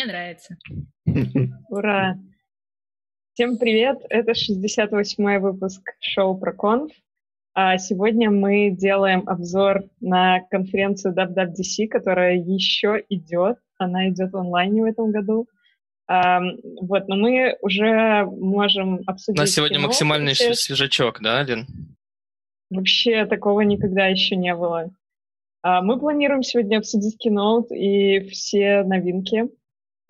Мне нравится. Ура! Всем привет! Это 68-й выпуск шоу про конф. А сегодня мы делаем обзор на конференцию WWDC, которая еще идет. Она идет в онлайне в этом году. А, вот, но мы уже можем обсудить... У нас сегодня максимальный свежачок, да, Лен? Вообще такого никогда еще не было. А, мы планируем сегодня обсудить кино и все новинки.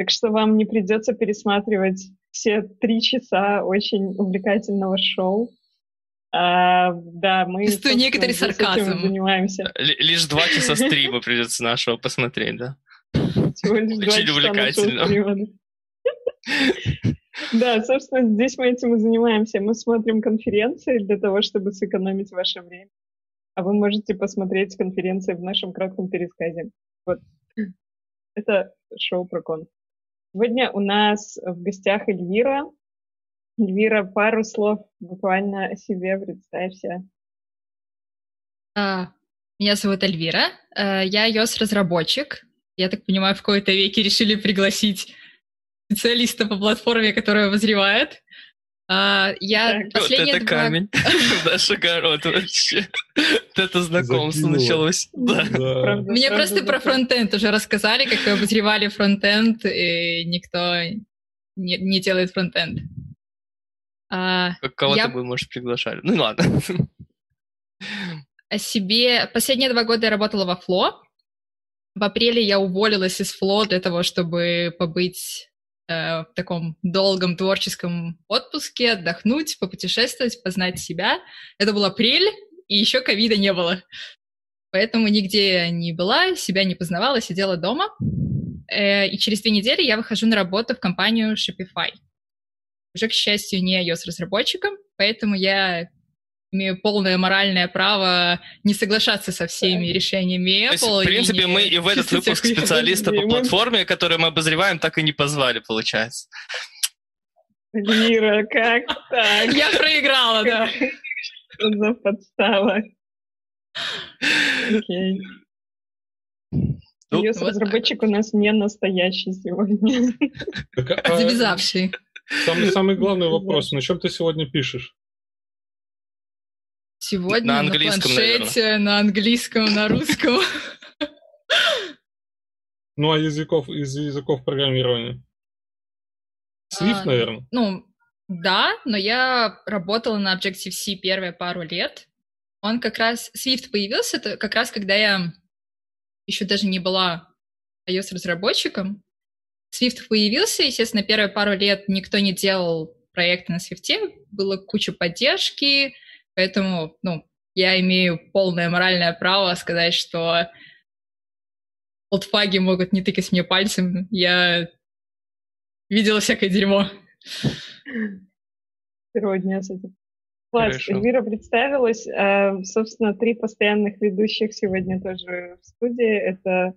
Так что вам не придется пересматривать все три часа очень увлекательного шоу. А, да, мы Чувствую некоторый сарказм. занимаемся. Л- лишь два часа стрима придется нашего посмотреть, да? Очень увлекательно. Да, собственно, здесь мы этим и занимаемся. Мы смотрим конференции для того, чтобы сэкономить ваше время. А вы можете посмотреть конференции в нашем кратком пересказе. Вот. Это шоу про конф. Сегодня у нас в гостях Эльвира. Эльвира, пару слов буквально о себе, представься. А, меня зовут Эльвира, а, я iOS-разработчик. Я так понимаю, в какой-то веке решили пригласить специалиста по платформе, который обозревает. А, я так, последние вот это два... камень в наш огород вообще. Вот это знакомство началось. Да. Правда, Мне правда, просто про фронтенд уже рассказали, как вы обозревали фронтенд, и никто не, не делает фронтенд. А, Кого-то Я- бы, может, приглашали. Ну ладно. о себе... Последние два года я работала во Фло. В апреле я уволилась из Фло для того, чтобы побыть э, в таком долгом творческом отпуске, отдохнуть, попутешествовать, познать себя. Это был апрель, и еще ковида не было. Поэтому нигде не была, себя не познавала, сидела дома. Э, и через две недели я выхожу на работу в компанию Shopify. Уже, к счастью, не iOS-разработчиком, поэтому я имею полное моральное право не соглашаться со всеми решениями То есть, Apple. в принципе, и мы и в этот выпуск специалиста по платформе, который мы обозреваем, так и не позвали, получается. Эльвира, как так? Я проиграла, да. Что за подстава? Окей. Ну, iOS-разработчик у нас не настоящий сегодня. Так, а, Завязавший. самый, самый главный вопрос. На чем ты сегодня пишешь? Сегодня На на, английском, планшете, на английском, на русском. Ну, а языков, из языков программирования? Swift, А, наверное. Ну, да, но я работала на Objective-C первые пару лет. Он как раз... Swift появился это как раз, когда я еще даже не была iOS-разработчиком. Swift появился, естественно, первые пару лет никто не делал проекты на Swift, было куча поддержки, поэтому, ну, я имею полное моральное право сказать, что олдфаги могут не тыкать мне пальцем. Я видела всякое дерьмо. Сегодня с этим. Класс, Хорошо. Эльвира представилась. А, Собственно, три постоянных ведущих сегодня тоже в студии. Это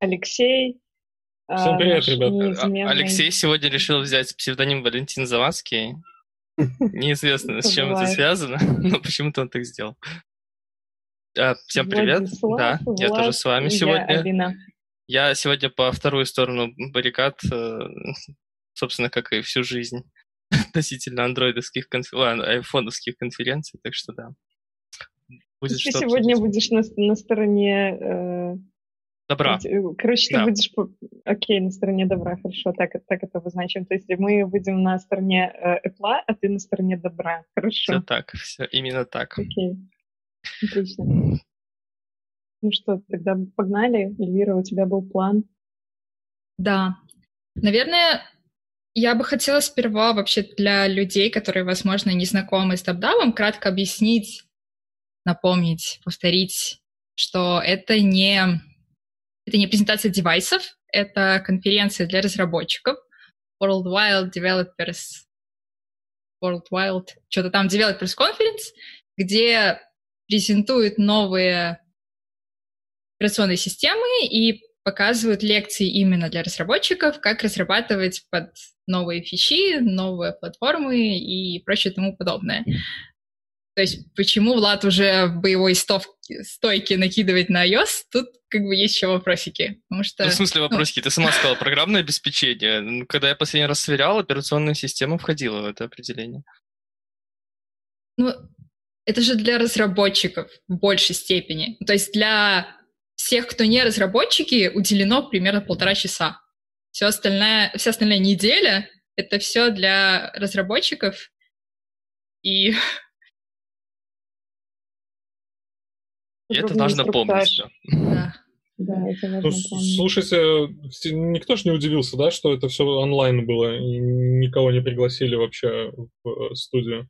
Алексей. Всем привет, наш ребят. неизменный- А- Алексей сегодня решил взять псевдоним Валентин Завадский. Неизвестно, с чем это связано, но почему-то он так сделал. А, Всем привет. Да, я тоже с вами сегодня. Я сегодня по вторую сторону баррикад, э, собственно, как и всю жизнь относительно андроидовских, конф... ладно, айфоновских конференций, так что да. Будет Ты сегодня будешь на, на стороне... Добра. э, Короче, ты Да. будешь... Окей, на стороне добра, хорошо, так, так это обозначим. То есть мы будем на стороне э, Apple, а ты на стороне добра. Все Хорошо, так, все именно так. окей. Отлично. Ну что, тогда погнали. Эльвира, у тебя был план. Да. Наверное, я бы хотела сперва вообще для людей, которые, возможно, не знакомы с DubDub, кратко объяснить, напомнить, повторить, что это не, это не презентация девайсов, это конференция для разработчиков, World Wild Developers, World Wild, что-то там Developers Conference, где презентуют новые операционные системы и показывают лекции именно для разработчиков, как разрабатывать под новые фичи, новые платформы и прочее тому подобное. То есть почему Влад уже в боевой стойке накидывает на iOS, тут как бы есть еще вопросики. Потому что, ну, в смысле вопросики? Ну... Ты сама сказала программное обеспечение. Когда я последний раз сверял, операционная система входила в это определение. Ну, это же для разработчиков в большей степени. То есть для всех, кто не разработчики, уделено примерно полтора часа. Все остальное, вся остальная неделя — это все для разработчиков. И И это важно помнить. Да. Да, это важно ну. Слушайте, никто же не удивился, да, что это все онлайн было, и никого не пригласили вообще в э, студию?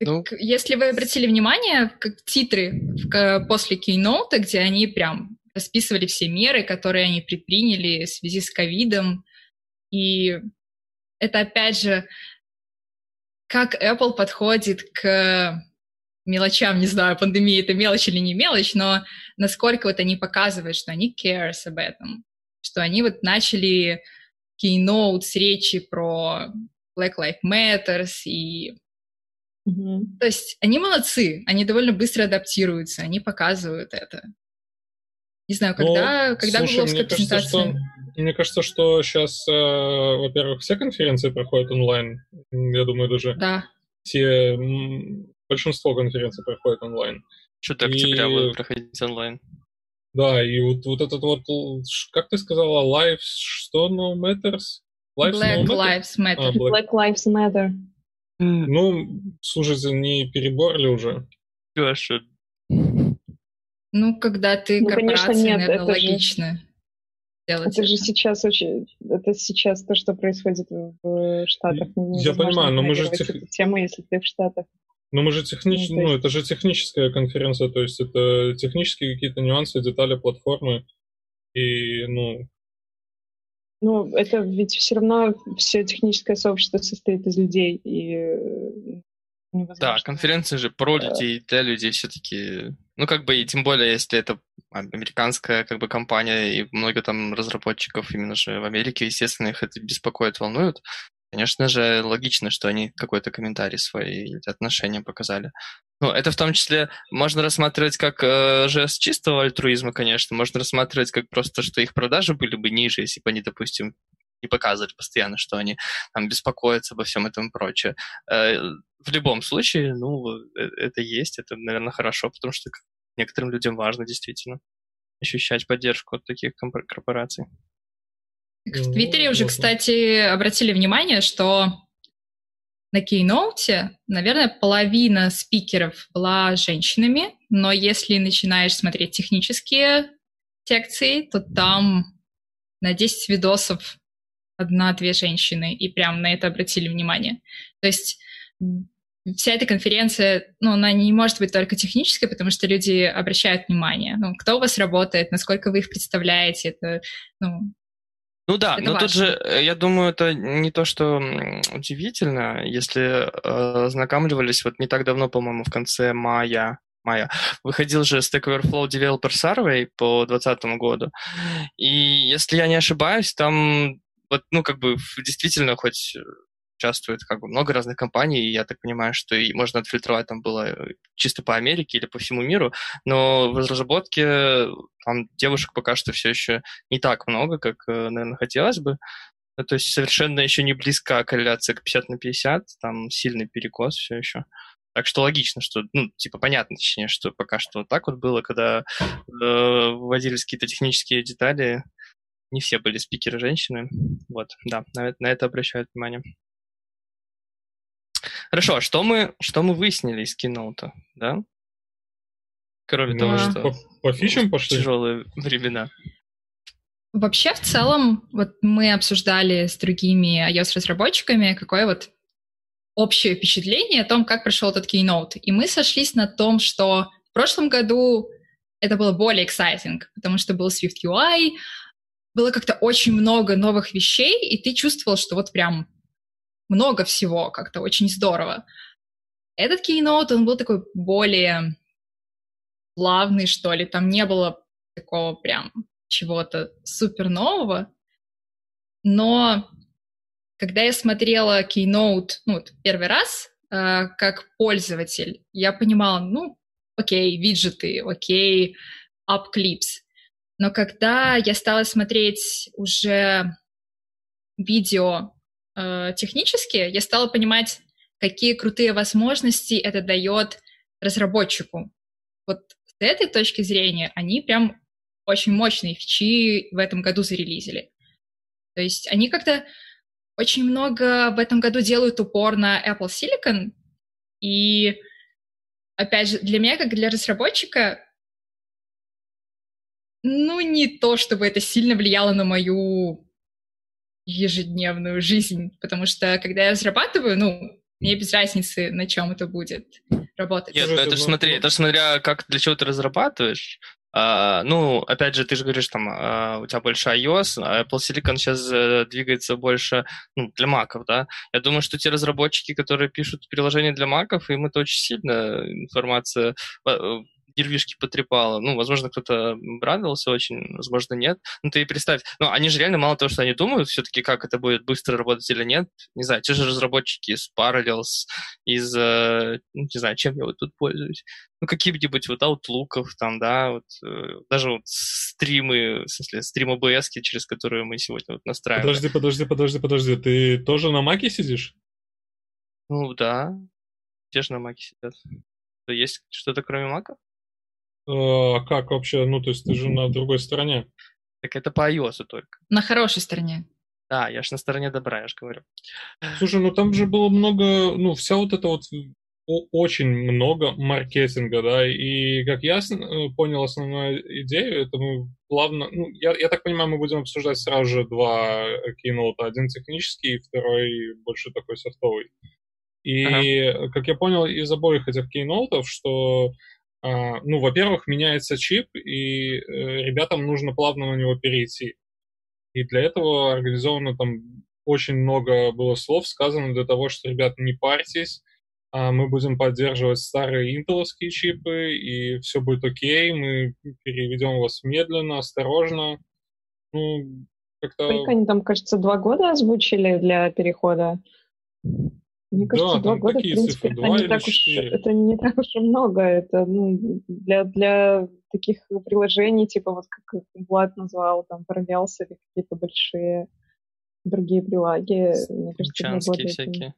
Ну, если вы обратили внимание, как титры в, после Keynote, где они прям расписывали все меры, которые они предприняли в связи с ковидом, и это опять же, как Apple подходит к мелочам, не знаю, пандемия это мелочь или не мелочь, но насколько вот они показывают, что они cares об этом, что они вот начали keynote с речи про Black Lives Matter и mm-hmm. то есть они молодцы, они довольно быстро адаптируются, они показывают это. Не знаю, когда, ну, когда слушай, гугловская презентация... Кажется, что, мне кажется, что сейчас, э, во-первых, все конференции проходят онлайн. Я думаю, даже да. все большинство конференций проходит онлайн. Что-то октября и... будет проходить онлайн. Да, и вот, вот этот вот, как ты сказала, lives, что no matters? Lives Black no Lives Matter. А, Black... Black Lives Matter. Ну, слушайте, не переборли уже? Гоша. Ну, когда ты ну, корпорация, конечно, нет, наверное, это логично. Же делать. Это, это же сейчас очень... Это сейчас то, что происходит в Штатах. Я понимаю, но мы же... Тех... Тему, если ты в Штатах. Ну, мы же технич... ну, ну, это же техническая конференция, то есть это технические какие-то нюансы, детали платформы. И, ну... Ну, это ведь все равно все техническое сообщество состоит из людей, и э, Да, конференция же про людей, для людей все-таки. Ну, как бы, и тем более, если это американская как бы компания, и много там разработчиков именно же в Америке, естественно, их это беспокоит, волнует. Конечно же, логично, что они какой-то комментарий свои или отношения показали. Ну, это в том числе можно рассматривать как э, жест чистого альтруизма, конечно. Можно рассматривать как просто, что их продажи были бы ниже, если бы они, допустим, не показывали постоянно, что они там беспокоятся обо всем этом и прочее. Э, в любом случае, ну, э, это есть, это, наверное, хорошо, потому что некоторым людям важно действительно ощущать поддержку от таких корпораций. В Твиттере уже, кстати, обратили внимание, что на Keynote, наверное, половина спикеров была женщинами, но если начинаешь смотреть технические секции, то там на 10 видосов одна-две женщины, и прям на это обратили внимание. То есть вся эта конференция, ну, она не может быть только технической, потому что люди обращают внимание. Ну, кто у вас работает, насколько вы их представляете, это, ну, ну да, это но важно. тут же, э, я думаю, это не то, что удивительно, если э, вот не так давно, по-моему, в конце мая, мая, выходил же Stack Overflow Developer Survey по 2020 году, и если я не ошибаюсь, там вот, ну, как бы действительно хоть участвует как бы много разных компаний, и я так понимаю, что и можно отфильтровать там было э, чисто по Америке или по всему миру, но в разработке там девушек пока что все еще не так много, как, э, наверное, хотелось бы. Ну, то есть совершенно еще не близка корреляция к 50 на 50, там сильный перекос все еще. Так что логично, что, ну, типа, понятно, точнее, что пока что вот так вот было, когда э, вводились какие-то технические детали, не все были спикеры женщины. Вот, да, на, на это обращают внимание. Хорошо, а что мы, что мы выяснили из кино-то, да? Кроме да. того, что по, по фичам пошли. тяжелые времена. Вообще, в целом, вот мы обсуждали с другими iOS-разработчиками, какое вот общее впечатление о том, как прошел этот Keynote. И мы сошлись на том, что в прошлом году это было более exciting, потому что был Swift UI, было как-то очень много новых вещей, и ты чувствовал, что вот прям много всего, как-то очень здорово. Этот Keynote, он был такой более плавный, что ли, там не было такого прям чего-то супер нового, но когда я смотрела Keynote, ну, первый раз, э, как пользователь, я понимала, ну, окей, виджеты, окей, Clips. Но когда я стала смотреть уже видео э, технические, я стала понимать, какие крутые возможности это дает разработчику. Вот с этой точки зрения они прям очень мощные фичи в этом году зарелизили. То есть они как-то очень много в этом году делают упор на Apple Silicon, и опять же, для меня, как для разработчика, ну, не то, чтобы это сильно влияло на мою ежедневную жизнь, потому что когда я разрабатываю, ну, мне без разницы, на чем это будет работать. Нет, это же смотри, это же смотря как для чего ты разрабатываешь. А, ну, опять же, ты же говоришь, там, а, у тебя больше iOS, а Apple Silicon сейчас а, двигается больше ну, для маков, да. Я думаю, что те разработчики, которые пишут приложения для маков, им это очень сильно информация э, нервишки потрепало. Ну, возможно, кто-то радовался очень, возможно, нет. Ну, ты и представь. Ну, они же реально мало того, что они думают все-таки, как это будет быстро работать или нет. Не знаю, те же разработчики из Parallels, из, э, ну, не знаю, чем я вот тут пользуюсь. Ну, какие-нибудь вот Outlook, там, да, вот, э, даже вот стримы, в смысле, стрим OBS, через которые мы сегодня вот настраиваем. Подожди, подожди, подожди, подожди. Ты тоже на Маке сидишь? Ну, да. Те же на Маке сидят. Есть что-то кроме Мака? А как вообще? Ну, то есть ты же на другой стороне. Так это по iOS только. На хорошей стороне. Да, я ж на стороне добра, я же говорю. Слушай, ну там же было много, ну, вся вот эта вот очень много маркетинга, да, и как я э, понял основную идею, это мы плавно, ну, я, я так понимаю, мы будем обсуждать сразу же два киноута, один технический, второй больше такой софтовый. И, ага. как я понял из обоих этих кейноутов, что ну, во-первых, меняется чип, и э, ребятам нужно плавно на него перейти. И для этого организовано там очень много было слов сказано для того, что, ребят, не парьтесь, а мы будем поддерживать старые интеловские чипы, и все будет окей, мы переведем вас медленно, осторожно. Ну, как-то... Сколько они там, кажется, два года озвучили для перехода? Мне кажется, да, два года, в принципе, цифры, это, не так уж, это не так уж и много. Это ну, для, для таких приложений, типа вот как Влад назвал, там, Parallels или какие-то большие другие прилаги. Мне кажется, два года всякие.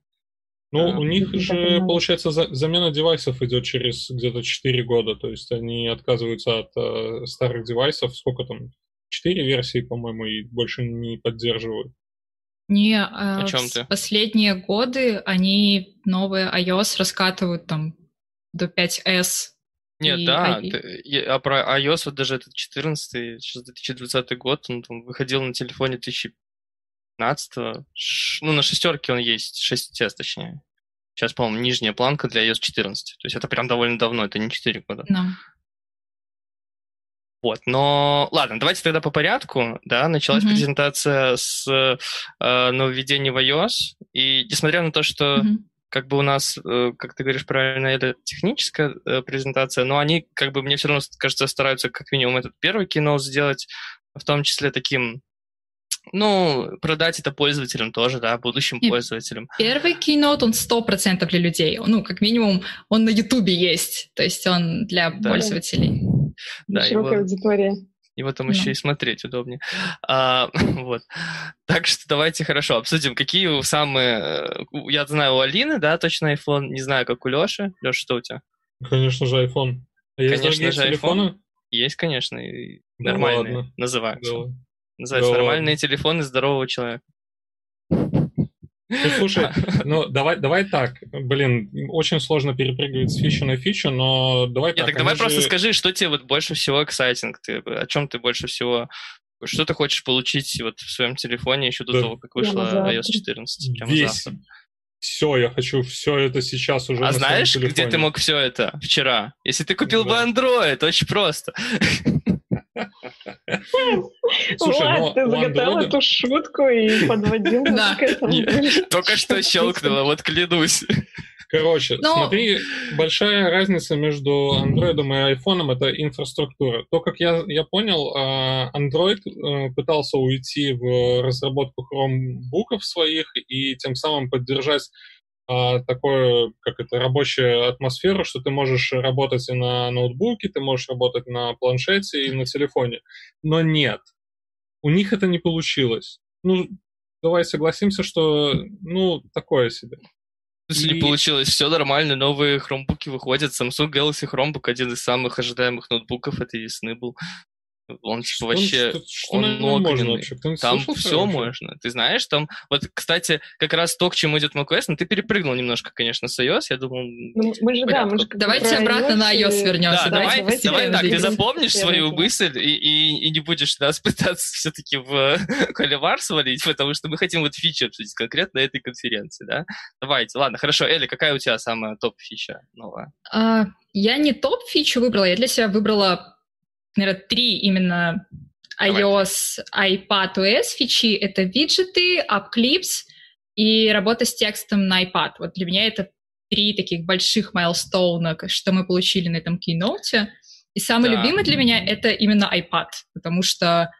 Ну, да. у них же, получается, за, замена девайсов идет через где-то 4 года, то есть они отказываются от э, старых девайсов, сколько там, 4 версии, по-моему, и больше не поддерживают. Не, О чем ты? последние годы они новые iOS раскатывают там до 5S. Нет, и да, ты, а про iOS вот даже этот 14 сейчас 2020 год, он там выходил на телефоне 2015 ну на шестерке он есть, 6S точнее. Сейчас, по-моему, нижняя планка для iOS 14. То есть это прям довольно давно, это не 4 года. No. Вот, но ладно, давайте тогда по порядку, да, началась mm-hmm. презентация с э, нововведений в iOS, и несмотря на то, что mm-hmm. как бы у нас, э, как ты говоришь правильно, это техническая э, презентация, но они, как бы, мне все равно, кажется, стараются как минимум этот первый кино сделать, в том числе таким ну, продать это пользователям тоже, да, будущим Нет, пользователям. Первый Keynote, он сто процентов для людей. Ну, как минимум, он на Ютубе есть, то есть он для да. пользователей. Да, широкая его, аудитория. Его там да. еще и смотреть удобнее. А, вот. Так что давайте хорошо обсудим, какие самые... Э, я знаю, у Алины, да, точно iPhone. Не знаю, как у Леши. Леша, что у тебя? Конечно же, iPhone. А есть конечно же, телефоны? iPhone. Есть, конечно, и ну, нормальные ладно. называются. Да. Называются да нормальные ладно. телефоны здорового человека. Ну, слушай, ну давай, давай так. Блин, очень сложно перепрыгивать с фичи на фичу, но давай Нет, так. так давай же... просто скажи, что тебе вот больше всего эксайтинг, ты, о чем ты больше всего что ты хочешь получить вот в своем телефоне еще до да. того, как вышла iOS 14? Прямо Весь. завтра? Все, я хочу все это сейчас уже. А знаешь, где ты мог все это вчера? Если ты купил да. бы Android, очень просто. Слушай, Влад, ну, ты заготовил эту шутку и подводил к этому. Только что щелкнуло, вот клянусь. Короче, Но... смотри, большая разница между Android и iPhone — это инфраструктура. То, как я, я понял, а, Android э, пытался уйти в разработку Chromebookов своих и тем самым поддержать а, такую, как это, рабочую атмосферу, что ты можешь работать и на ноутбуке, ты можешь работать на планшете и на телефоне. Но нет, у них это не получилось. Ну, давай согласимся, что, ну, такое себе. Если и... получилось, все нормально, новые хромбуки выходят. Samsung Galaxy Chromebook один из самых ожидаемых ноутбуков этой весны был. Он типа вообще, что, что, он можно вообще? Там все вообще? можно. Ты знаешь, там, вот, кстати, как раз то, к чему идет macOS, ну, ты перепрыгнул немножко, конечно, с iOS, я думал... Ну, мы же, да, мы же Давайте обратно на iOS вернемся. Да, давай, давай, давай так, ты запомнишь свою мысль и, и, и не будешь нас пытаться все-таки в холивар свалить, потому что мы хотим вот фичи обсудить конкретно этой конференции, да? Давайте, ладно, хорошо. Элли, какая у тебя самая топ-фича новая? А, я не топ-фичу выбрала, я для себя выбрала наверное, три именно iOS, iPad OS фичи — это виджеты, AppClips и работа с текстом на iPad. Вот для меня это три таких больших майлстоуна, что мы получили на этом кейноуте. И самый да. любимый для меня — это именно iPad, потому что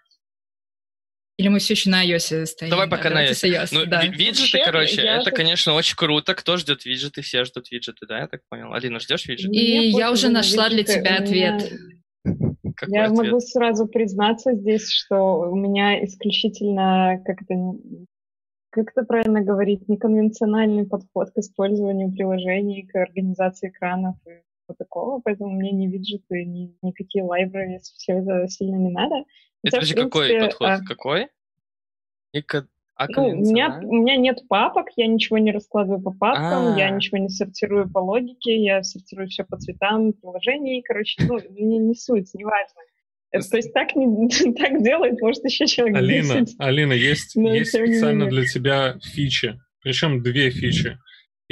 или мы все еще на iOS стоим? Давай пока да, на iOS. iOS ну, да. Виджеты, Вообще, короче, это, же... конечно, очень круто. Кто ждет виджеты? Все ждут виджеты, да, я так понял. Алина, ждешь виджеты? И я уже нашла виджеты. для тебя ответ. Какой Я ответ? могу сразу признаться здесь, что у меня исключительно как-то как это правильно говорить, неконвенциональный подход к использованию приложений, к организации экранов и вот такого, поэтому мне ни виджеты, ни никакие libraries, все это сильно не надо. Это же какой подход? А... Какой? Неко... А ну, у, меня, у меня нет папок, я ничего не раскладываю по папкам, А-а-а. я а. ничего не сортирую по логике, я сортирую все по цветам приложений, короче, ну, не, не суть, не важно. Это, то есть так, не, так делает, может, еще человек Алина, 10. Алина, есть, есть специально для тебя фичи, причем две фичи.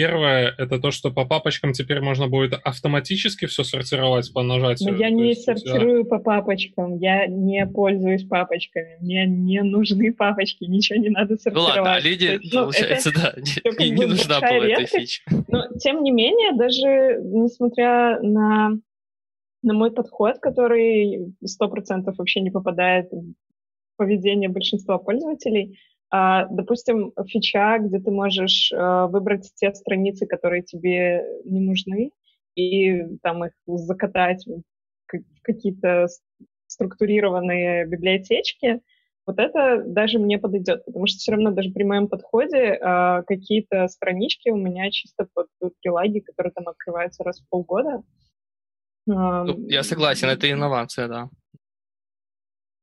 Первое — это то, что по папочкам теперь можно будет автоматически все сортировать по нажатию. Но я не есть, сортирую тебя... по папочкам, я не пользуюсь папочками, мне не нужны папочки, ничего не надо сортировать. Ну ладно, а Лиде, есть, ну, получается, да, не, не нужна была эта фича. Но, тем не менее, даже несмотря на, на мой подход, который сто процентов вообще не попадает в поведение большинства пользователей, допустим, фича, где ты можешь а, выбрать те страницы, которые тебе не нужны, и там их закатать в какие-то структурированные библиотечки, вот это даже мне подойдет, потому что все равно даже при моем подходе э, какие-то странички у меня чисто под прилаги, которые там открываются раз в полгода. Ну, я согласен, это инновация, да.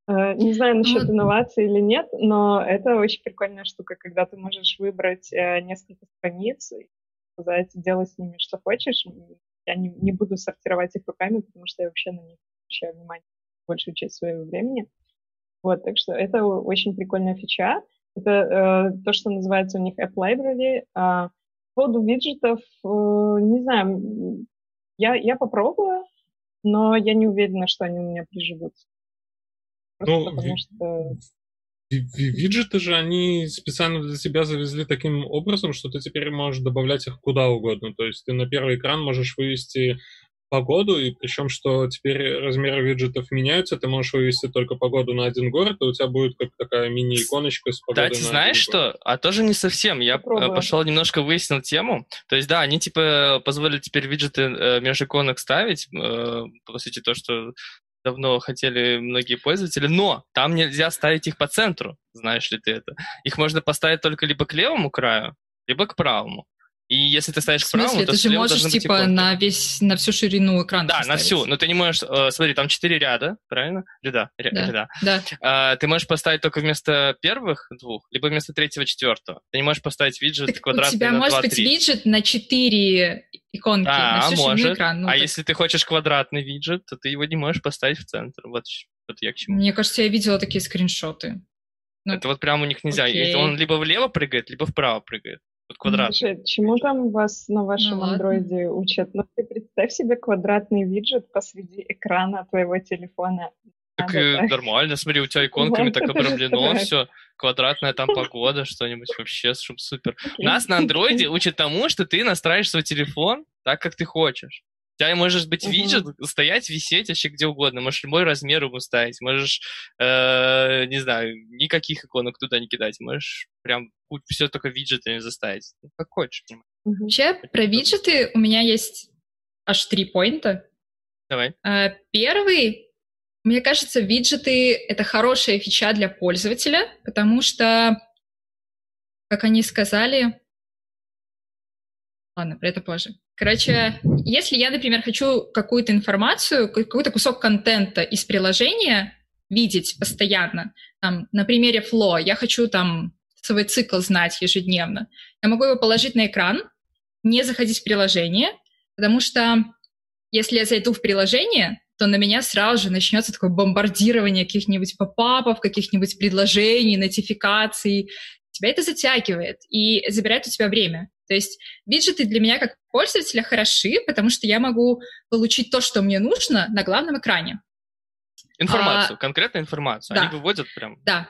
Э, не знаю насчет ну, инноваций или нет, но это очень прикольная штука, когда ты можешь выбрать э, несколько страниц и сказать, делай с ними что хочешь. Я не, не буду сортировать их руками, потому что я вообще на них обращаю внимание большую часть своего времени. Вот, так что это очень прикольная фича. Это э, то, что называется у них App Library. А, по поводу виджетов, э, не знаю, я, я попробую, но я не уверена, что они у меня приживутся. Ну, потому что... Виджеты же они специально для тебя завезли таким образом, что ты теперь можешь добавлять их куда угодно. То есть ты на первый экран можешь вывести погоду, и причем, что теперь размеры виджетов меняются, ты можешь вывести только погоду на один город, и у тебя будет как такая мини-иконочка с погодой Кстати, на знаешь что? Город. А тоже не совсем. Я Попробуем. пошел немножко выяснил тему. То есть, да, они типа позволили теперь виджеты э, между иконок ставить, э, по сути, то, что давно хотели многие пользователи, но там нельзя ставить их по центру, знаешь ли ты это. Их можно поставить только либо к левому краю, либо к правому. И если ты ставишь в смысле, правому, то ты же можешь типа на весь на всю ширину экрана. Да, поставить. на всю. Но ты не можешь. Э, смотри, там четыре ряда, правильно? Ряда. Ря, да. ряда. Да. Э, ты можешь поставить только вместо первых двух, либо вместо третьего, четвертого. Ты не можешь поставить виджет так квадратный У тебя на может 2, быть 3. виджет на четыре иконки, да, на всю может. экран. Ну, а так... если ты хочешь квадратный виджет, то ты его не можешь поставить в центр. Вот, вот я к чему. Мне кажется, я видела такие скриншоты. Ну, это вот прямо у них нельзя. Окей. Он либо влево прыгает, либо вправо прыгает. Вот квадрат. Слушай, чему там вас на вашем ну, андроиде учат? Ну, ты представь себе квадратный виджет посреди экрана твоего телефона. Так Надо, и нормально, смотри, у тебя иконками так обрамлено все, квадратная там погода, что-нибудь вообще, чтобы супер. Нас на андроиде учат тому, что ты настраиваешь свой телефон так, как ты хочешь. У тебя можешь быть uh-huh. виджет, стоять, висеть вообще где угодно. Можешь любой размер ему ставить. Можешь, э, не знаю, никаких иконок туда не кидать. Можешь прям все только виджетами заставить. Ну, как хочешь. Вообще, про виджеты у меня есть аж три поинта. Давай. А, Первый, мне кажется, виджеты — это хорошая фича для пользователя, потому что, как они сказали... Ладно, про это позже. Короче, если я, например, хочу какую-то информацию, какой-то кусок контента из приложения видеть постоянно, там, на примере Flow, я хочу там свой цикл знать ежедневно, я могу его положить на экран, не заходить в приложение, потому что если я зайду в приложение, то на меня сразу же начнется такое бомбардирование каких-нибудь попапов, каких-нибудь предложений, нотификаций. Тебя это затягивает и забирает у тебя время. То есть виджеты для меня как пользователя хороши, потому что я могу получить то, что мне нужно на главном экране. Информацию, а, конкретную информацию. Да. Они выводят прям. Да.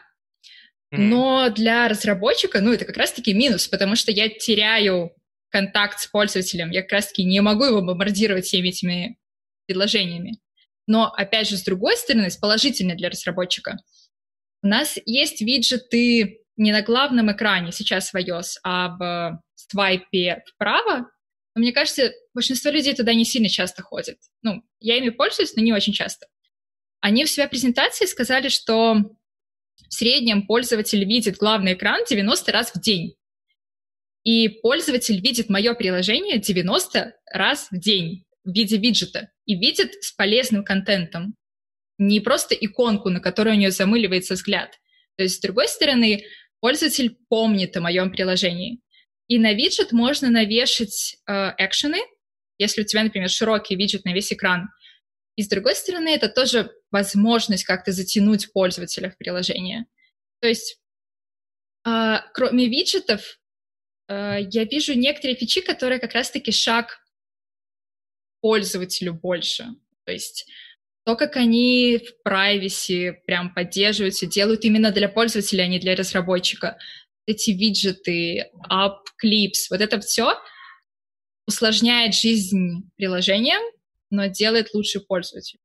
Mm. Но для разработчика, ну, это как раз-таки минус, потому что я теряю контакт с пользователем, я как раз-таки не могу его бомбардировать всеми этими предложениями. Но, опять же, с другой стороны, с положительной для разработчика, у нас есть виджеты не на главном экране сейчас в iOS, а в свайпе вправо. Но мне кажется, большинство людей туда не сильно часто ходят. Ну, я ими пользуюсь, но не очень часто. Они в своей презентации сказали, что в среднем пользователь видит главный экран 90 раз в день. И пользователь видит мое приложение 90 раз в день в виде виджета и видит с полезным контентом. Не просто иконку, на которую у нее замыливается взгляд. То есть, с другой стороны, пользователь помнит о моем приложении. И на виджет можно навешать э, экшены, если у тебя, например, широкий виджет на весь экран. И с другой стороны, это тоже возможность как-то затянуть пользователя в приложение. То есть, э, кроме виджетов, э, я вижу некоторые фичи, которые как раз-таки шаг пользователю больше. То есть то, как они в privacy прям поддерживаются, делают именно для пользователя, а не для разработчика. Эти виджеты, app, clips, вот это все усложняет жизнь приложениям, но делает лучше пользователю.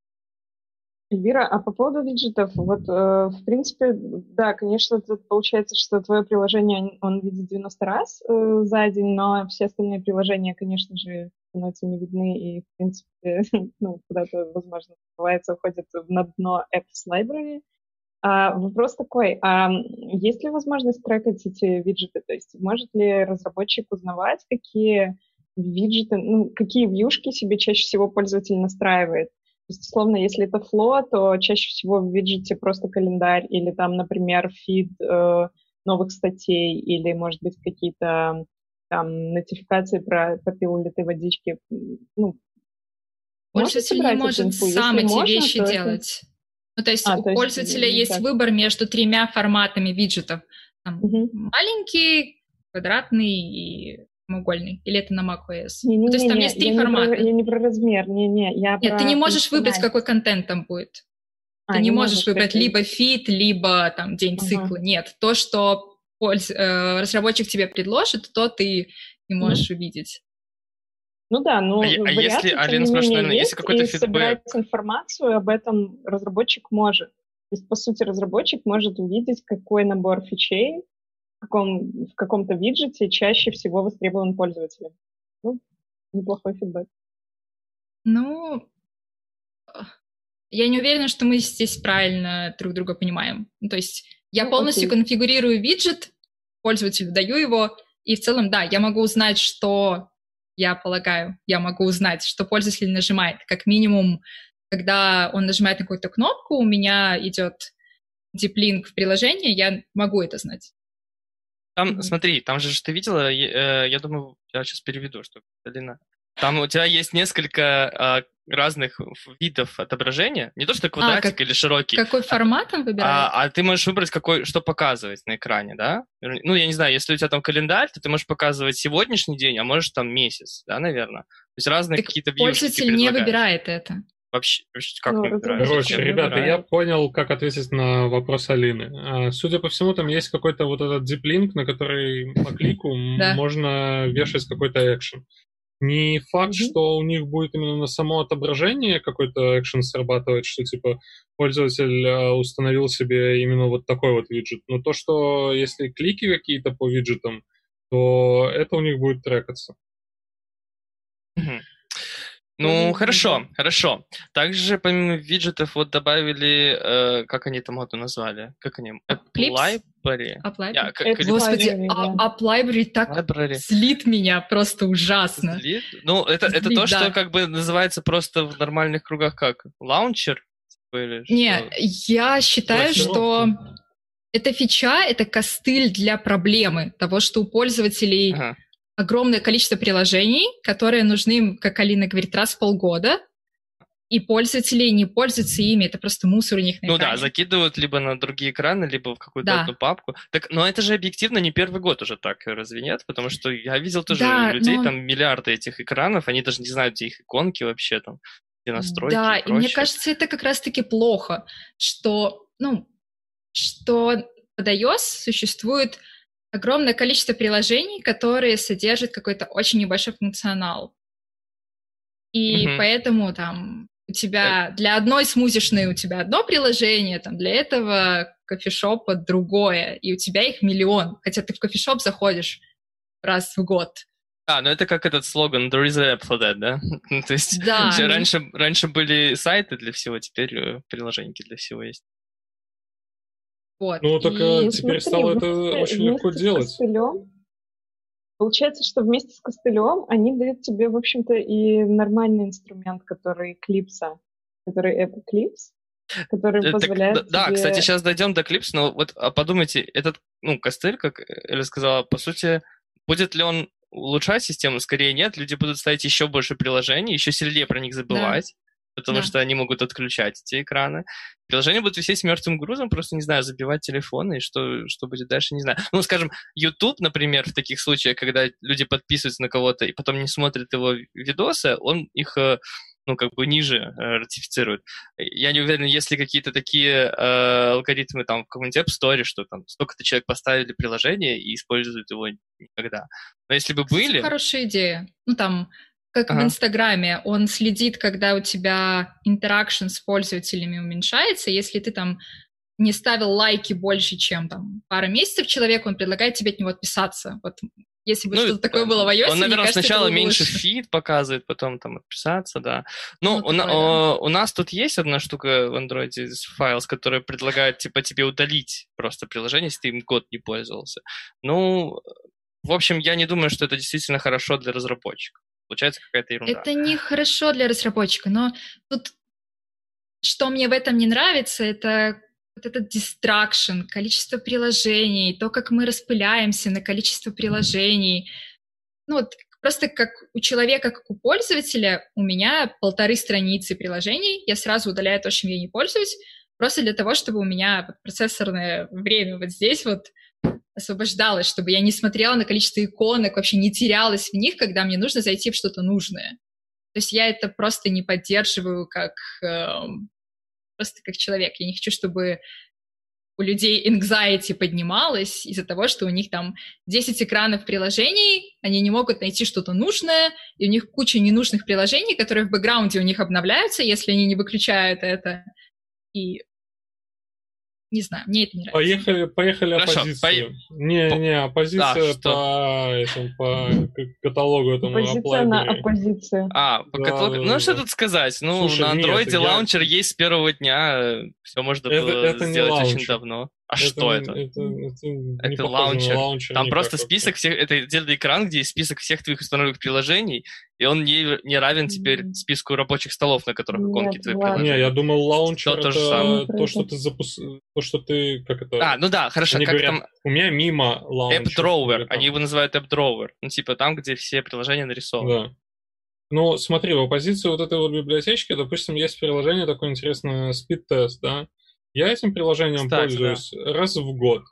Эльвира, а по поводу виджетов, вот, э, в принципе, да, конечно, тут получается, что твое приложение, он видит 90 раз э, за день, но все остальные приложения, конечно же, становятся не видны и, в принципе, ну, куда-то, возможно, бывается, уходят на дно Apps Library. А, вопрос такой, а есть ли возможность трекать эти виджеты? То есть может ли разработчик узнавать, какие виджеты, ну, какие вьюшки себе чаще всего пользователь настраивает? То есть, условно, если это фло, то чаще всего в виджете просто календарь или там, например, фид э, новых статей или, может быть, какие-то там нотификации про попил ли ты водички. Ну, Пользователь не может сам эти можно, вещи делать. Это... Ну, то есть а, у то пользователя есть, есть выбор между тремя форматами виджетов. Там, угу. Маленький, квадратный и прямоугольный? Или это на macOS? Не, не, ну, то есть не, там не, есть три я формата. Не про, я не про размер, не-не. Я Нет, ты не можешь выбрать, какой контент там будет. А, ты не, не можешь выбрать либо фит, либо там день ага. цикла. Нет, то, что польз... э, разработчик тебе предложит, то ты не можешь mm. увидеть. Ну да, но а, а если, Алина спрашивает, наверное, если какой-то фидбэк... собрать информацию об этом разработчик может. То есть, по сути, разработчик может увидеть, какой набор фичей каком, в каком-то виджете чаще всего востребован пользователем. Ну, неплохой фидбэк. Ну, я не уверена, что мы здесь правильно друг друга понимаем. Ну, то есть я ну, полностью окей. конфигурирую виджет, пользователю даю его, и в целом, да, я могу узнать, что я полагаю, я могу узнать, что пользователь нажимает. Как минимум, когда он нажимает на какую-то кнопку, у меня идет диплинк в приложение, я могу это знать. Там, mm-hmm. смотри, там же ты видела, я, э, я думаю, я сейчас переведу, что Алина. Там у тебя есть несколько а, разных видов отображения. Не то, что а, квадратик а, как, или широкий. Какой формат он выбирает? А, а ты можешь выбрать, какой, что показывать на экране, да? Ну, я не знаю, если у тебя там календарь, то ты можешь показывать сегодняшний день, а можешь там месяц, да, наверное. То есть разные какие-то Пользователь не выбирает это. Вообще, как ну, Короче, ребята, я понял, как ответить на вопрос Алины. А, судя по всему, там есть какой-то вот этот диплинк, на который по клику можно вешать какой-то экшен. Не факт, mm-hmm. что у них будет именно на само отображение какой-то экшен срабатывать, что типа пользователь а, установил себе именно вот такой вот виджет. Но то, что если клики какие-то по виджетам, то это у них будет трекаться. Ну, хорошо, хорошо. Также помимо виджетов вот добавили, э, как они там это назвали? Как они? App Library? Как, App Господи, Library, а- да. App Library так Library. злит меня просто ужасно. Злит? Ну, это, это Злит, то, что да. как бы называется просто в нормальных кругах как? Лаунчер? Типа, Или Не, что? я считаю, что Блокировка. эта фича — это костыль для проблемы того, что у пользователей Ага. Огромное количество приложений, которые нужны как Алина говорит, раз в полгода, и пользователи не пользуются ими, это просто мусор у них на Ну да, экране. закидывают либо на другие экраны, либо в какую-то Да. одну папку. Так, но это же объективно не первый год уже так, разве нет? Потому что я видел тоже Да, людей, но- там миллиарды этих экранов, они даже не знают, где их иконки вообще там, где настройки Да, и и мне кажется, это как раз-таки плохо, что, ну, что под iOS существует огромное количество приложений, которые содержат какой-то очень небольшой функционал. И Мгм. поэтому там у тебя для одной смузишной у тебя одно приложение, там для этого кофешопа другое, и у тебя их миллион, хотя ты в кофешоп заходишь раз в год. А, ну это как этот слоган «There is an app for that», да? Ну, То есть Да, раньше, раньше были сайты для всего, теперь э, приложения для всего есть. Вот. Ну, так И- э, Ну, теперь смотри, стало это очень легко делать. костылем- Получается, что вместе с костылем они дают тебе, в общем-то, и нормальный инструмент, который клипса, который App Clips, который Э, так, позволяет да, да, тебе- кстати, сейчас дойдем до клипс, но вот а подумайте, этот, ну, костыль, как Эля сказала, по сути, будет ли он улучшать систему? Скорее нет, люди будут ставить еще больше приложений, еще сильнее про них забывать, потому Да. что они могут отключать эти экраны. Приложения будут висеть с мертвым грузом, просто, не знаю, забивать телефоны, и что, что будет дальше, не знаю. Ну, скажем, YouTube, например, в таких случаях, когда люди подписываются на кого-то и потом не смотрят его видосы, он их э, ну, как бы ниже э, ратифицирует. Я не уверен, есть ли какие-то такие э, алгоритмы там в каком-нибудь App Store, что там столько-то человек поставили приложение и используют его никогда. Но если бы Кстати, были... Хорошая идея. Ну, там, как Ага. в Инстаграме, он следит, когда у тебя интеракшн с пользователями уменьшается. Если ты там не ставил лайки больше, чем там пара месяцев человеку, он предлагает тебе от него отписаться. Вот если бы Ну, что-то такое было в iOS, Он, наверное, кажется, сначала меньше лучше. фид показывает, потом там отписаться, да. Ну, Ну, у, такое, да. о, у нас тут есть одна штука в Android Files, которая предлагает, типа, тебе удалить просто приложение, если ты им год не пользовался. Ну, в общем, я не думаю, что это действительно хорошо для разработчиков. Получается какая-то ерунда. Это не хорошо для разработчика, но тут что мне в этом не нравится, это вот этот дистракшн, количество приложений, то, как мы распыляемся на количество приложений. Ну вот просто как у человека, как у пользователя, у меня полторы страницы приложений, я сразу удаляю то, чем я не пользуюсь, просто для того, чтобы у меня процессорное время вот здесь вот освобождалось, чтобы я не смотрела на количество иконок, вообще не терялась в них, когда мне нужно зайти в что-то нужное. То есть я это просто не поддерживаю как эм, просто как человек. Я не хочу, чтобы у людей anxiety поднималась из-за того, что у них там 10 экранов приложений, они не могут найти что-то нужное, и у них куча ненужных приложений, которые в бэкграунде у них обновляются, если они не выключают это. И не знаю, мне это не нравится. Поехали, поехали Хорошо, оппозицию. Не, по- не, оппозиция Да, по, этому, по каталогу этому Оппозиция на Apple. оппозицию. А, по Да, каталогу- да, ну да. что тут сказать? Ну, Слушай, на андроиде я- лаунчер есть с первого дня, все можно Это- было это не сделать очень давно. А что это? Это, это Это лаунчер. лаунчер Там никак просто список всех, это отдельный экран, где есть список всех твоих установленных приложений, и он не, не равен теперь списку рабочих столов, на которых иконки ладно. приложений. Не, я думал, лаунчер То- это то же самое. то, что ты запус... то, что ты, как это... А, ну да, хорошо, Они как говорят, там у меня мимо лаунчер. App Drawer, там. они его называют App Drawer, ну типа там, где все приложения нарисованы. Да. Ну, смотри, в оппозиции вот этой вот библиотечки, допустим, есть приложение такое интересное, Speed Test, да? Я этим приложением Кстати, пользуюсь раз в год.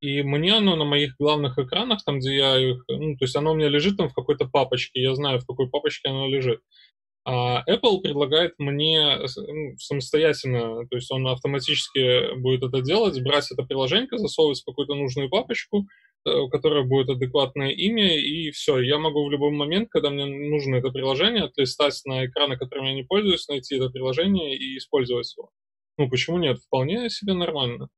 И мне оно на моих главных экранах, там, где я их... Ну, то есть оно у меня лежит там в какой-то папочке, я знаю, в какой папочке оно лежит. А Apple предлагает мне ну, самостоятельно, то есть он автоматически будет это делать, брать это приложение, засовывать в какую-то нужную папочку, э, у которой будет адекватное имя, и все. Я могу в любой момент, когда мне нужно это приложение, отлистать на экраны, которыми я не пользуюсь, найти это приложение и использовать его. Ну, почему нет? Вполне себе нормально.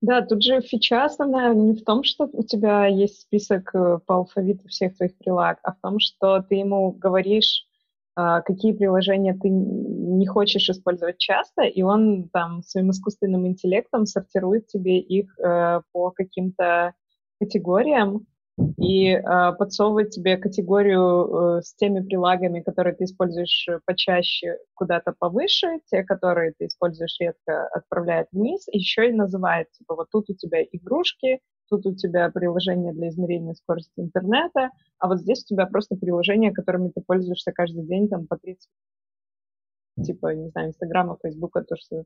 Да, тут же фича основная не в том, что у тебя есть список э, по алфавиту всех твоих прилаг, а в том, что ты ему говоришь, а, какие приложения ты не хочешь использовать часто, и он там своим искусственным интеллектом сортирует тебе их э, по каким-то категориям, и э, подсовывать тебе категорию э, с теми прилагами, которые ты используешь э, почаще, куда-то повыше, те, которые ты используешь редко, отправляет вниз, еще и называет, типа, вот тут у тебя игрушки, тут у тебя приложение для измерения скорости интернета, а вот здесь у тебя просто приложения, которыми ты пользуешься каждый день, там, по 30 типа, не знаю, Инстаграма, Фейсбука, то, что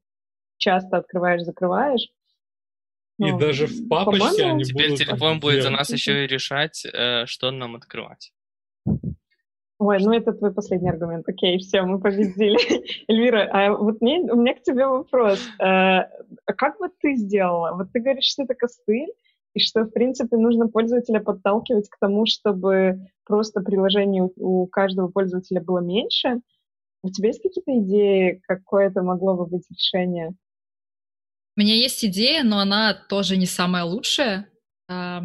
часто открываешь, закрываешь, и ну, даже в папочке они Теперь будут... телефон будет за нас еще и решать, э, что нам открывать. Ой, ну это твой последний аргумент. Окей, все, мы победили. Эльвира, а вот мне, у меня к тебе вопрос. Э, а как бы ты сделала? Вот ты говоришь, что это костыль, и что, в принципе, нужно пользователя подталкивать к тому, чтобы просто приложений у, у каждого пользователя было меньше. У тебя есть какие-то идеи, какое это могло бы быть решение? У меня есть идея, но она тоже не самая лучшая. А,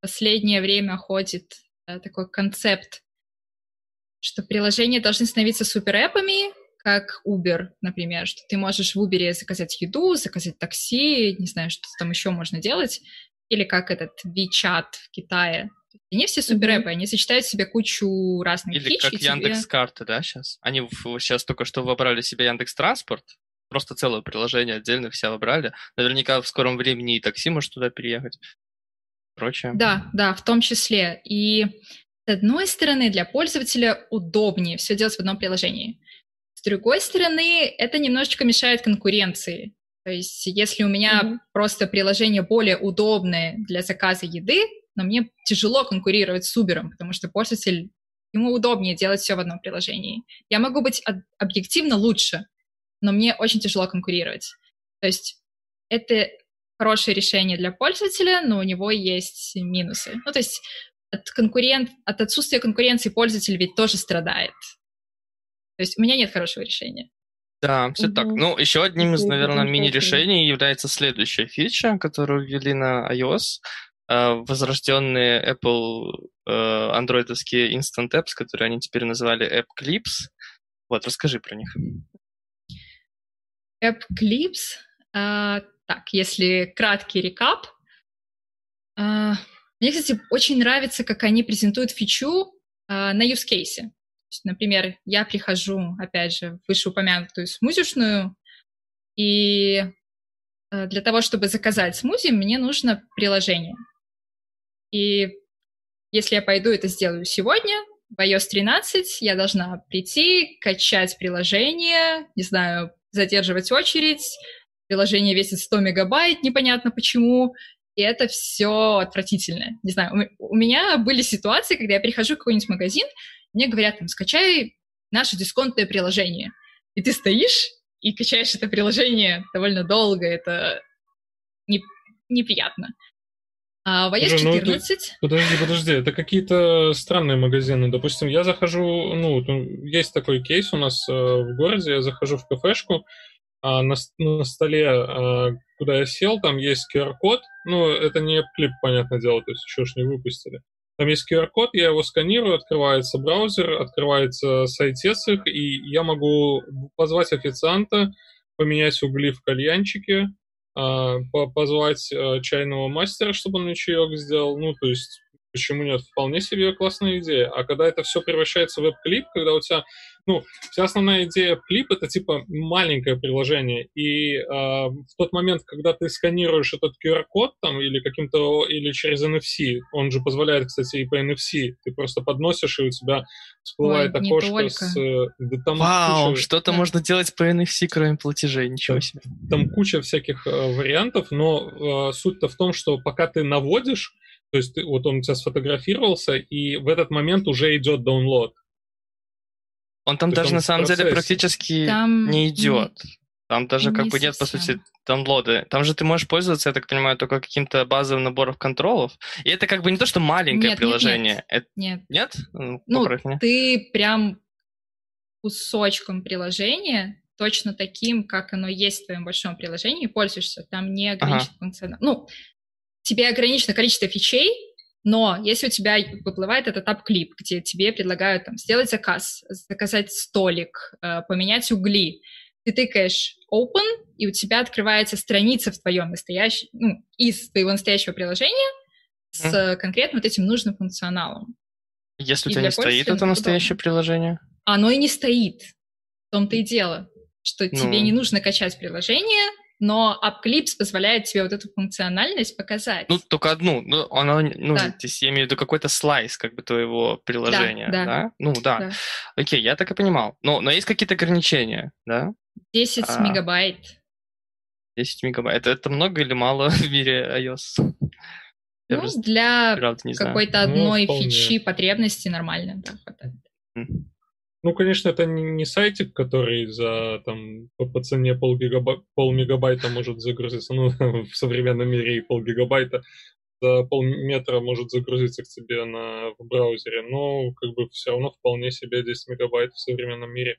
последнее время ходит э, такой концепт, что приложения должны становиться суперэпами, как Uber, например, что ты можешь в Uber заказать еду, заказать такси, не знаю, что там еще можно делать, или как этот WeChat в Китае. Они все суперэпы, mm-hmm. они сочетают в себе кучу разных Или фич. как Яндекс тебе... карты, да, сейчас? Они сейчас только что выбрали себе Яндекс Транспорт, просто целое приложение отдельно все выбрали. Наверняка в скором времени и такси может туда переехать. Прочее. Да, да, в том числе. И с одной стороны, для пользователя удобнее все делать в одном приложении. С другой стороны, это немножечко мешает конкуренции. То есть, если у меня mm-hmm. просто приложение более удобное для заказа еды, но мне тяжело конкурировать с Uber, потому что пользователь ему удобнее делать все в одном приложении. Я могу быть объективно лучше, но мне очень тяжело конкурировать. То есть это хорошее решение для пользователя, но у него есть минусы. Ну, то есть от, конкурент, от отсутствия конкуренции пользователь ведь тоже страдает. То есть у меня нет хорошего решения. Да, все угу. так. Ну, еще одним из, наверное, мини-решений является следующая фича, которую ввели на iOS. Uh, возрожденные Apple андроидовские Instant Apps, которые они теперь называли App Clips. Вот, расскажи про них. App Clips. А, так, если краткий рекап. А, мне, кстати, очень нравится, как они презентуют фичу а, на use case. Например, я прихожу, опять же, в вышеупомянутую смузишную, и для того, чтобы заказать смузи, мне нужно приложение. И если я пойду это сделаю сегодня, в iOS 13 я должна прийти, качать приложение, не знаю, задерживать очередь, приложение весит 100 мегабайт, непонятно почему, и это все отвратительно. Не знаю, у меня были ситуации, когда я прихожу в какой-нибудь магазин, мне говорят, там, скачай наше дисконтное приложение. И ты стоишь и качаешь это приложение довольно долго, это не, неприятно. А в iOS 14... Ну, подожди, подожди, это какие-то странные магазины. Допустим, я захожу, ну, есть такой кейс у нас э, в городе, я захожу в кафешку, а на, на столе, а, куда я сел, там есть QR-код, ну, это не клип, понятное дело, то есть еще ж не выпустили. Там есть QR-код, я его сканирую, открывается браузер, открывается сайт их, и я могу позвать официанта, поменять угли в кальянчике, позвать а, чайного мастера, чтобы он мне чаек сделал. Ну, то есть, почему нет? Вполне себе классная идея. А когда это все превращается в веб-клип, когда у тебя ну, вся основная идея клип это типа маленькое приложение, и э, в тот момент, когда ты сканируешь этот QR-код там или каким-то, или через NFC, он же позволяет, кстати, и по NFC, ты просто подносишь, и у тебя всплывает Ой, окошко с... Э, да, там Вау, куча... что-то да. можно делать по NFC, кроме платежей, ничего себе. Там куча всяких э, вариантов, но э, суть-то в том, что пока ты наводишь, то есть ты, вот он у тебя сфотографировался, и в этот момент уже идет download. Он там даже на самом деле практически там не идет. Там даже не как бы нет, по сути, даунлоды. Там же ты можешь пользоваться, я так понимаю, только каким-то базовым набором контролов. И это как бы не то, что маленькое нет, приложение. Нет, нет. Это... нет. Нет? Ну, ну ты прям кусочком приложения точно таким, как оно есть в твоем большом приложении, пользуешься, там не ограничено ага. функционал. Ну, тебе ограничено количество фичей, но если у тебя выплывает этот App Clip, где тебе предлагают там, сделать заказ, заказать столик, э, поменять угли, ты тыкаешь open, и у тебя открывается страница в твоем настоящем, ну, из твоего настоящего приложения с mm. конкретно вот этим нужным функционалом. Если и у тебя не стоит это настоящее удобно. приложение? Оно и не стоит. В том-то и дело, что ну... тебе не нужно качать приложение, но App Clips позволяет тебе вот эту функциональность показать. Ну, только одну. Ну, она, ну, да. здесь я имею в виду какой-то слайс как бы твоего приложения, да? да. да? Ну, да. да. Окей, я так и понимал. Но, но есть какие-то ограничения, да? 10 а... мегабайт. 10 мегабайт. Это, это много или мало в мире iOS? Я ну, для какой-то одной ну, фичи потребности нормально, да, хватает. Ну, конечно, это не, сайтик, который за там по, по цене пол, гигаба, пол мегабайта может загрузиться, ну, в современном мире и пол гигабайта за полметра может загрузиться к тебе на, в браузере, но как бы все равно вполне себе 10 мегабайт в современном мире.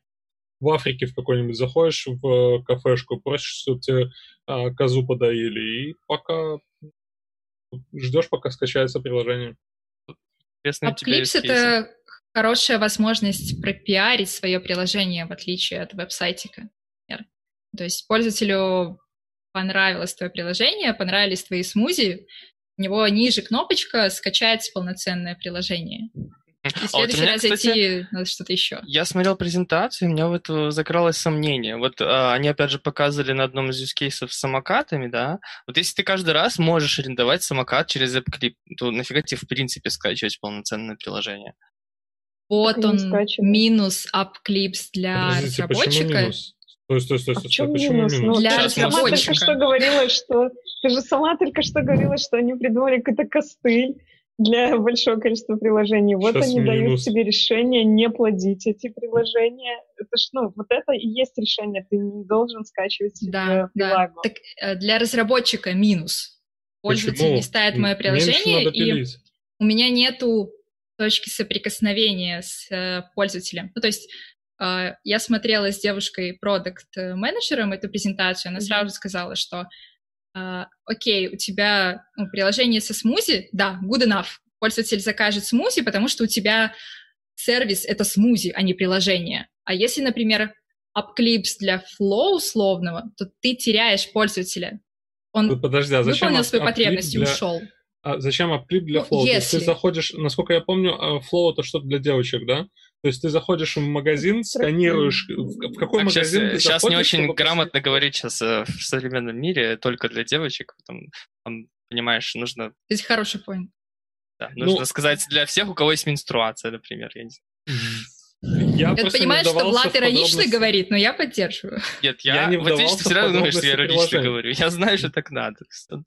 В Африке в какой-нибудь заходишь в кафешку, просишь, чтобы тебе а, козу подоили, и пока ждешь, пока скачается приложение. Upclips — это хорошая возможность пропиарить свое приложение, в отличие от веб-сайтика. То есть пользователю понравилось твое приложение, понравились твои смузи, у него ниже кнопочка «Скачать полноценное приложение». И в следующий а вот раз кстати, зайти надо что-то еще. Я смотрел презентацию, и у меня вот закралось сомнение. Вот а, они, опять же, показывали на одном из юзкейсов с самокатами, да? Вот если ты каждый раз можешь арендовать самокат через AppClip, то нафига тебе, в принципе, скачивать полноценное приложение? Вот он, минус AppClips для Подождите, разработчика. Стой, стой, стой, стой, а почему минус? Ну, для. Ты только что говорила, что... Ты же сама только что говорила, что они придумали какой-то костыль для большого количества приложений. Вот Сейчас они минус. дают тебе решение не плодить эти приложения. Это ж, ну, вот это и есть решение. Ты не должен скачивать да, да. Так, э, для разработчика минус. Пользователь Почему? не ставит мое приложение, и у меня нету точки соприкосновения с э, пользователем. Ну, то есть э, я смотрела с девушкой, продукт-менеджером эту презентацию, она сразу сказала, что а, окей, у тебя ну, приложение со смузи, да, good enough. Пользователь закажет смузи, потому что у тебя сервис — это смузи, а не приложение. А если, например, AppClips для Flow условного, то ты теряешь пользователя. Он Подожди, а зачем выполнил свою потребность и ушел. А зачем AppClip для? Ну, если... То есть ты заходишь, насколько я помню, а, Flow — это что-то для девочек, да? То есть ты заходишь в магазин, сканируешь, в какой так, магазин сейчас, ты Сейчас не очень грамотно говорить сейчас э, в современном мире только для девочек. Там, там понимаешь, нужно... Здесь хороший point. Да, нужно ну, сказать для всех, у кого есть менструация, например. Я не знаю. Я, я понимаю, что Влад иронично говорит, но я поддерживаю. Нет, я, я не вот видишь, ты все равно думаешь, что я иронично говорю. Я знаю, что так надо.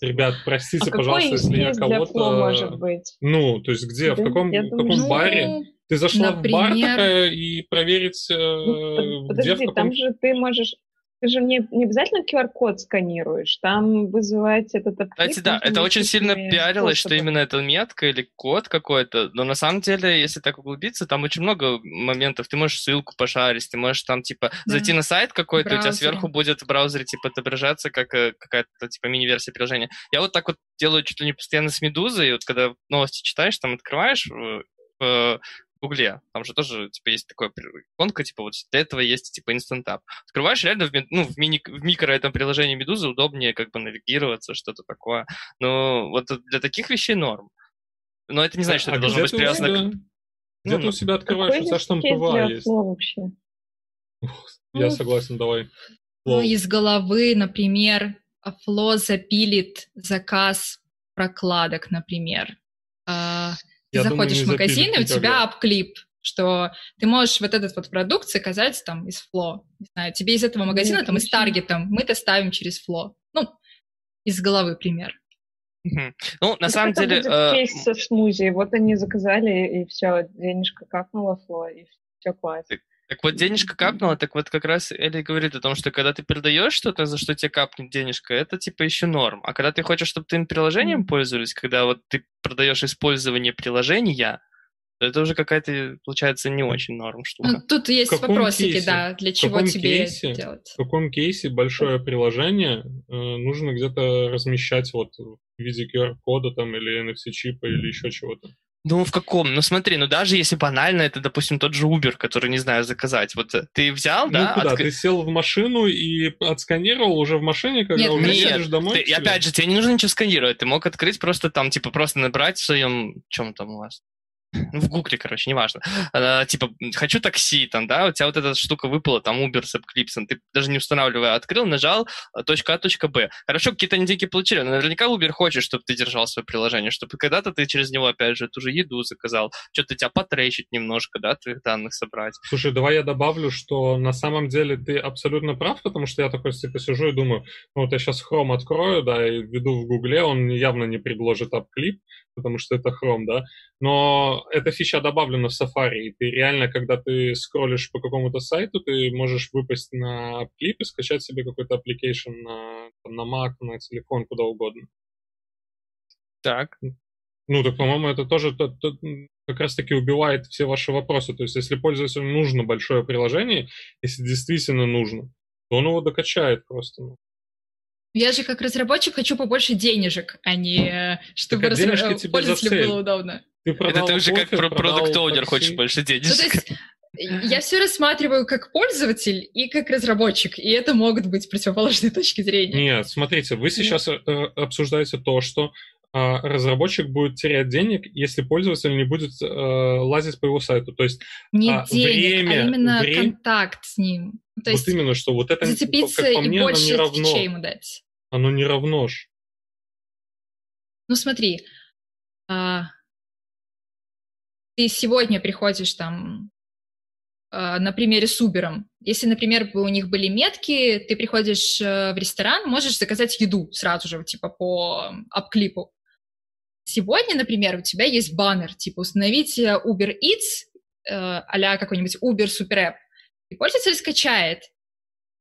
Ребят, простите, а пожалуйста, если я кого-то... может быть? Ну, то есть где, да, в каком, в каком думаю, баре? Ты зашла Например... в бар такая и проверить, э, ну, подожди, где, в каком... там же ты можешь... Ты же не, не обязательно QR-код сканируешь, там вызывать этот отклик. Кстати, да, это очень сильно пиарилось, что именно эта метка или код какой-то, но на самом деле, если так углубиться, там очень много моментов. Ты можешь ссылку пошарить, ты можешь там, типа, да. зайти на сайт какой-то, у тебя сверху будет в браузере, типа, отображаться как э, какая-то, типа, мини-версия приложения. Я вот так вот делаю чуть ли не постоянно с Медузой, и вот когда новости читаешь, там открываешь э, Гугле. Там же тоже, типа, есть такое иконка, типа, вот для этого есть, типа, Instant App. Открываешь реально в, ну, в, мини, в микро этом приложении Медузы удобнее, как бы, навигироваться, что-то такое. Но вот для таких вещей норм. Но это не значит, что а это должно быть привязано к... Где ну, ты у себя открываешь? У там PWA есть. Вообще? Я ну, согласен, давай. Ну, из головы, например, Flo запилит заказ прокладок, например. Ты Я заходишь думаю, в магазин, и у тебя апклип, что ты можешь вот этот вот продукт заказать там из Фло. Не знаю, тебе из этого магазина, Нет, там, из Таргета, мы-то ставим через Фло. Ну, из головы пример. Ну, на так самом это деле... Будет э... кейс со смузи. Вот они заказали, и все, денежка капнула Фло, и все класс. Так вот, денежка капнула, так вот как раз Элли говорит о том, что когда ты передаешь что-то, за что тебе капнет денежка, это типа еще норм. А когда ты хочешь, чтобы ты им приложением пользовались, когда вот ты продаешь использование приложения, Это уже какая-то, получается, не очень норм штука. Ну, тут есть вопросики, кейсе? да, для чего тебе кейсе, делать. В каком кейсе большое приложение э, нужно где-то размещать вот в виде QR-кода там или NFC-чипа или еще чего-то? Ну, в каком? Ну, смотри, ну, даже если банально, это, допустим, тот же Uber, который, не знаю, заказать. Вот э, ты взял, ну, да? куда? Отк... Ты сел в машину и отсканировал уже в машине, когда нет, уже нет, едешь домой? Ты, опять же, тебе не нужно ничего сканировать. Ты мог открыть просто там, типа, просто набрать в своем... Чем там у вас? В гугле, короче, неважно, а, типа, хочу такси, там, да, у тебя вот эта штука выпала, там, Uber с Eclipse, ты даже не устанавливая, открыл, нажал, а, точка А, точка Б. Хорошо, какие-то деньги получили, но наверняка Uber хочет, чтобы ты держал свое приложение, чтобы когда-то ты через него, опять же, ту же еду заказал, что-то тебя потречить немножко, да, твоих данных собрать. Слушай, давай я добавлю, что на самом деле ты абсолютно прав, потому что я такой, типа, сижу и думаю, ну, вот я сейчас Chrome открою, да, и введу в Гугле, он явно не предложит AppClip, потому что это Chrome, да, но эта фича добавлена в Safari, и ты реально, когда ты скроллишь по какому-то сайту, ты можешь выпасть на клип и скачать себе какой-то application на, там, на Mac, на телефон, куда угодно. Так. Ну, так, по-моему, это тоже то, то, как раз-таки убивает все ваши вопросы. То есть, если пользователю нужно большое приложение, если действительно нужно, то он его докачает просто. Ну. Я же как разработчик хочу побольше денежек, а не чтобы раз... пользователю было удобно. Ты Это ты уже как продукт оунер хочешь больше денежек. Ну, я все рассматриваю как пользователь и как разработчик, и это могут быть противоположные точки зрения. Нет, смотрите, вы сейчас э, обсуждаете то, что а, разработчик будет терять денег, если пользователь не будет э, лазить по его сайту. То есть не а, денег, время, а именно время... контакт с ним. То вот именно, что вот это, зацепиться как по мне, и больше оно не равно. ему дать. Оно не равно ж. Ну смотри, а, ты сегодня приходишь там а, на примере с Uber. Если, например, у них были метки, ты приходишь э, в ресторан, можешь заказать еду сразу же, типа по апклипу. Сегодня, например, у тебя есть баннер, типа установите Uber Eats, э, а какой-нибудь Uber Super App, и пользователь скачает.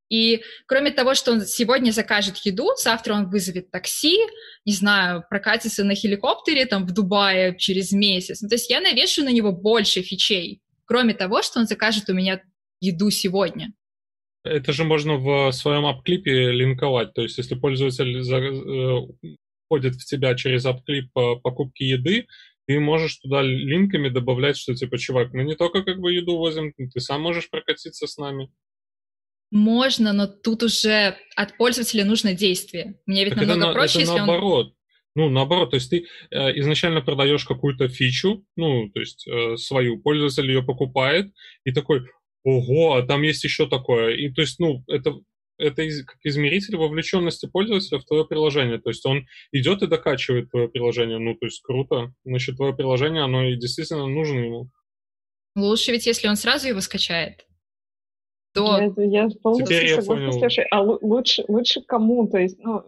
И кроме того, что он сегодня закажет еду, завтра он вызовет такси, не знаю, прокатится на хеликоптере там в Дубае через месяц. Ну, то есть я навешу на него больше фичей, кроме того, что он закажет у меня еду сегодня. Это же можно в своем апклипе линковать. То есть если пользователь э, входит в тебя через апклип по покупке еды, ты можешь туда линками добавлять, что типа, чувак, мы не только как бы еду возим, ты сам можешь прокатиться с нами. Можно, но тут уже от пользователя нужно действие. Мне ведь так намного это, проще, это если наоборот. он... Ну, наоборот, то есть ты э, изначально продаешь какую-то фичу, ну, то есть э, свою, пользователь ее покупает, и такой, ого, а там есть еще такое. И то есть, ну, это это из, как измеритель вовлеченности пользователя в твое приложение. То есть он идет и докачивает твое приложение. Ну, то есть круто. Значит, твое приложение, оно и действительно нужно ему. Лучше ведь, если он сразу его скачает. То... Я, я полностью Теперь согласна. Я Слушай, а лучше, лучше кому? То есть, ну,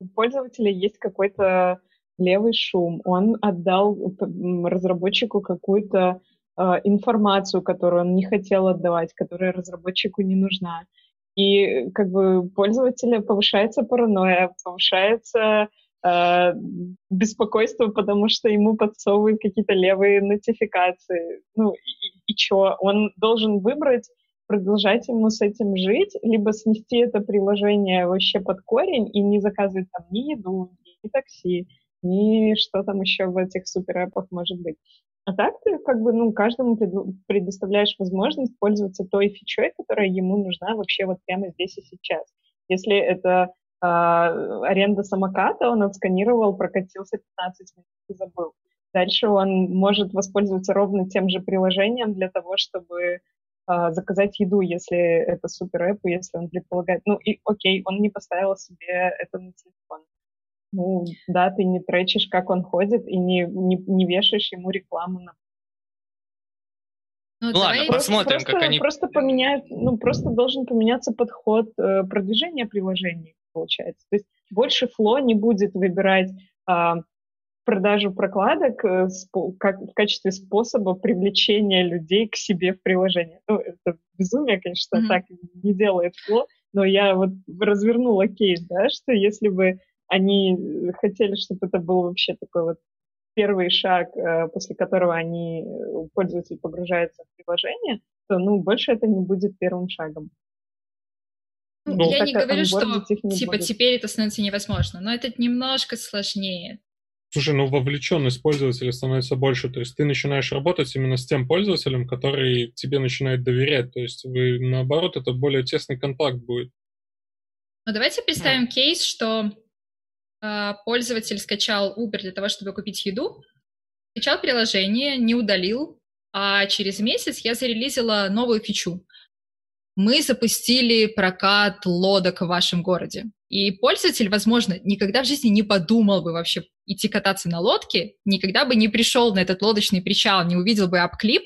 у пользователя есть какой-то левый шум. Он отдал разработчику какую-то э, информацию, которую он не хотел отдавать, которая разработчику не нужна. И как бы пользователя повышается паранойя, повышается э, беспокойство, потому что ему подсовывают какие-то левые нотификации. Ну и, и что? Он должен выбрать, продолжать ему с этим жить, либо снести это приложение вообще под корень и не заказывать там ни еду, ни такси, ни что там еще в этих суперэпах может быть. А так ты как бы, ну, каждому предоставляешь возможность пользоваться той фичой, которая ему нужна вообще вот прямо здесь и сейчас. Если это э, аренда самоката, он отсканировал, прокатился 15 минут и забыл. Дальше он может воспользоваться ровно тем же приложением для того, чтобы заказать еду, если это супер эп, если он предполагает. Ну и окей, он не поставил себе это на телефон ну, да, ты не тречишь, как он ходит, и не, не, не вешаешь ему рекламу на ну, ну ладно, посмотрим, просто, как они... Просто поменяют, ну, просто должен поменяться подход э, продвижения приложений, получается. То есть больше фло не будет выбирать э, продажу прокладок э, как, в качестве способа привлечения людей к себе в приложение. Ну, это безумие, конечно, mm-hmm. так не делает фло, но я вот развернула кейс, да, что если бы они хотели, чтобы это был вообще такой вот первый шаг, э, после которого они, э, пользователь погружается в приложение, то, ну, больше это не будет первым шагом. Ну, я не говорю, что типа будет. теперь это становится невозможно, но это немножко сложнее. Слушай, ну вовлеченность пользователя становится больше, то есть ты начинаешь работать именно с тем пользователем, который тебе начинает доверять, то есть вы, наоборот, это более тесный контакт будет. Ну давайте представим mm. кейс, что э, пользователь скачал Uber для того, чтобы купить еду, скачал приложение, не удалил, а через месяц я зарелизила новую фичу. Мы запустили прокат лодок в вашем городе. И пользователь, возможно, никогда в жизни не подумал бы вообще идти кататься на лодке, никогда бы не пришел на этот лодочный причал, не увидел бы апклип,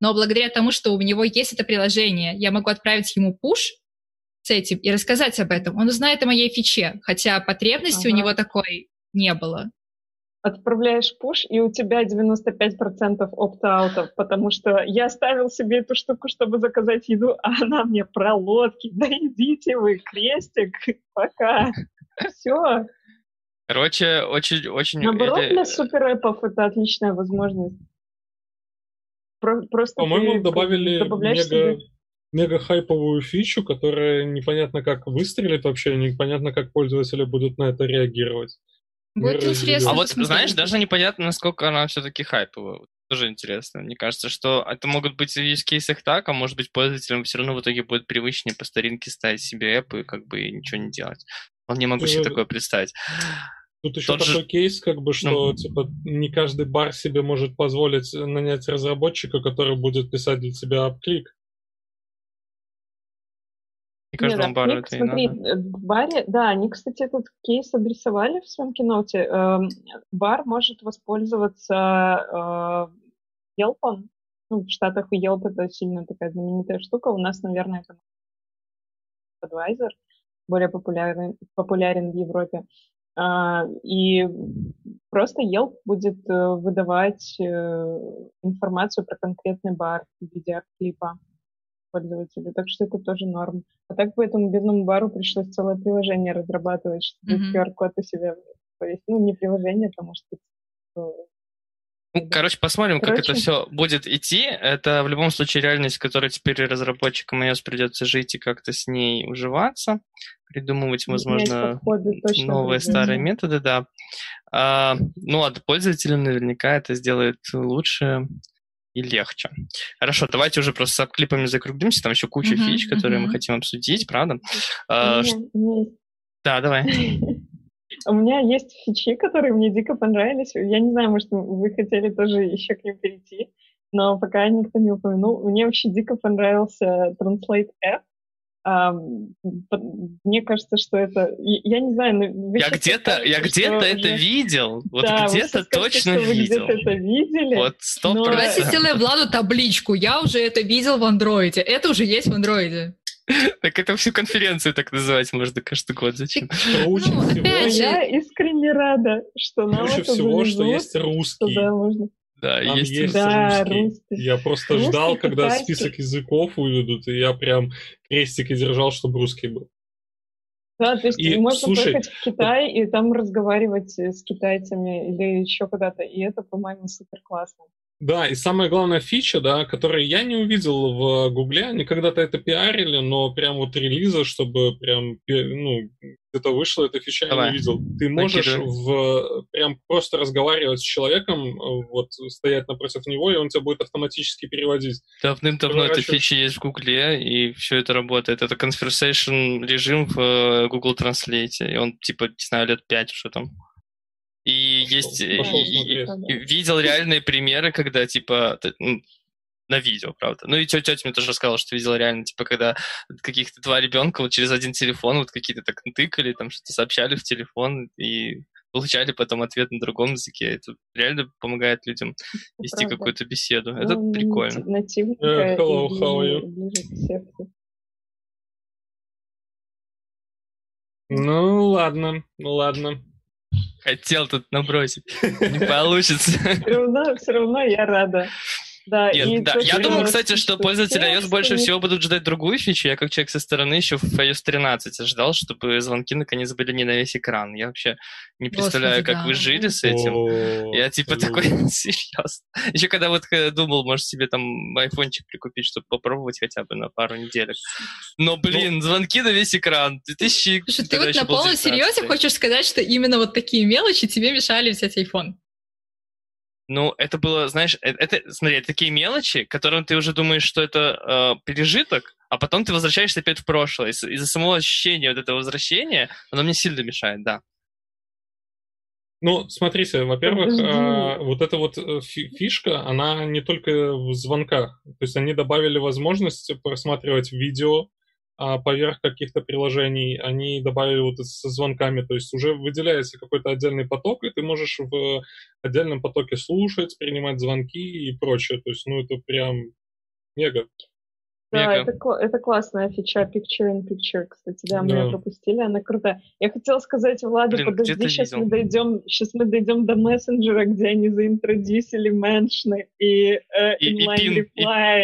но благодаря тому, что у него есть это приложение, я могу отправить ему пуш с этим и рассказать об этом. Он узнает о моей фиче, хотя потребности ага. у него такой не было. Отправляешь пуш, и у тебя 95% опт-аутов, потому что я ставил себе эту штуку, чтобы заказать еду, а она мне про лодки. Да идите вы, крестик, пока. Все. Короче, очень, очень... Наоборот, это... для суперэпов это отличная возможность. Про- просто По-моему, добавили мега, себе... мега хайповую фичу, которая непонятно как выстрелит вообще, непонятно как пользователи будут на это реагировать. Будет интересно. А вот, знаешь, даже непонятно, насколько она все-таки хайповая. Тоже интересно. Мне кажется, что это могут быть в use кейсах так, а может быть пользователям все равно в итоге будет привычнее по старинке ставить себе app и как бы ничего не делать. Не могу себе такое представить. Тут еще Тот такой же... кейс, как бы, что ну... типа не каждый бар себе может позволить нанять разработчика, который будет писать для тебя апклик. Не каждому Нет, бару апклик, это смотри, надо. в баре, да, они, кстати, этот кейс адресовали в своем киноте. Эм, бар может воспользоваться э, Yelp. Ну, в Штатах Yelp это сильно такая знаменитая штука. У нас, наверное, это Advisor более популярен, популярен в Европе. А, и просто Yelp будет э, выдавать э, информацию про конкретный бар в виде клипа пользователю, так что это тоже норм. А так по этому бедному бару пришлось целое приложение разрабатывать, чтобы mm-hmm. QR-код у себя повесить. Ну, не приложение, потому что ну, короче, посмотрим, короче. как это все будет идти. Это в любом случае реальность, в которой теперь разработчикам iOS придется жить и как-то с ней уживаться, придумывать, возможно, новые старые методы, да. А, ну, а пользователям наверняка это сделает лучше и легче. Хорошо, давайте уже просто с клипами закруглимся. Там еще куча uh-huh, фич, которые uh-huh. мы хотим обсудить, правда? Uh, да, давай. У меня есть фичи, которые мне дико понравились. Я не знаю, может, вы хотели тоже еще к ним перейти, но пока никто не упомянул. Мне вообще дико понравился Translate App. Мне кажется, что это... Я не знаю, но... Я где-то, я где-то уже... это видел. Вот да, где-то точно скажете, видел. Вы где-то это видели. Вот сто но... Давайте сделаем Владу табличку. Я уже это видел в андроиде. Это уже есть в андроиде. Так это всю конференцию так называть можно каждый год. Зачем? Ну, всего. Я искренне рада, что нам Лучше всего, что есть русский. Да, можно. Да, Там есть, есть да, русский. русский. Я просто русский, ждал, когда китайский. список языков выведут, и я прям крестики держал, чтобы русский был. Да, то есть и, можно слушай, поехать в Китай и там разговаривать с китайцами или еще куда-то, и это, по-моему, супер классно. Да, и самая главная фича, да, которую я не увидел в Гугле, они когда-то это пиарили, но прям вот релиза, чтобы прям, ну, это вышло, эта фича Давай. я не видел. Ты можешь в, прям просто разговаривать с человеком, вот стоять напротив него, и он тебя будет автоматически переводить. Давным-давно эта фича есть в Гугле, и все это работает. Это conversation режим в э, Google Translate, и он типа, не знаю, лет пять уже там. Есть, пошел и, и, видел реальные примеры, когда, типа, ну, на видео, правда. Ну и тетя, тетя мне тоже рассказала, что видела реально, типа, когда каких-то два ребенка вот через один телефон вот какие-то так тыкали, там что-то сообщали в телефон и получали потом ответ на другом языке. Это реально помогает людям вести какую-то беседу. Ну, Это прикольно. Нативненько uh, hello, how are you? Ну, ладно, ну ладно. Хотел тут набросить. Не получится. Все равно, все равно я рада. Да, Нет, и да. Я думаю, кстати, что пользователи iOS больше всего будут ждать другую фичу. Я как человек со стороны еще в iOS 13 ожидал, чтобы звонки наконец были не на весь экран. Я вообще не представляю, Господи, как да. вы жили с этим. О, Я типа такой, серьезно. Еще когда вот э, думал, может себе там айфончик прикупить, чтобы попробовать хотя бы на пару неделек. Но, блин, звонки на весь экран. 2000... Слушай, ты вот на полном 19. серьезе хочешь сказать, что именно вот такие мелочи тебе мешали взять iPhone? Ну, это было, знаешь, э- это, смотри, это такие мелочи, которым ты уже думаешь, что это э, пережиток, а потом ты возвращаешься опять в прошлое. Из- Из-за самого ощущения вот этого возвращения, оно мне сильно мешает, да. Ну, смотрите, во-первых, а, вот эта вот э, фи- фишка, она не только в звонках. То есть они добавили возможность просматривать видео поверх каких-то приложений. Они добавили вот со звонками. То есть уже выделяется какой-то отдельный поток, и ты можешь в отдельном потоке слушать, принимать звонки и прочее. То есть, ну, это прям мега. Да, это, это классная фича Picture in Picture, кстати, да, мы Да. ее пропустили, она крутая. Я хотела сказать, Влада, Блин, подожди, сейчас мы дойдем, сейчас мы дойдем до мессенджера, где они заинтродюсили меншны и, э, И- и пин-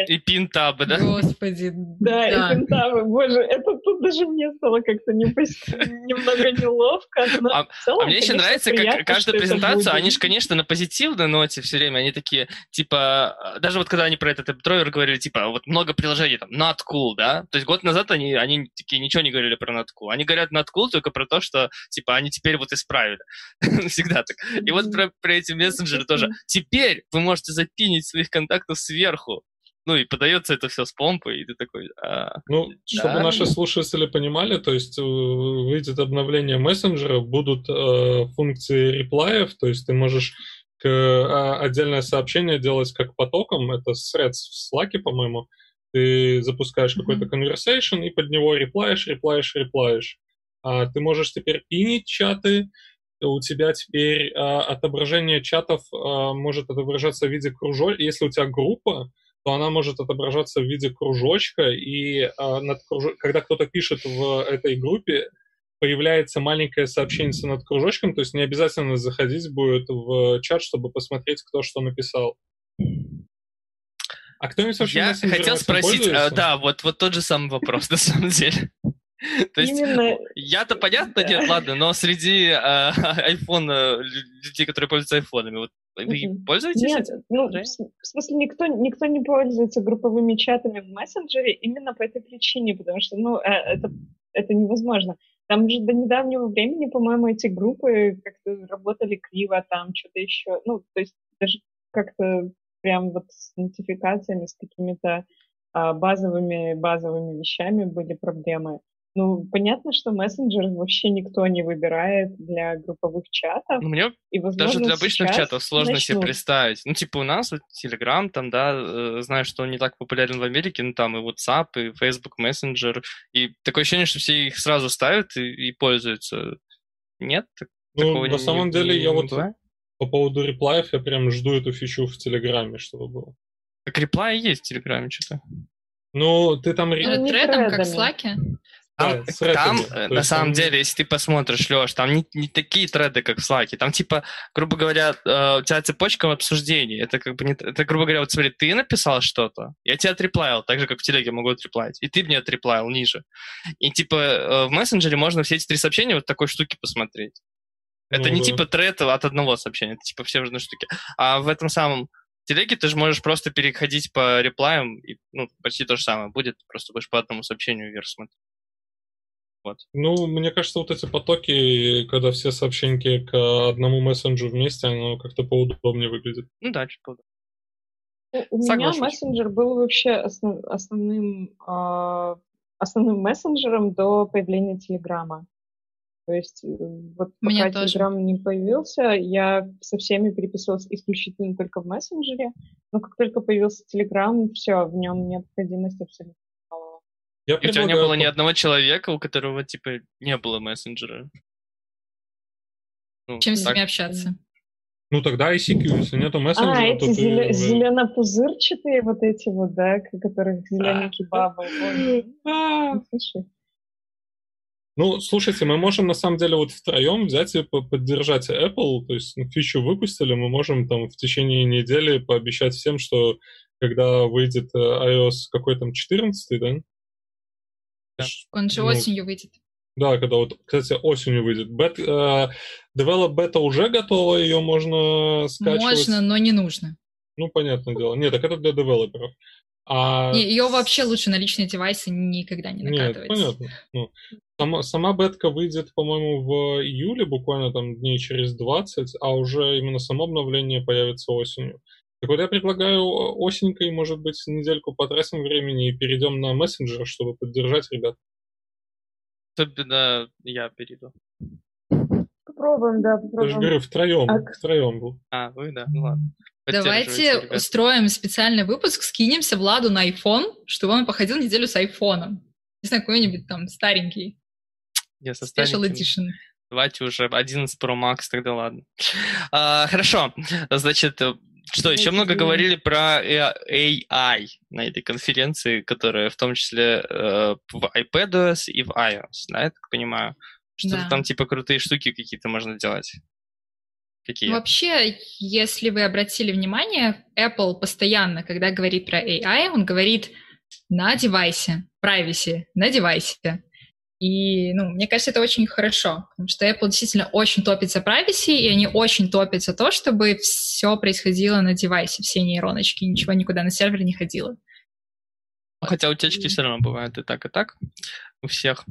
и- пин-табы, да? Господи, Да, и пентавы. Боже, это тут даже мне стало как-то не немного неловко. но А- в целом, А мне еще нравится, как приятно, каждая что это презентация, они же, конечно, на позитивной ноте все время, они такие, типа, даже вот когда они про этот Троер говорили, типа, вот много приложений, там, not cool, да, то есть год назад они, они такие ничего не говорили про not cool, они говорят not cool только про то, что, типа, они теперь вот исправили, всегда так. И вот про, про эти мессенджеры тоже. Теперь вы можете запинить своих контактов сверху, ну и подается это все с помпой, и ты такой, а, Ну, чтобы Да. наши слушатели понимали, то есть э, выйдет обновление мессенджера, будут э, функции реплаев, то есть ты можешь к, а, отдельное сообщение делать как потоком, это threads в Slack, по-моему, ты запускаешь Мгм. какой-то conversation и под него реплаешь, реплаешь, реплаешь. А ты можешь теперь пинить чаты, у тебя теперь а, отображение чатов а, может отображаться в виде кружочка. Если у тебя группа, то она может отображаться в виде кружочка, и а, над кружо- когда кто-то пишет в этой группе, появляется маленькое сообщение над кружочком, то есть не обязательно заходить будет в чат, чтобы посмотреть, кто что написал. А кто-нибудь вообще я хотел спросить, а, да, вот, вот тот же самый вопрос, на самом деле. То есть, Именно- я-то понятно, нет, ладно, но среди iPhone, э, лю- людей, которые пользуются айфонами, вот вы пользуетесь Нет, этим? ну, в смысле, никто, никто не пользуется групповыми чатами в мессенджере именно по этой причине, потому что, ну, э, это, это невозможно. Там же до недавнего времени, по-моему, эти группы как-то работали криво, там что-то еще, ну, то есть даже как-то прям вот с нотификациями, с какими-то а, базовыми, базовыми вещами были проблемы. Ну, понятно, что мессенджер вообще никто не выбирает для групповых чатов, Ну, мне и, возможно, даже для обычных чатов сложно себе начнут. представить. Ну, типа у нас вот Telegram, там, да, э, знаю, что он не так популярен в Америке, ну, там и WhatsApp, и Facebook Messenger, и такое ощущение, что все их сразу ставят и, и пользуются. Нет? Так- Ну, такого на не- самом не- деле, не я вот бывает? По поводу реплаев, я прям жду эту фичу в Телеграме, чтобы было. Так реплай есть в Телеграме что-то. Ну, ты там... ре- Ну, Тредом, как в. Slack? Там, Да, там, э, есть на самом там- деле, если ты посмотришь, Леш, там не, не такие треды, как в Slack. Там, типа, грубо говоря, э, у тебя цепочка обсуждений. Это, как бы не, это, грубо говоря, вот смотри, ты написал что-то, я тебе отреплавил, так же, как в телеге могу отреплавить, и ты мне отреплавил ниже. И, типа, э, в мессенджере можно все эти три сообщения вот такой штуки посмотреть. Это Ну не да. типа тред от одного сообщения, это типа все разные штуки. А в этом самом телеге ты же можешь просто переходить по реплаям, и ну, почти то же самое будет, просто будешь по одному сообщению вверх смотреть. Вот. Ну, мне кажется, вот эти потоки, когда все сообщеньки к одному мессенджеру вместе, оно как-то поудобнее выглядит. Ну да, чуть поудобнее. У Соглашусь. меня мессенджер был вообще основ- основным, а, основным мессенджером до появления Телеграма. То есть э, вот У меня пока тоже. Телеграм не появился, я со всеми переписывалась исключительно только в мессенджере. Но как только появился Телеграм, все, в нем необходимость абсолютно. Я И у тебя не было ни одного человека, у которого, типа, не было мессенджера. Ну, Чем с так. ними общаться? Ну, тогда ICQ, если нету мессенджера, А, эти то ты... зеле- зеленопузырчатые вот эти вот, да, которых зелененький бабл. Ой, А. ну, слушай. Ну, слушайте, мы можем на самом деле вот втроем взять и по- поддержать Apple, то есть ну, фичу выпустили, мы можем там в течение недели пообещать всем, что когда выйдет э, iOS какой там 14, да? Да. Он же ну, осенью выйдет. Да, когда вот, кстати, осенью выйдет. Бет, э, Develop Beta уже готова, ее можно скачивать. Можно, но не нужно. Ну, понятное дело. Нет, так это для девелоперов. А... Не, ее вообще лучше на личные девайсы никогда не накатывать. Нет, понятно. Ну, сама, сама бетка выйдет, по-моему, в июле, буквально там дней через 20, а уже именно само обновление появится осенью. Так вот я предлагаю осенькой, может быть, недельку потратим времени и перейдем на мессенджер, чтобы поддержать ребят. Особенно я перейду. Попробуем, да, попробуем. Я же говорю, втроем, а... втроем был. А, вы, да, ну ладно. Давайте устроим специальный выпуск, скинемся Владу на iPhone, чтобы он походил неделю с айфоном. Не знаю, какой-нибудь там старенький. Я Special Edition. Давайте уже 11 Pro Max, тогда ладно. А, хорошо, значит, что, еще много говорили про AI на этой конференции, которая в том числе э, в iPadOS и в iOS, да, я так понимаю? Что-то да. там типа крутые штуки какие-то можно делать. Какие? Вообще, если вы обратили внимание, Apple постоянно, когда говорит про AI, он говорит на девайсе, privacy, на девайсе. И, ну, мне кажется, это очень хорошо, потому что Apple действительно очень топит за privacy, и они очень топят за то, чтобы все происходило на девайсе, все нейроночки, ничего никуда на сервер не ходило. Хотя утечки все равно бывают и так, и так у всех.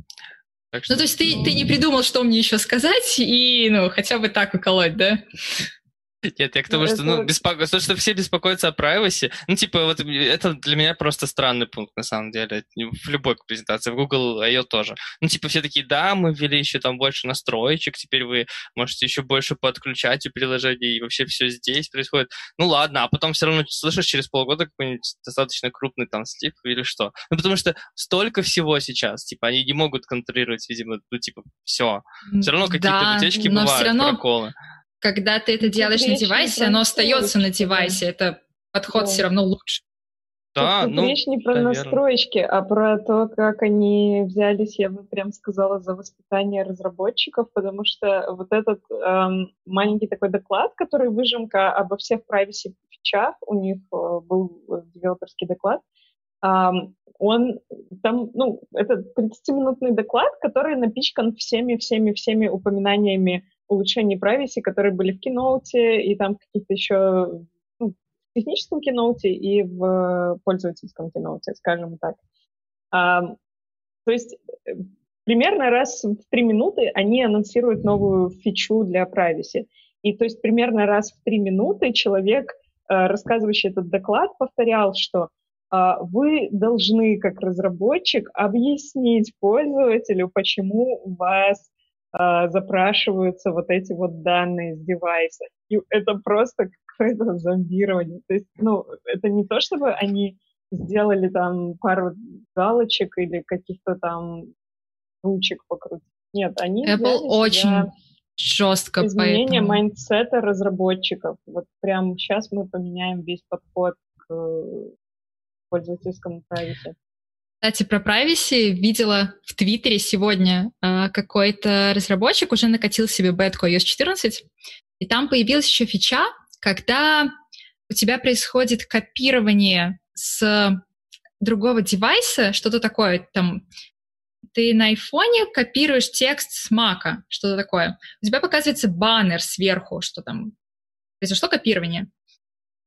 Так что... Ну, то есть ты, ты не придумал, что мне еще сказать, и, ну, хотя бы так уколоть, да? Нет, я к тому, что, ну, беспоко... то, что все беспокоятся о privacy, ну, типа, вот это для меня просто странный пункт, на самом деле, в любой презентации, в Google ее тоже. Ну, типа, все такие, да, мы ввели еще там больше настроечек, теперь вы можете еще больше подключать у приложений, и вообще все здесь происходит. Ну, ладно, а потом все равно слышишь через полгода какой-нибудь достаточно крупный там слип или что. Ну, потому что столько всего сейчас, типа, они не могут контролировать, видимо, ну, типа, все. Все равно какие-то да, утечки бывают, все равно... проколы когда ты это ну, делаешь на девайсе, оно остается на девайсе. Это подход да. все равно лучше. Да, Тут ну, речь не про наверное. настройки, а про то, как они взялись, я бы прям сказала, за воспитание разработчиков, потому что вот этот эм, маленький такой доклад, который выжимка обо всех privacy фичах, у них э, был девелоперский доклад, эм, он там, ну, это 30-минутный доклад, который напичкан всеми-всеми-всеми упоминаниями улучшений privacy, которые были в Keynote и там каких-то еще ну, в техническом Keynote и в пользовательском Keynote, скажем так. А, то есть э, примерно раз в три минуты они анонсируют новую фичу для privacy. И то есть примерно раз в три минуты человек, э, рассказывающий этот доклад, повторял, что а, вы должны, как разработчик, объяснить пользователю, почему у вас запрашиваются вот эти вот данные с девайса. И это просто какое-то зомбирование. То есть, ну, это не то, чтобы они сделали там пару галочек или каких-то там ручек покрутить. Нет, они Apple очень жестко изменение поэтому... mindset а разработчиков. Вот прям сейчас мы поменяем весь подход к пользовательскому privacy. Кстати, про privacy видела в Твиттере сегодня э, какой-то разработчик уже накатил себе бетку iOS 14, и там появилась еще фича, когда у тебя происходит копирование с другого девайса, что-то такое, там, ты на айфоне копируешь текст с мака, что-то такое. У тебя показывается баннер сверху, что там произошло копирование.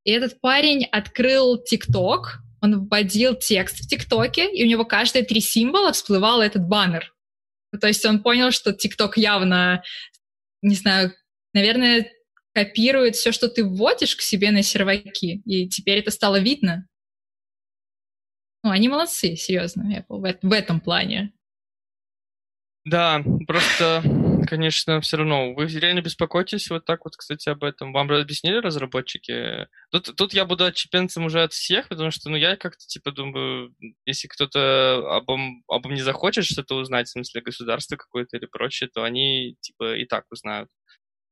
И этот парень открыл ТикТок, он вводил текст в ТикТоке, и у него каждые три символа всплывал этот баннер. То есть он понял, что ТикТок явно, не знаю, наверное, копирует все, что ты вводишь к себе на серваки, и теперь это стало видно. Ну, они молодцы, серьезно, Apple, в, в этом плане. Да, просто конечно, все равно. Вы реально беспокойтесь вот так вот, кстати, об этом. Вам объяснили разработчики? Тут, тут я буду отчепенцем уже от всех, потому что, ну, я как-то, типа, думаю, если кто-то обо, обо мне захочет что-то узнать, в смысле государство какое-то или прочее, то они, типа, и так узнают.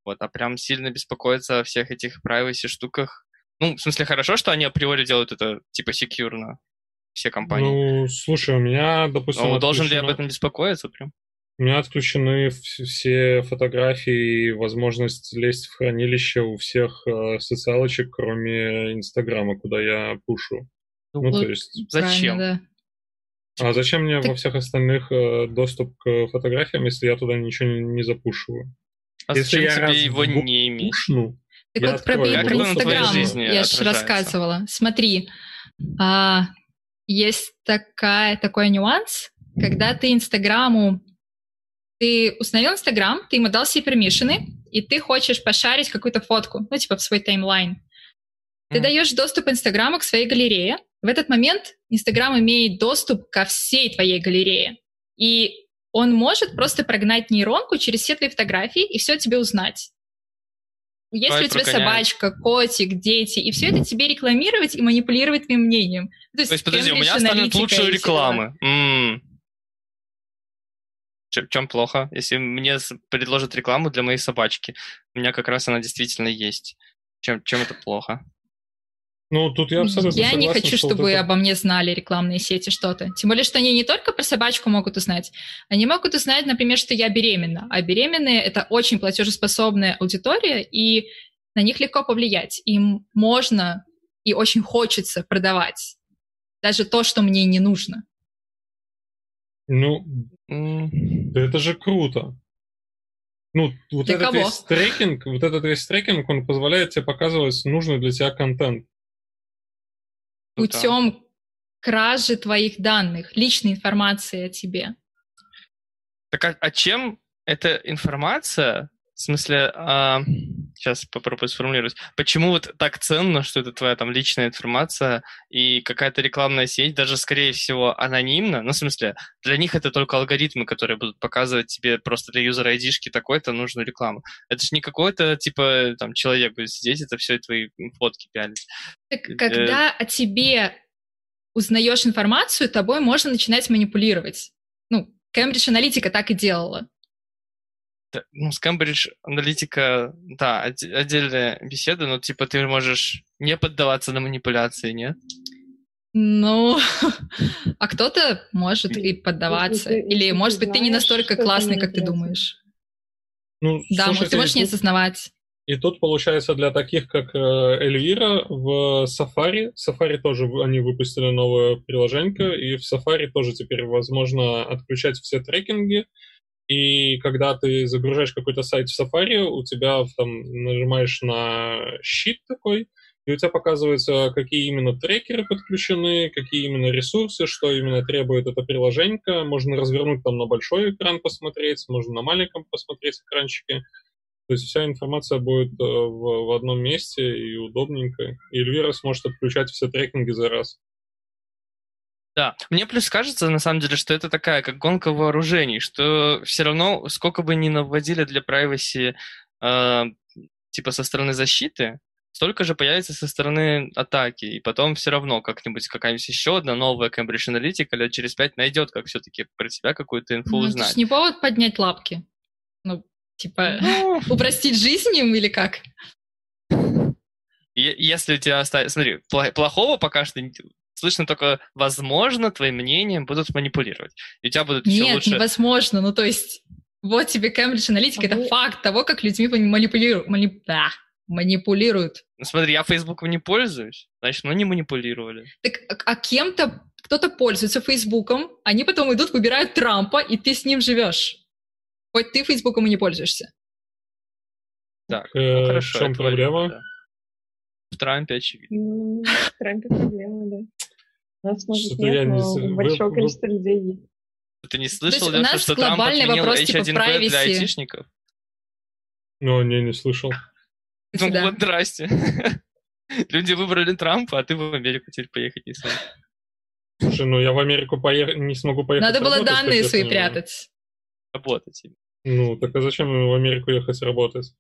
Вот, а прям сильно беспокоиться о всех этих privacy штуках. Ну, в смысле, хорошо, что они априори делают это, типа, секьюрно, все компании. Ну, слушай, у меня, допустим... Ну, должен ли об этом беспокоиться прям? У меня отключены все фотографии и возможность лезть в хранилище у всех э, социалочек, кроме Инстаграма, куда я пушу. Ну, ну то есть... Зачем? Да. А зачем мне так... во всех остальных э, доступ к фотографиям, если я туда ничего не, не запушиваю? А если зачем я тебе его не иметь? Пушну, так вот про, про Инстаграм я же рассказывала. Смотри, а, есть такая, такой нюанс, когда ты Инстаграму ты установил Инстаграм, ты ему дал себе пермишины, и ты хочешь пошарить какую-то фотку, ну, типа в свой таймлайн. Ты mm. даешь доступ Инстаграму к своей галерее. В этот момент Инстаграм имеет доступ ко всей твоей галерее. И он может просто прогнать нейронку через все твои фотографии и все тебе узнать. Если Ой, у тебя собачка, котик, дети, и все это тебе рекламировать и манипулировать твоим мнением. То есть, То есть подожди, у меня станет лучше рекламы. Mm. В чем плохо? Если мне предложат рекламу для моей собачки, у меня как раз она действительно есть. Чем, чем это плохо? Ну, тут я абсолютно Я согласен, не хочу, чтобы это... обо мне знали рекламные сети что-то. Тем более, что они не только про собачку могут узнать, они могут узнать, например, что я беременна. А беременные — это очень платежеспособная аудитория, и на них легко повлиять. Им можно и очень хочется продавать даже то, что мне не нужно. Ну, да это же круто. Ну, вот для этот кого? весь трекинг, вот этот весь трекинг, он позволяет тебе показывать нужный для тебя контент. Путем да. кражи твоих данных, личной информации о тебе. Так а, а чем эта информация в смысле, а, сейчас попробую сформулировать. Почему вот так ценно, что это твоя там личная информация и какая-то рекламная сеть, даже, скорее всего, анонимно? Ну, в смысле, для них это только алгоритмы, которые будут показывать тебе просто для юзера ID-шки такой-то нужную рекламу. Это же не какой-то, типа, там, человек будет сидеть, это все твои фотки пялить. Так э, когда о тебе узнаешь информацию, тобой можно начинать манипулировать. Ну, Cambridge Analytica так и делала ну, с Cambridge аналитика, да, отдельная беседа, но типа ты можешь не поддаваться на манипуляции, нет? Ну, а кто-то может и поддаваться. Или, может быть, ты не настолько классный, как ты думаешь. Ну, да, слушайте, может, ты можешь не осознавать. И тут, получается, для таких, как э, Эльвира, в Safari, Safari тоже они выпустили новое приложение, и в Safari тоже теперь возможно отключать все трекинги, и когда ты загружаешь какой-то сайт в Safari, у тебя там нажимаешь на щит такой, и у тебя показывается, какие именно трекеры подключены, какие именно ресурсы, что именно требует это приложение. Можно развернуть там на большой экран посмотреть, можно на маленьком посмотреть экранчике. То есть вся информация будет э, в, в одном месте и удобненько. И Эльвира сможет отключать все трекинги за раз. Да, мне плюс кажется, на самом деле, что это такая, как гонка вооружений, что все равно, сколько бы ни наводили для privacy, э, типа со стороны защиты, столько же появится со стороны атаки, и потом все равно как-нибудь какая-нибудь еще одна новая Cambridge Analytica лет через пять найдет, как все-таки про тебя какую-то инфу ну, узнать. Это не повод поднять лапки. Ну, типа, ну... упростить жизнь им или как? Если у тебя. Смотри, плохого пока что слышно только, возможно, твоим мнением будут манипулировать. И у тебя будут Нет, еще лучше... невозможно. Ну, то есть, вот тебе Cambridge Analytica, а это вы... факт того, как людьми манипулируют. Манип... Да, манипулируют. Ну, смотри, я Фейсбуком не пользуюсь, значит, ну не манипулировали. Так, а, а кем-то, кто-то пользуется Фейсбуком, они потом идут, выбирают Трампа, и ты с ним живешь. Хоть ты Фейсбуком и не пользуешься. Так, ну хорошо. В чем проблема? Да. В Трампе, очевидно. В Трампе проблема, да. У нас, может, нет, но не... большое вы, количество вы... людей есть. Ты не слышал, Леша, что Трамп отменил вопрос, H1B типа, для айтишников? Ну, не, не слышал. Ну вот, здрасте. Люди выбрали Трампа, а ты в Америку теперь поехать не сможешь. Слушай, ну я в Америку поех... не смогу поехать. Надо было данные свои прятать. Работать. Ну, так а зачем в Америку ехать работать?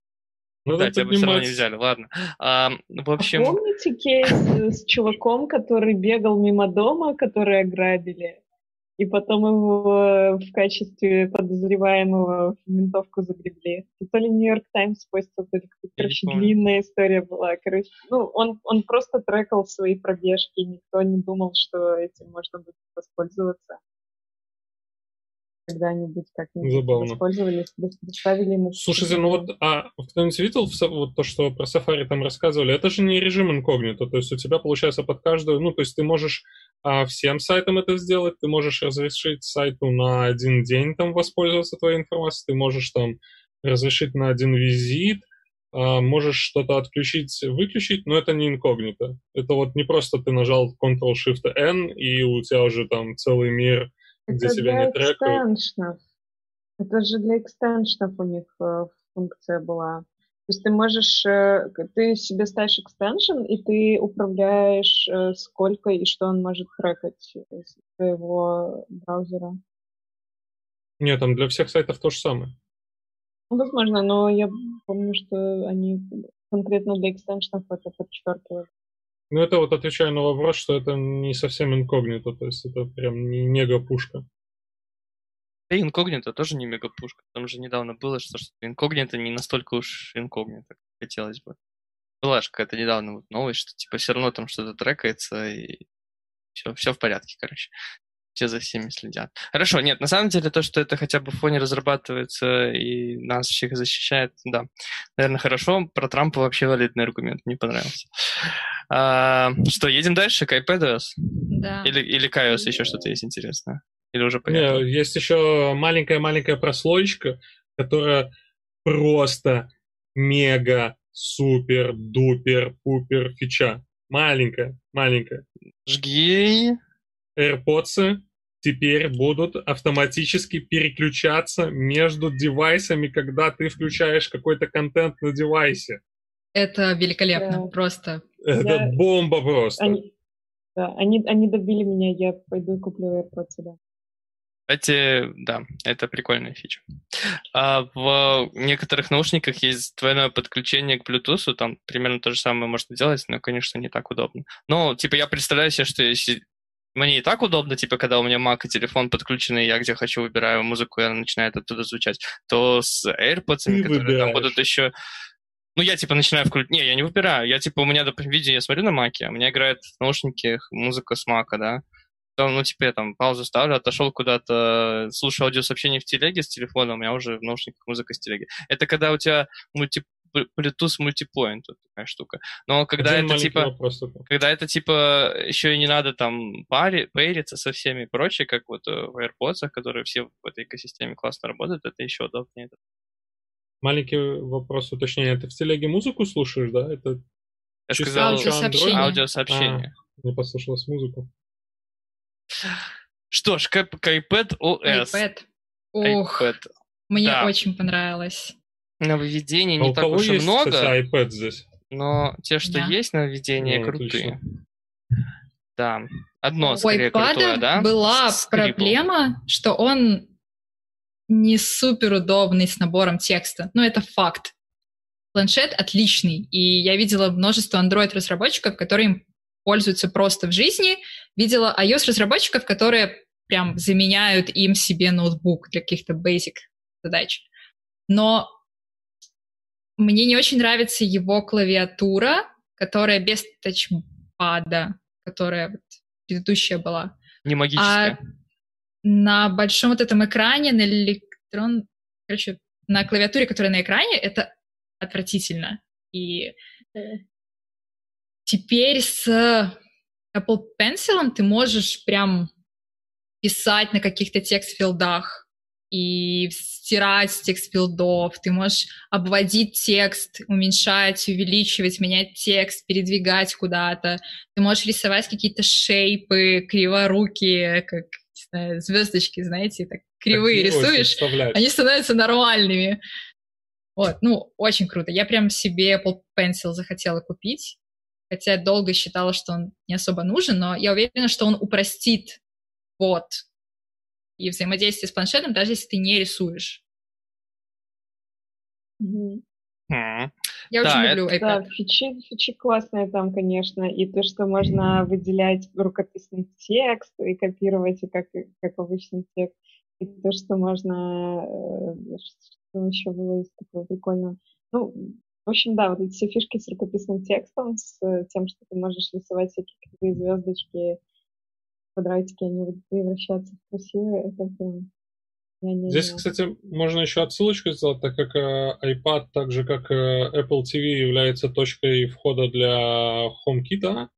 Ну, да, тебя бы все равно не взяли, ладно. А, в общем... А помните кейс с чуваком, который бегал мимо дома, который ограбили, и потом его в качестве подозреваемого в ментовку загребли? То ли Нью-Йорк Таймс постил, то ли короче, длинная история была. Короче, ну, он, он просто трекал свои пробежки, никто не думал, что этим можно будет воспользоваться. Когда-нибудь как-нибудь Забавно. воспользовались, доставили на Слушайте, ну вот, а кто-нибудь видел вот то, что про Safari там рассказывали? Это же не режим инкогнито, то есть у тебя получается под каждую, ну, то есть ты можешь а, всем сайтам это сделать, ты можешь разрешить сайту на один день там воспользоваться твоей информацией, ты можешь там разрешить на один визит, а, можешь что-то отключить, выключить, но это не инкогнито. Это вот не просто ты нажал Ctrl-Shift-N, и у тебя уже там целый мир, где Это тебя для не трекают. экстеншнов. Это же для экстеншнов у них э, функция была. То есть ты можешь, э, ты себе ставишь экстеншн, и ты управляешь, э, сколько и что он может трекать из твоего браузера. Нет, там для всех сайтов то же самое. Ну, возможно, но я помню, что они конкретно для экстеншнов это подчеркивают. Ну, это вот отвечаю на вопрос, что это не совсем инкогнито, то есть это прям не мега-пушка. Да и инкогнито тоже не мегапушка. Там же недавно было, что, что инкогнито не настолько уж инкогнито, как хотелось бы. Была же какая-то недавно вот новость, что типа все равно там что-то трекается, и все, все в порядке, короче. Все за всеми следят. Хорошо, нет, на самом деле то, что это хотя бы в фоне разрабатывается и нас всех защищает, да, наверное, хорошо. Про Трампа вообще валидный аргумент, мне понравился. А, что, едем дальше к iPadOS? Да. Или, или к iOS еще что-то есть интересное? Или уже понятно? Не, есть еще маленькая-маленькая прослоечка, которая просто мега супер дупер пупер фича. Маленькая, маленькая. Жги. AirPods теперь будут автоматически переключаться между девайсами, когда ты включаешь какой-то контент на девайсе. Это великолепно, Да. просто. Это Я- бомба просто. Они, да, они, они добили меня, я пойду и куплю AirPods, да. Кстати, да, это прикольная фича. А в некоторых наушниках есть двойное подключение к Bluetooth, там примерно то же самое можно делать, но, конечно, не так удобно. Но, типа, я представляю себе, что если мне и так удобно, типа, когда у меня Mac и телефон подключены, и я где хочу выбираю музыку, и она начинает оттуда звучать, то с AirPods, которые там выбираешь. будут еще... Ну, я, типа, начинаю включать... Не, я не выбираю. Я, типа, у меня, допустим, видео я смотрю на Маке, у меня играет в наушниках музыка с Мака, да, там, ну, типа, я там паузу ставлю, отошел куда-то, слушаю аудиосообщение в телеге с телефона, у меня уже в наушниках музыка с телеги. Это когда у тебя мульти... Bluetooth мультипоинт, вот такая штука. Но когда Один это, типа, вопрос когда это, типа, еще и не надо там пари, пейриться со всеми и прочее, как вот э, в AirPods, которые все в этой экосистеме классно работают, это еще удобнее. Маленький вопрос уточнения. Ты в телеге музыку слушаешь, да? Это Я Чисто сказал аудиосообщение. аудиосообщение. не послушалась музыку. Что ж, к, к iPad OS. iPad. Ох, iPad. мне да. очень понравилось. Нововведений А не у так уж и есть, много. кстати, iPad здесь? Но те, что Да. есть нововведения, Ну, крутые. отлично. Да. Одно У скорее крутое, iPad да? была проблема, что он не супер удобный с набором текста. Ну, это факт. Планшет отличный, и я видела множество Android-разработчиков, которые им пользуются просто в жизни. Видела iOS-разработчиков, которые прям заменяют им себе ноутбук для каких-то basic задач. Но мне не очень нравится его клавиатура, которая без тачпада, которая вот предыдущая была. Не А магическое. На большом вот этом экране, на электрон... Короче, на клавиатуре, которая на экране, это отвратительно. И теперь с Apple Pencil ты можешь прям писать на каких-то текст-филдах и стирать с текст-филдов. Ты можешь обводить текст, уменьшать, увеличивать, менять текст, передвигать куда-то. Ты можешь рисовать какие-то шейпы, криворукие, как не знаю, звездочки, знаете, так кривые Такие рисуешь, они становятся нормальными. Вот, ну, очень круто. Я прям себе Apple Pencil захотела купить, хотя долго считала, что он не особо нужен, но я уверена, что он упростит вот и взаимодействие с планшетом, даже если ты не рисуешь. Я Да, очень люблю Да, iPad. фичи, фичи классные там, конечно, и то, что можно выделять рукописный текст и копировать, и как, как обычный текст, и то, что можно... э, Что еще было из такого прикольного? Ну, в общем, да, вот эти все фишки с рукописным текстом, с тем, что ты можешь рисовать всякие кривые звездочки, квадратики, они будут превращаться в красивые, это прям Не-не-не. Здесь, кстати, можно еще отсылочку сделать, так как э, iPad, так же как э, Apple TV является точкой входа для HomeKit,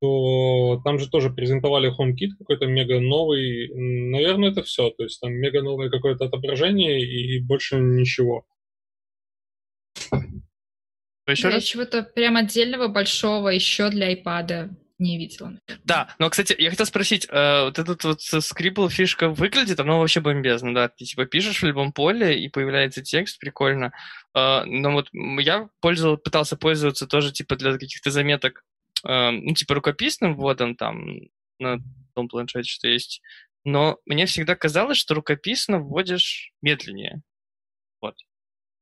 то там же тоже презентовали HomeKit какой-то мега новый. Наверное, это все. То есть там мега новое какое-то отображение и больше ничего. Еще раз? чего-то прям отдельного большого еще для iPad не видела. Да, но, кстати, я хотел спросить, э, вот этот вот скрипл фишка выглядит, оно вообще бомбезно, да? Ты типа пишешь в любом поле, и появляется текст, прикольно. Э, но вот я пользовал, пытался пользоваться тоже типа для каких-то заметок, э, ну, типа рукописным вводом там на том планшете, что есть. Но мне всегда казалось, что рукописно вводишь медленнее. Вот.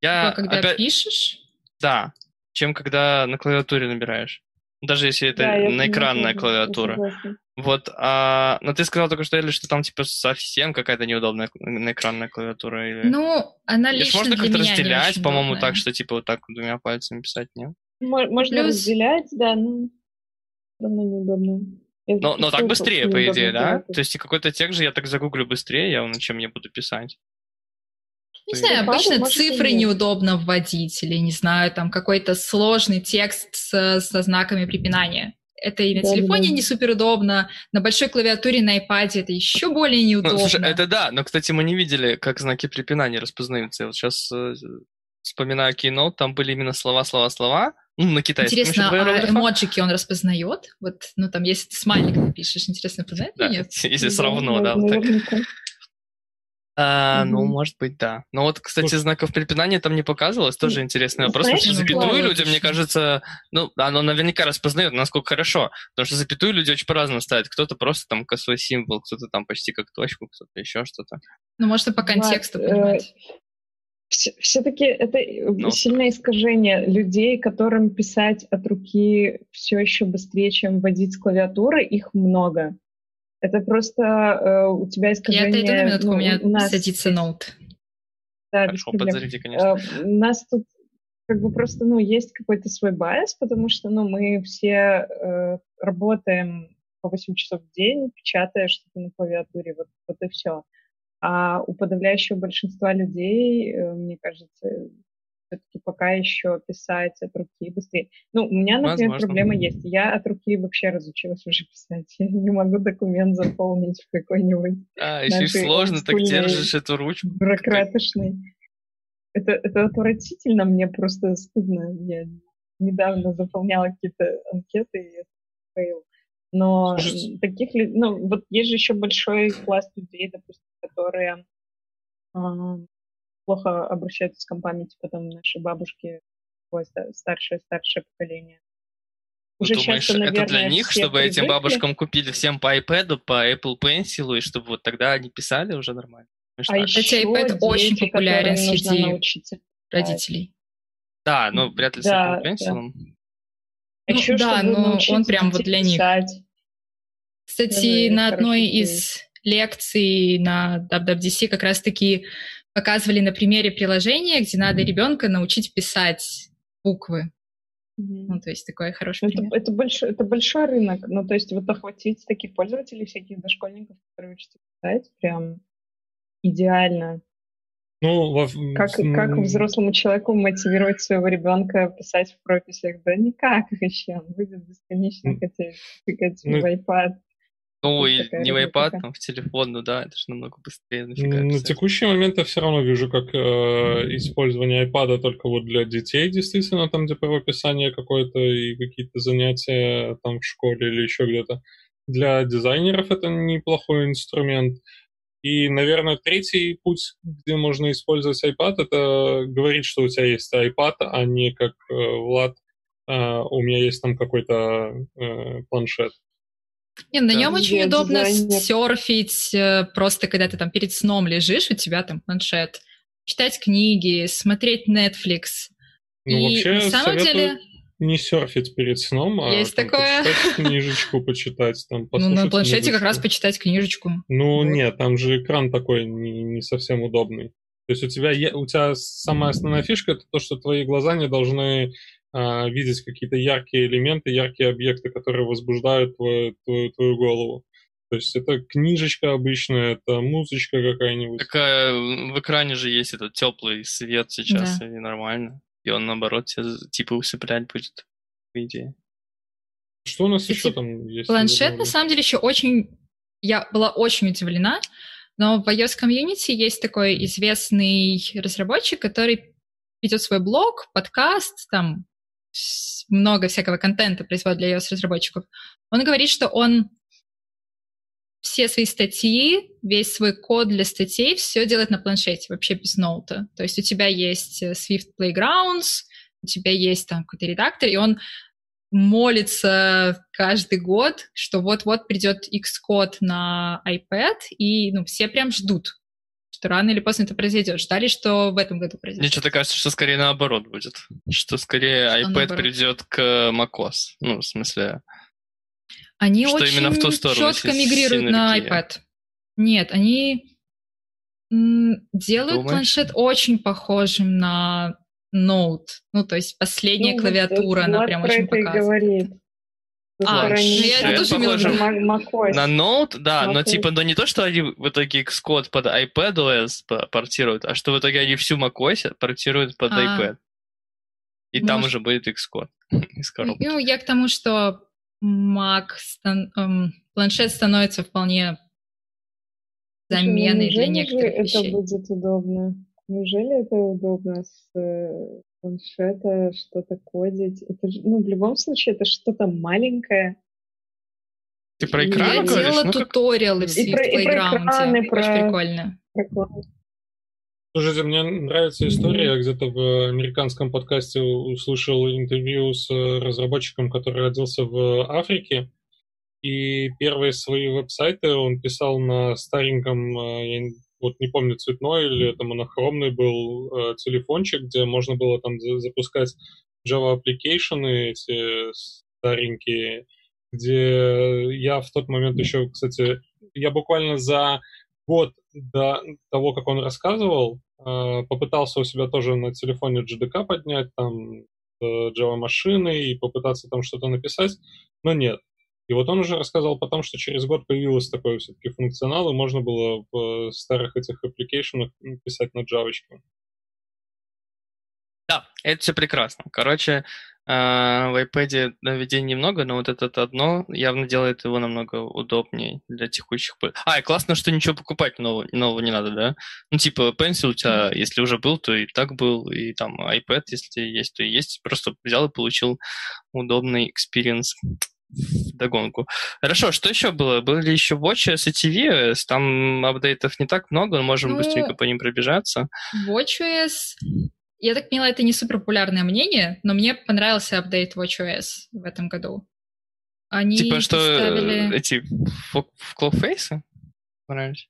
Я Типа, когда опять- пишешь, Да, чем когда на клавиатуре набираешь. Даже если это Да, на экранная клавиатура. согласна. Вот, а, но ты сказал только что, или что там типа совсем какая-то неудобная на экранная клавиатура? Или... ну, она лично можно как-то разделять, по-моему, удобная. так, что типа вот так вот двумя пальцами писать, нет? Мо- Можно Плюс- разделять, да, но все равно неудобно. Я Но, но так быстрее, по идее, да? делать. То есть и какой-то текст же я так загуглю быстрее, я на чем я буду писать. Не знаю, обычно цифры неудобно вводить, или, не знаю, там какой-то сложный текст со, со знаками препинания. Это и на Да-да-да. телефоне не супер удобно, на большой клавиатуре на iPad это еще более Ну, неудобно. слушай, это да, но, кстати, мы не видели, как знаки препинания распознаются. Я вот сейчас вспоминаю Keynote, там были именно слова, слова, слова, ну, на китайском Интересно, а эмоджики он распознает? Вот, ну там, если ты смайлик напишешь, интересно, познает Да, или нет? если все Да, равно, да, вот так. А, Ну, Мгм. может быть, да. Но вот, кстати, Слушай. знаков препинания там не показывалось, тоже интересный вопрос. знаешь, Потому что ну, запятую людям, мне кажется, ну, оно наверняка распознает, насколько хорошо. Потому что запятую люди очень по-разному ставят. Кто-то просто там косой символ, кто-то там почти как точку, кто-то еще что-то. Ну, можно по Влад, контексту э, понимать. Все-таки это э, Ну. сильное искажение людей, которым писать от руки все еще быстрее, чем вводить с клавиатуры, их много. Это просто э, у тебя Я искажение... отойду на минутку, ну, у меня нас садится ноут. Да, Хорошо, подзаряди, конечно. Э, У нас тут как бы просто, ну, есть какой-то свой байс, потому что, ну, мы все э, работаем по 8 часов в день, печатая что-то на клавиатуре, вот, вот и все. А у подавляющего большинства людей, э, мне кажется, все-таки пока еще писать от руки быстрее. Ну, у меня, например, Возможно. проблема есть. Я от руки вообще разучилась уже писать. Я не могу документ заполнить в какой-нибудь А, еще и сложно, так держишь эту ручку. бюрократочный. Это, это отвратительно, мне просто стыдно. Я недавно заполняла какие-то анкеты, и это фейл. Но Слушайте. таких ну, вот есть же еще большой пласт людей, допустим, которые а, плохо обращаются с компами, типа там наши бабушки, такое ста- старшее, старшее поколение. Ну, Уже думаешь, часто, это для наверное, них, чтобы этим привыкли. бабушкам купили всем по iPad, по Apple Pencil, и чтобы вот тогда они писали уже нормально? А еще Кстати, iPad дети, очень популярен среди родителей. Да, ну, вряд ли с Да, Apple Pencil. А Ну еще, да, но он прям вот для них. писать. Кстати, Тоже на одной из лекций на WWDC как раз-таки показывали на примере приложения, где надо ребенка научить писать буквы. Мгм. Ну, то есть такой хороший Это, пример. это, большой, это большой рынок. Ну, то есть вот охватить таких пользователей, всяких дошкольников, которые учатся писать, прям идеально. Ну, во- Как, как взрослому человеку мотивировать своего ребенка писать в прописях? Да никак вообще. Он будет бесконечно хотеть тыкать Ну, в iPad. Ну, и не в iPad, там, в телефон, ну да, это же намного быстрее. Нафига На писать. текущий момент я все равно вижу, как э, использование iPad только вот для детей, действительно, там, где правописание какое-то и какие-то занятия там в школе или еще где-то. Для дизайнеров это неплохой инструмент. И, наверное, третий путь, где можно использовать iPad, это говорить, что у тебя есть iPad, а не как э, Влад, э, у меня есть там какой-то э, планшет. Не, на Да. нем очень удобно дизайнер. серфить, э, просто когда ты там перед сном лежишь, у тебя там планшет. Читать книги, смотреть Netflix. Ну, И вообще, на самом деле, не серфить перед сном, а Есть там, такое. почитать книжечку, почитать, там, ну, на планшете как раз почитать книжечку. Ну, Вот. нет, там же экран такой не, не совсем удобный. То есть у тебя, у тебя самая основная фишка это то, что твои глаза не должны а, видеть какие-то яркие элементы, яркие объекты, которые возбуждают твою, твою, твою голову. То есть это книжечка обычная, это музычка какая-нибудь. Какая в экране же есть этот теплый свет сейчас, да. и нормально. И он, наоборот, тебя типа усыплять будет, по идее. Что у нас еще там есть? Планшет, на самом деле, еще очень... Я была очень удивлена, но в iOS комьюнити есть такой известный разработчик, который ведет свой блог, подкаст, там много всякого контента производит для iOS-разработчиков. Он говорит, что он все свои статьи, весь свой код для статей, все делает на планшете, вообще без ноута. То есть у тебя есть э, Swift Playgrounds, у тебя есть там какой-то редактор, и он молится каждый год, что вот-вот придет Xcode на iPad, и ну, все прям ждут, что рано или поздно это произойдет. Ждали, что в этом году произойдет. Мне что-то кажется, что скорее наоборот будет. Что скорее что iPad наоборот? придет к macOS. Ну, в смысле... Они что очень именно в ту сторону четко мигрируют на iPad. Нет, они делают Думаешь? планшет очень похожим на Note. Ну, то есть последняя ну, клавиатура, вот, она прям очень показывает. А, ну, я тоже имела На Note, да, но типа, но не то, что они в итоге Xcode под iPadOS портируют, а что в итоге они всю macOS портируют под а. iPad. И Может... там уже будет Xcode из коробки. Ну, я к тому, что Mac, стан, эм, планшет становится вполне заменой для некоторых это вещей. это будет удобно? Неужели это удобно с э, планшета что-то кодить? Это же, ну, в любом случае, это что-то маленькое. Ты про экран Я говоришь? делала ну, туториалы в Swift Playground. Очень прикольно. Прикольно. Слушайте, мне нравится история. Я где-то в американском подкасте услышал интервью с разработчиком, который родился в Африке. И первые свои веб-сайты он писал на стареньком, э, я вот не помню, цветной или это монохромный был э, телефончик, где можно было там запускать Java application эти старенькие, где я в тот момент еще, кстати, я буквально за год до того, как он рассказывал, э, попытался у себя тоже на телефоне GDK поднять, там, Java машины и попытаться там что-то написать, но нет. И вот он уже рассказал потом, что через год появился такой все-таки функционал, и можно было в старых этих аппликейшенах писать на Java. Да, это все прекрасно. Короче, э, в iPad наведений немного, но вот это одно явно делает его намного удобнее для текущих... А, и классно, что ничего покупать нового, нового не надо, да? Ну, типа, Pencil у тебя, если уже был, то и так был, и там iPad, если есть, то и есть. Просто взял и получил удобный experience догонку. Хорошо, что еще было? Были еще WatchOS и tvOS, там апдейтов не так много, но можем ну, быстренько по ним пробежаться. WatchOS, я так поняла, это не супер популярное мнение, но мне понравился апдейт WatchOS в этом году. Они типа что, поставили... эти clock face ы понравились?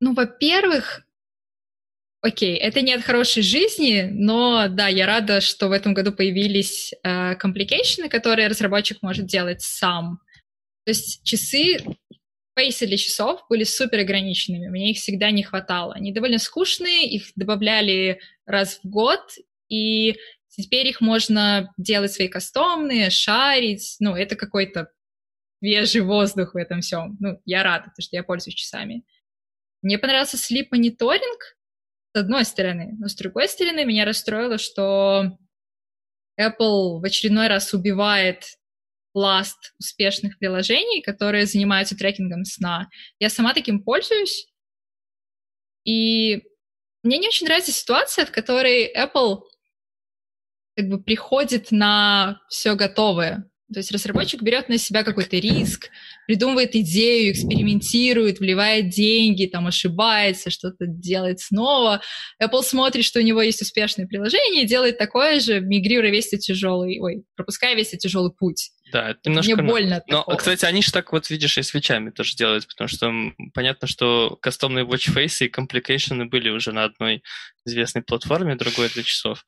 Ну, во-первых, Окей, это не от хорошей жизни, но да, я рада, что в этом году появились э, которые разработчик может делать сам. То есть часы, фейсы для часов были супер ограниченными, мне их всегда не хватало. Они довольно скучные, их добавляли раз в год, и теперь их можно делать свои кастомные, шарить, ну, это какой-то свежий воздух в этом всем. Ну, я рада, потому что я пользуюсь часами. Мне понравился слип-мониторинг, с одной стороны. Но с другой стороны, меня расстроило, что Apple в очередной раз убивает пласт успешных приложений, которые занимаются трекингом сна. Я сама таким пользуюсь, и мне не очень нравится ситуация, в которой Apple как бы приходит на все готовое. То есть разработчик берет на себя какой-то риск, придумывает идею, экспериментирует, вливает деньги, там ошибается, что-то делает снова. Apple смотрит, что у него есть успешное приложение, делает такое же, мигрируя весь этот тяжелый, ой, пропуская весь этот тяжелый путь. Да, это немножко... Мне больно от Но, такого. кстати, они же так вот, видишь, и свечами тоже делают, потому что понятно, что кастомные watchface и complication были уже на одной известной платформе, другой для часов.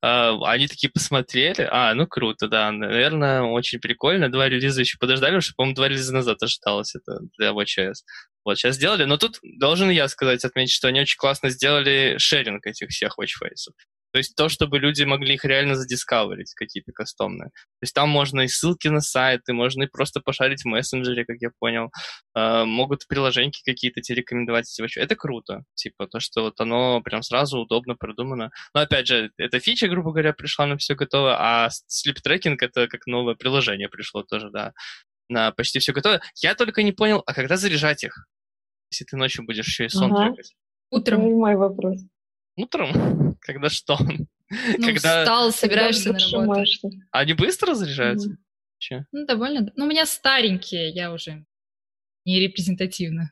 А, они такие посмотрели, а, ну круто, да, наверное, очень прикольно. Два релиза еще подождали, что, по-моему, два релиза назад ожидалось это для WatchOS. Вот, сейчас сделали, но тут должен я сказать, отметить, что они очень классно сделали шеринг этих всех watchface. То есть то, чтобы люди могли их реально задискаверить, какие-то кастомные. То есть там можно и ссылки на сайты, можно и просто пошарить в мессенджере, как я понял. Э, могут приложения какие-то тебе рекомендовать. Это круто. Типа то, что вот оно прям сразу удобно продумано. Но опять же, эта фича, грубо говоря, пришла на все готово, а tracking это как новое приложение пришло тоже, да, на почти все готово. Я только не понял, а когда заряжать их? Если ты ночью будешь еще и сон ага. трекать. Утром. Это мой вопрос. Утром? Когда что? Ну, Когда... встал, собираешься на работу. Они быстро заряжаются? Mm. Ну, довольно. Ну, у меня старенькие, я уже не репрезентативна.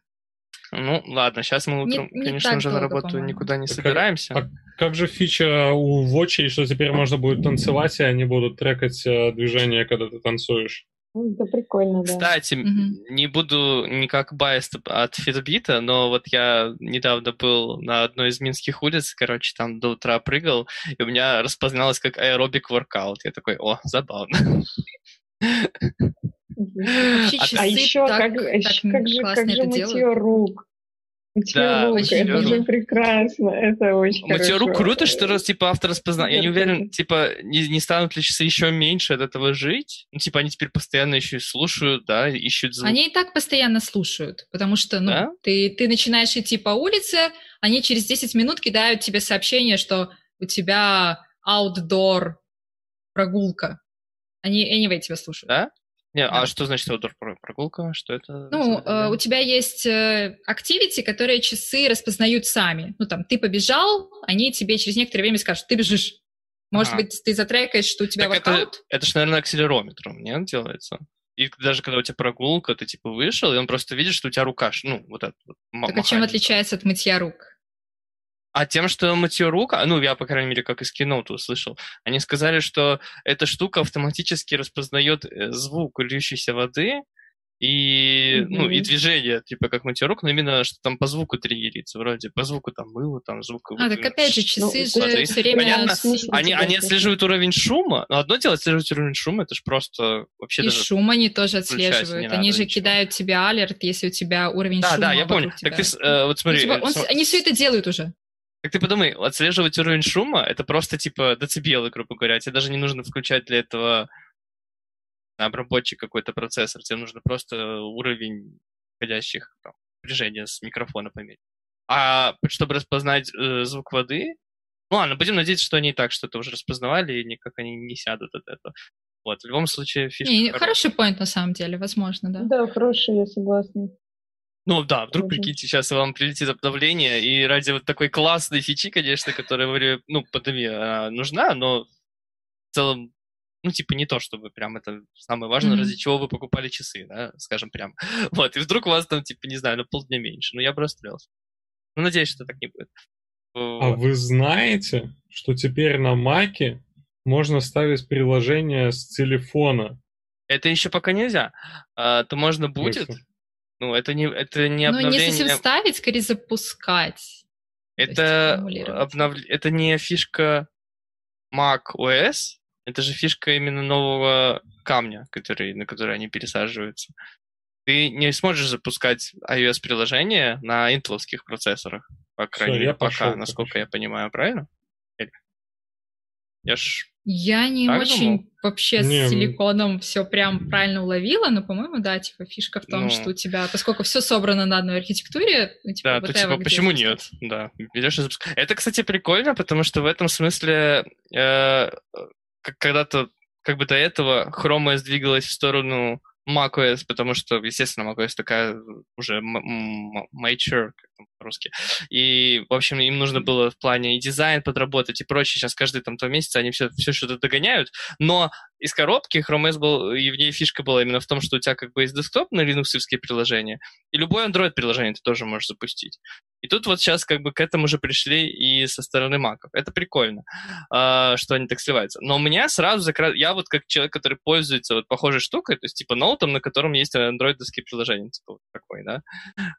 Ну, ладно, сейчас мы утром, не, не конечно, уже на работу по-моему. никуда не собираемся. А, как же фича у Watch, что теперь можно будет танцевать, и они будут трекать э, движение, когда ты танцуешь? Ну, это прикольно, да. Кстати, mm-hmm. не буду никак байст от Фитбита, но вот я недавно был на одной из минских улиц, короче, там до утра прыгал, и у меня распозналось как аэробик воркаут. Я такой, о, забавно. А еще как же как же мытье рук? Да, это же прекрасно, это очень Мытье рук круто, что раз, типа, автор распознал. Я не уверен, типа, не, не станут ли часы еще меньше от этого жить? Ну, типа, они теперь постоянно еще и слушают, да, ищут звук. Они и так постоянно слушают, потому что, ну, да? ты, ты начинаешь идти по улице, они через 10 минут кидают тебе сообщение, что у тебя outdoor прогулка. Они anyway тебя слушают. Да? Не, а да. а что значит outdoor прогулка? Что это? Ну, э, у тебя есть э, которые часы распознают сами. Ну, там, ты побежал, они тебе через некоторое время скажут, ты бежишь. Может ага. быть, ты затрекаешь, что у тебя так воркаут? Это, это же, наверное, акселерометром, нет, делается? И даже когда у тебя прогулка, ты типа вышел, и он просто видит, что у тебя рука, ну, вот это вот. Так а чем отличается от мытья рук? А тем, что мытье рук, а, ну, я, по крайней мере, как из кино услышал, они сказали, что эта штука автоматически распознает э, звук льющейся воды, и, mm-hmm. ну, и движение, типа, как мытье рук, но именно, что там по звуку триггерится, вроде, по звуку там мыло, там звук... А, так опять же, часы ну, же все время... Понятно, они, они отслеживают уровень шума, но одно дело отслеживать уровень шума, это же просто вообще И даже шум они тоже отслеживают, они же ничего. кидают тебе алерт, если у тебя уровень да, шума Да, да, я помню. Так ты, э, вот смотри... Ну, типа, он, они все это делают уже. Как ты подумай, отслеживать уровень шума — это просто типа децибелы, грубо говоря. Тебе даже не нужно включать для этого обработчик какой-то процессор. Тебе нужно просто уровень входящих там, напряжения с микрофона померить. А чтобы распознать э, звук воды, ну ладно, будем надеяться, что они и так что-то уже распознавали, и никак они не сядут от этого. Вот, в любом случае фишка... Не, хороший поинт на самом деле, возможно, да. Да, хороший, я согласна. Ну да, вдруг, прикиньте, сейчас вам прилетит обновление, и ради вот такой классной фичи, конечно, которая, ну, пандемия нужна, но в целом, ну, типа, не то, чтобы прям это самое важное, mm-hmm. ради чего вы покупали часы, да, скажем прям. Вот, и вдруг у вас там, типа, не знаю, на полдня меньше. Ну, я бы расстроился. Ну, надеюсь, что так не будет. А вы знаете, что теперь на Маке можно ставить приложение с телефона? Это еще пока нельзя. А, то можно будет. Ну, это не, это не обновление... Ну, не совсем ставить, скорее запускать. Это, обнов... это не фишка Mac OS, это же фишка именно нового камня, который, на который они пересаживаются. Ты не сможешь запускать iOS-приложение на интеловских процессорах, по крайней мере, пока, пошел, насколько пошел. я понимаю, правильно? Я ж я не так очень думал? вообще не, с силиконом все прям правильно уловила, но, по-моему, да, типа фишка в том, ну... что у тебя, поскольку все собрано на одной архитектуре, ну, типа, да, то типа почему нет? Да, берешь и запускаешь. Это, кстати, прикольно, потому что в этом смысле э, когда-то как бы до этого Chrome двигалась в сторону macOS, потому что, естественно, macOS такая уже mature, как по-русски. И, в общем, им нужно было в плане и дизайн подработать и прочее. Сейчас каждый там два месяца они все, все что-то догоняют. Но из коробки Chrome OS был, и в ней фишка была именно в том, что у тебя как бы есть десктоп на линуксовские приложения, и любое Android-приложение ты тоже можешь запустить. И тут вот сейчас как бы к этому уже пришли и со стороны маков. Это прикольно, э, что они так сливаются. Но у меня сразу закра... Я вот как человек, который пользуется вот похожей штукой, то есть типа ноутом, на котором есть андроидовские приложения, типа вот такой, да,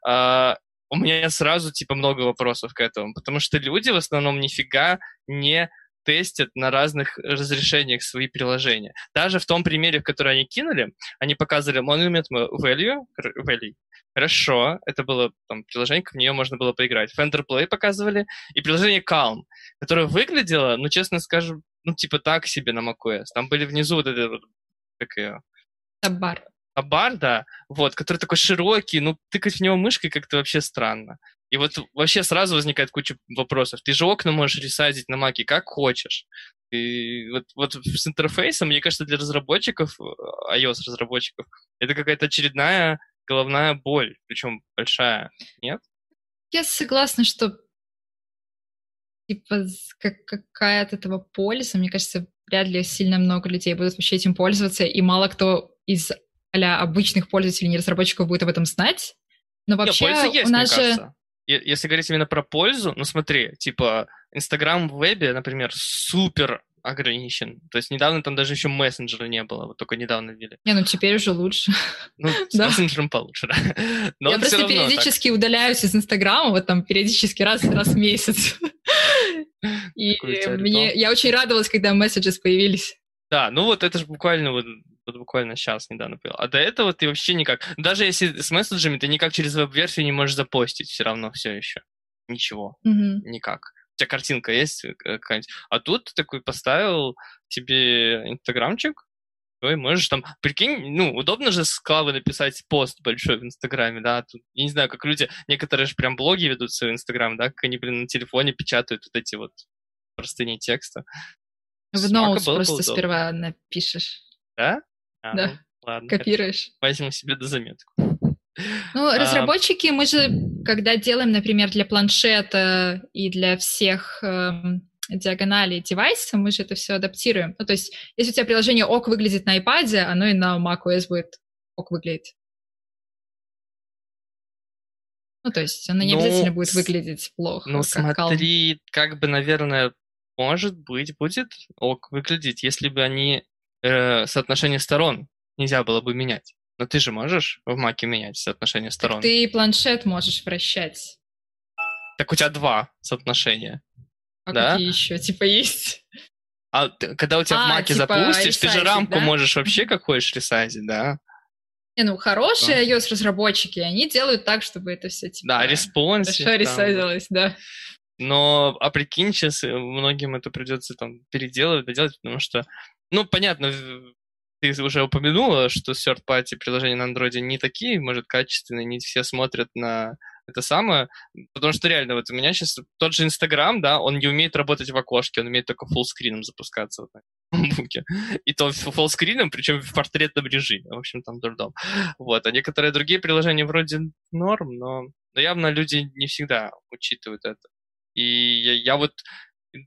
э, у меня сразу типа много вопросов к этому, потому что люди в основном нифига не тестят на разных разрешениях свои приложения. Даже в том примере, который они кинули, они показывали Monument Value, value. Хорошо, это было там, приложение, в нее можно было поиграть. Fender Play показывали, и приложение Calm, которое выглядело, ну, честно скажу, ну, типа так себе на macOS. Там были внизу вот это вот, как ее... Табар. Табар, да, вот, который такой широкий, ну, тыкать в него мышкой как-то вообще странно. И вот вообще сразу возникает куча вопросов. Ты же окна можешь ресайзить на маке как хочешь. И вот, вот с интерфейсом, мне кажется, для разработчиков, э, iOS-разработчиков, это какая-то очередная головная боль, причем большая, нет? Я согласна, что типа как, какая от этого польза, мне кажется, вряд ли сильно много людей будут вообще этим пользоваться, и мало кто из а обычных пользователей, не разработчиков будет об этом знать. Но вообще Нет, есть, у нас же... кажется если говорить именно про пользу, ну смотри, типа, Инстаграм в вебе, например, супер ограничен. То есть недавно там даже еще мессенджера не было, вот только недавно ввели. Не, ну теперь уже лучше. Ну, с Да. мессенджером получше, да. Но Я просто равно так. периодически удаляюсь из Инстаграма, вот там периодически раз, раз в месяц. И мне, я очень радовалась, когда месседжи появились. Да, ну вот это же буквально вот, вот буквально сейчас недавно понял. А до этого ты вообще никак. Даже если с месседжами ты никак через веб-версию не можешь запостить все равно все еще. Ничего. Мгм. никак. У тебя картинка есть э, какая-нибудь. А тут ты такой поставил себе инстаграмчик, и можешь там, прикинь, ну, удобно же с клавы написать пост большой в Инстаграме, да, тут, я не знаю, как люди, некоторые же прям блоги ведут свой Инстаграм, да, как они, блин, на телефоне печатают вот эти вот простыни текста. В ноутс просто удобно. сперва напишешь, Да? А, Да. ну, ладно, копируешь. возьму себе до заметку. Ну, А, разработчики, мы же, когда делаем, например, для планшета и для всех эм, диагоналей девайса, мы же это все адаптируем. Ну, то есть, если у тебя приложение ок выглядит на iPad, оно и на macOS будет ок выглядеть. Ну, то есть, оно не Ну, обязательно будет выглядеть плохо, Ну, как смотри, как бы, наверное, может быть, будет ок выглядеть, если бы они э, соотношение сторон нельзя было бы менять. Но ты же можешь в маке менять соотношение сторон. Так ты и планшет можешь вращать. Так у тебя два соотношения. А Да? какие еще, типа, есть? А ты- когда у тебя в А, маке типа запустишь, ты же ресайзить, рамку да? можешь вообще как хочешь ресайзить, да? Не, ну, хорошие iOS-разработчики, они делают так, чтобы это все, типа, Да, responsive. хорошо ресайзилось, да. Но, а прикинь, сейчас э, многим это придется там переделывать, доделать, потому что, ну, понятно, ты уже упомянула, что third-party приложения на андроиде не такие, может, качественные, не все смотрят на это самое, потому что реально, вот у меня сейчас тот же Инстаграм, да, он не умеет работать в окошке, он умеет только fullscreen ом запускаться вот на ноутбуке. И то фуллскрином, причем в портретном режиме, в общем, там дурдом. Вот, а некоторые другие приложения вроде норм, но, но явно люди не всегда учитывают это. И я, я вот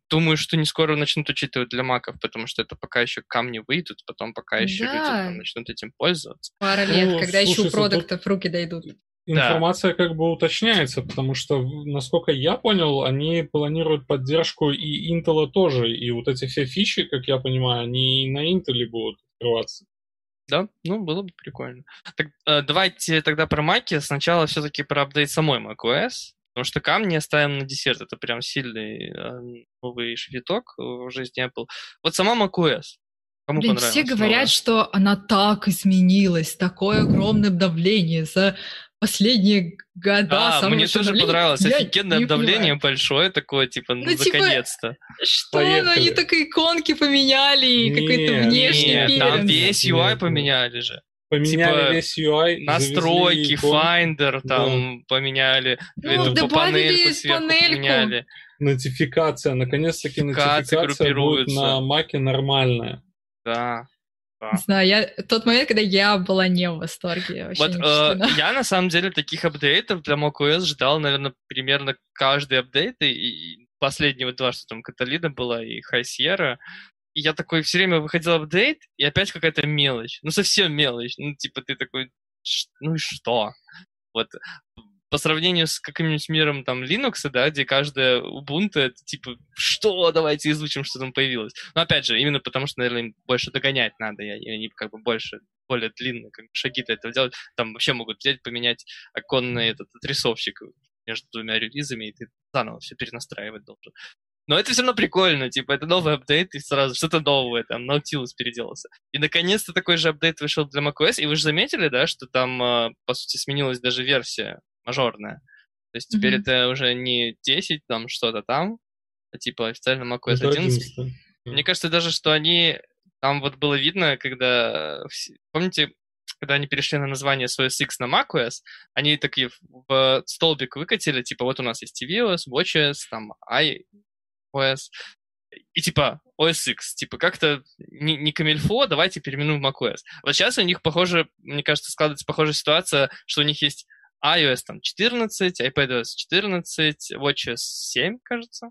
думаю, что не скоро начнут учитывать для маков, потому что это пока еще камни выйдут, потом пока еще люди Да. там начнут этим пользоваться. Пара Ну, лет, когда еще у продуктов руки дойдут. Информация как бы уточняется, потому что, насколько я понял, они планируют поддержку и Intel тоже, и вот эти все фичи, как я понимаю, они и на Intel будут открываться. Да, ну, было бы прикольно. Так, э, давайте тогда про маки. Сначала все-таки про апдейт самой macOS. Потому что камни оставим на десерт. Это прям сильный э, новый швиток в жизни Apple. Вот сама macOS. Кому Блин, все говорят, новое? что она так изменилась, такое огромное обновление за последние года. Да, самое мне тоже понравилось. Я Офигенное понимаю. большое такое, типа, ну, Ну, типа, наконец-то. Что? Ну, они Поехали. так иконки поменяли, и какой-то не, внешний Нет, там весь UI нет. поменяли же. Поменяли Типа, весь UI, Настройки, Finder там поменяли, Ну, эту по добавили панельку сверху панельку. поменяли. нотификация. Наконец-таки нотификация будет на Маке нормальная. Да. Не знаю, я тот момент, когда я была не в восторге. Вообще Вот не э, я на самом деле таких апдейтов для macOS ждал, наверное, примерно каждый апдейт, и, и последние вот два, что там Каталина была и High Sierra. И я такой все время выходил апдейт, и опять какая-то мелочь. Ну, совсем мелочь. Ну, типа, ты такой, «Ш- ну и что? Вот по сравнению с каким-нибудь миром там Linux, да, где каждая Ubuntu, это типа, что, давайте изучим, что там появилось. Но опять же, именно потому что, наверное, им больше догонять надо, и они как бы больше, более длинные как бы, шаги для этого делать. Там вообще могут взять, поменять оконный этот отрисовщик между двумя релизами, и ты заново все перенастраивать должен. Но это все равно прикольно, типа, это новый апдейт, и сразу что-то новое, там, Nautilus переделался. И, наконец-то, такой же апдейт вышел для macOS, и вы же заметили, да, что там, а, по сути, сменилась даже версия мажорная. То есть теперь mm-hmm. это уже не 10, там, что-то там, а, типа, официально macOS это 11. 11 Мне кажется даже, что они, там вот было видно, когда, помните, когда они перешли на название OS X на macOS, они такие в столбик выкатили, типа, вот у нас есть tvOS, watchOS, там, i OS. И типа OS X, типа как-то не, не камильфо, давайте переименуем в macOS. Вот сейчас у них, похоже, мне кажется, складывается похожая ситуация, что у них есть iOS там 14, iPadOS 14, WatchOS 7, кажется.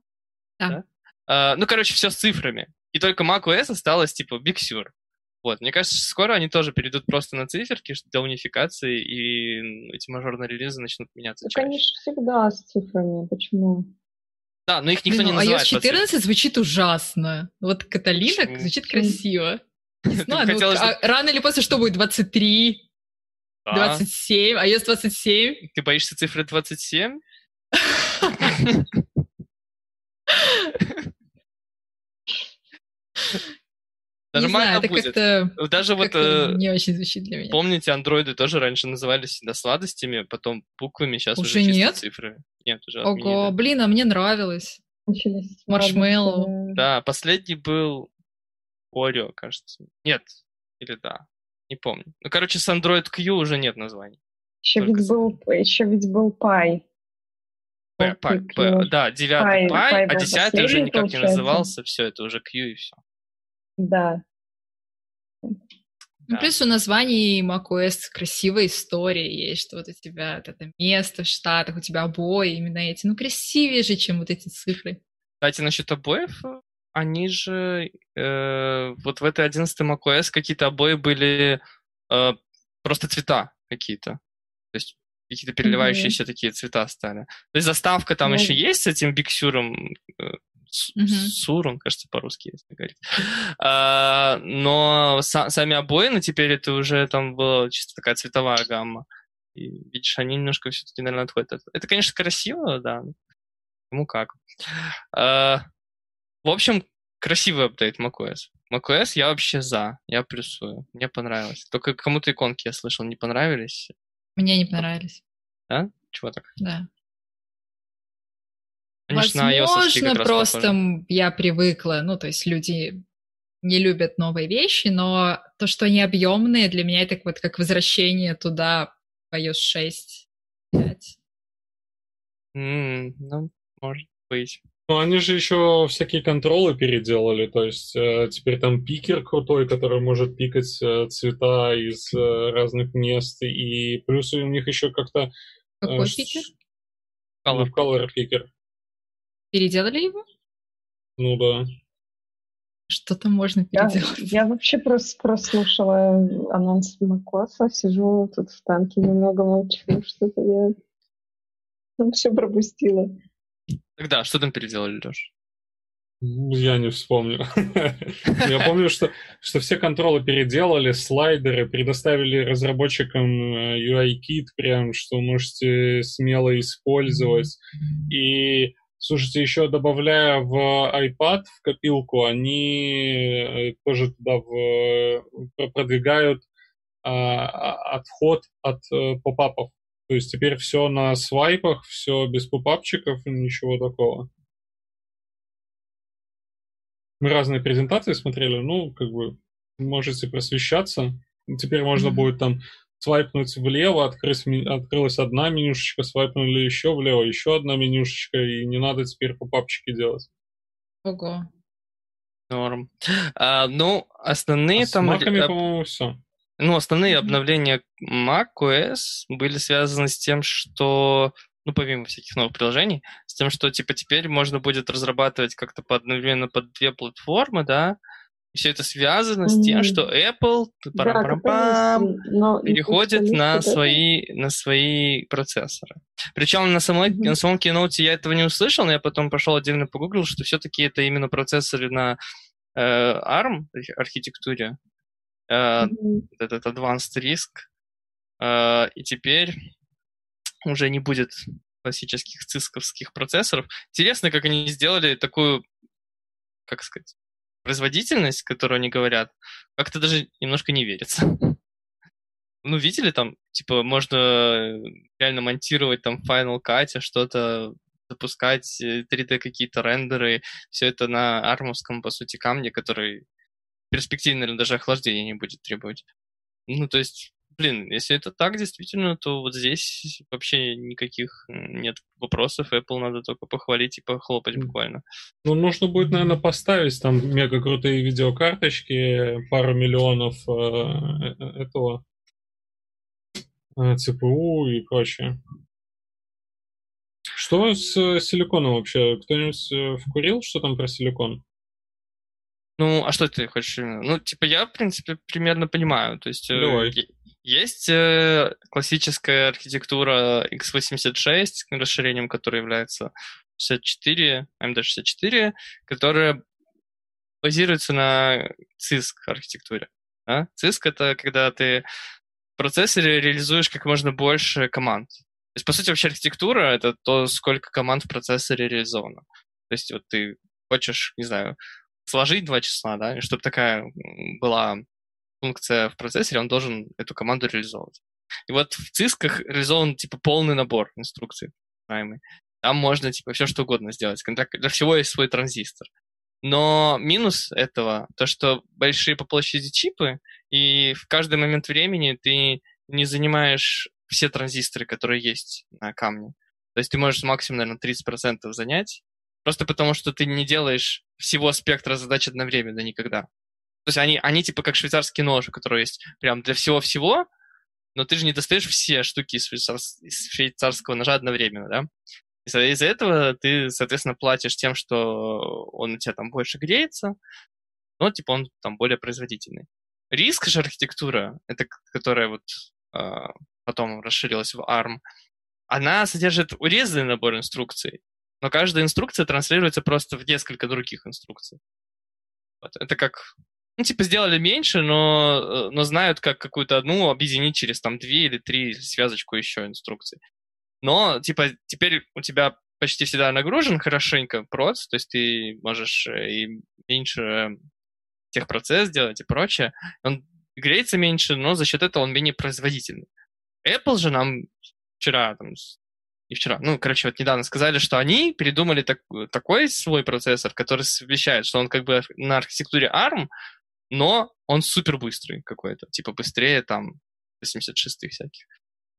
Да. да? А, ну, короче, все с цифрами. И только macOS осталось типа Big Sur. Вот, мне кажется, скоро они тоже перейдут просто на циферки для унификации, и эти мажорные релизы начнут меняться. Ну, чаще. конечно, всегда с цифрами. Почему? Да, но их никто Блин, не ну, называет. iOS 14 звучит ужасно. Вот Каталина Почему? звучит красиво. Знаю, ну, хотелось... а рано или поздно что будет? 23? Да. 27? iOS 27? Ты боишься цифры 27? Нормально знаю, будет. Это Даже вот... Э, не очень звучит для меня. Помните, андроиды тоже раньше назывались всегда сладостями, потом буквами, сейчас уже, уже нет? цифры. Нет, уже Ого, отменили. блин, а мне нравилось. Marshmallow. Да, последний был Oreo, кажется. Нет, или да, не помню. Ну, короче, с Android Q уже нет названий. Еще ведь, был, еще ведь был Pie. P, P, P, да, девятый Pie, а десятый уже никак получается. не назывался, все, это уже Q и все. Да. Ну, плюс у названий macOS красивая история есть, что вот у тебя вот это место в Штатах, у тебя обои именно эти. Ну, красивее же, чем вот эти цифры. Кстати, насчет обоев, они же э, вот в этой 11 macOS какие-то обои были э, просто цвета какие-то. То есть какие-то переливающиеся mm-hmm. такие цвета стали. То есть заставка там mm-hmm. еще есть с этим биксюром, mm-hmm. Сурун, кажется, по-русски, если говорить. А, но са- сами обоины теперь это уже там была чисто такая цветовая гамма. И, видишь, они немножко все-таки, наверное, отходят. Это, конечно, красиво, да. Ну как. А, в общем, красивый апдейт macOS. macOS я вообще за, я плюсую. Мне понравилось. Только кому-то иконки, я слышал, не понравились. Мне не понравились. Да? Чего так? Да. Конечно, Возможно, просто похожи. я привыкла, ну, то есть люди не любят новые вещи, но то, что они объемные, для меня это вот как возвращение туда в iOS 6, 5. Mm, ну, может быть. Ну, они же еще всякие контролы переделали, то есть э, теперь там пикер крутой, который может пикать э, цвета из э, разных мест, и плюс у них еще как-то... Какой э, пикер? Color. Color пикер. Переделали его? Ну да. Что-то можно переделать. Я, я вообще просто прослушала анонс Макоса, сижу тут в танке, немного молчу, что-то я все пропустила. Тогда что там переделали, Леш? Я не вспомню. Я помню, что, что все контролы переделали, слайдеры, предоставили разработчикам э, UI-кит, прям, что можете смело использовать. И Слушайте, еще добавляя в iPad, в копилку, они э, тоже туда в, продвигают а, а, отход от а, попапов. То есть теперь все на свайпах, все без попапчиков, ничего такого. Мы разные презентации смотрели, ну, как бы, можете просвещаться. Теперь можно mm-hmm. будет там свайпнуть влево, открылась, открылась одна менюшечка, свайпнули еще влево, еще одна менюшечка, и не надо теперь по папчике делать. Ого. Норм. А, ну, основные а там... С маками, об... по-моему, все. Ну, основные mm-hmm. обновления macOS были связаны с тем, что ну, помимо всяких новых приложений, с тем, что, типа, теперь можно будет разрабатывать как-то по одновременно под две платформы, да, и все это связано с тем, что Apple да, переходит на свои, на свои процессоры. Причем на, самой, mm-hmm. на самом Keynote я этого не услышал, но я потом пошел отдельно погуглил, что все-таки это именно процессоры на э, ARM архитектуре, э, mm-hmm. этот Advanced RISC. Э, и теперь уже не будет классических цисковских процессоров. Интересно, как они сделали такую, как сказать, производительность, которую они говорят, как-то даже немножко не верится. Ну, видели там, типа, можно реально монтировать там Final Cut что-то, запускать 3D э, какие-то рендеры, все это на армовском, по сути, камне, который перспективно, даже охлаждения не будет требовать. Ну, то есть, блин, если это так действительно, то вот здесь вообще никаких нет вопросов. Apple надо только похвалить и похлопать буквально. Ну, нужно будет, наверное, поставить там мега крутые видеокарточки, пару миллионов э, э этого э, ЦПУ и прочее. Что с э, силиконом вообще? Кто-нибудь э, вкурил, что там про силикон? Ну, а что ты хочешь? Ну, типа, я, в принципе, примерно понимаю. То есть, э, Давай. Есть э, классическая архитектура x86 с расширением, которое является 64, AMD64, которая базируется на CISC архитектуре. Да? CISC — это когда ты в процессоре реализуешь как можно больше команд. То есть, по сути, вообще архитектура — это то, сколько команд в процессоре реализовано. То есть, вот ты хочешь, не знаю, сложить два числа, да, и чтобы такая была функция в процессоре, он должен эту команду реализовывать. И вот в цисках реализован, типа, полный набор инструкций, знаемый. Там можно, типа, все что угодно сделать. Для всего есть свой транзистор. Но минус этого, то, что большие по площади чипы, и в каждый момент времени ты не занимаешь все транзисторы, которые есть на камне. То есть ты можешь максимум, наверное, 30% занять, просто потому что ты не делаешь всего спектра задач одновременно никогда. То есть они, они типа как швейцарский нож, который есть прям для всего-всего, но ты же не достаешь все штуки из, из швейцарского ножа одновременно, да? Из-за этого ты, соответственно, платишь тем, что он у тебя там больше греется, но типа он там более производительный. Риск же архитектура, это которая вот э, потом расширилась в ARM, она содержит урезанный набор инструкций, но каждая инструкция транслируется просто в несколько других инструкций. Вот. Это как, ну, типа, сделали меньше, но, э, но знают, как какую-то одну объединить через там две или три связочку еще инструкций. Но, типа, теперь у тебя почти всегда нагружен хорошенько проц, то есть ты можешь э, и меньше техпроцесс делать и прочее. Он греется меньше, но за счет этого он менее производительный. Apple же нам вчера там, и вчера, ну, короче, вот недавно сказали, что они придумали так, такой свой процессор, который совмещает, что он как бы на архитектуре ARM, но он супер быстрый какой-то, типа быстрее там 86-х всяких.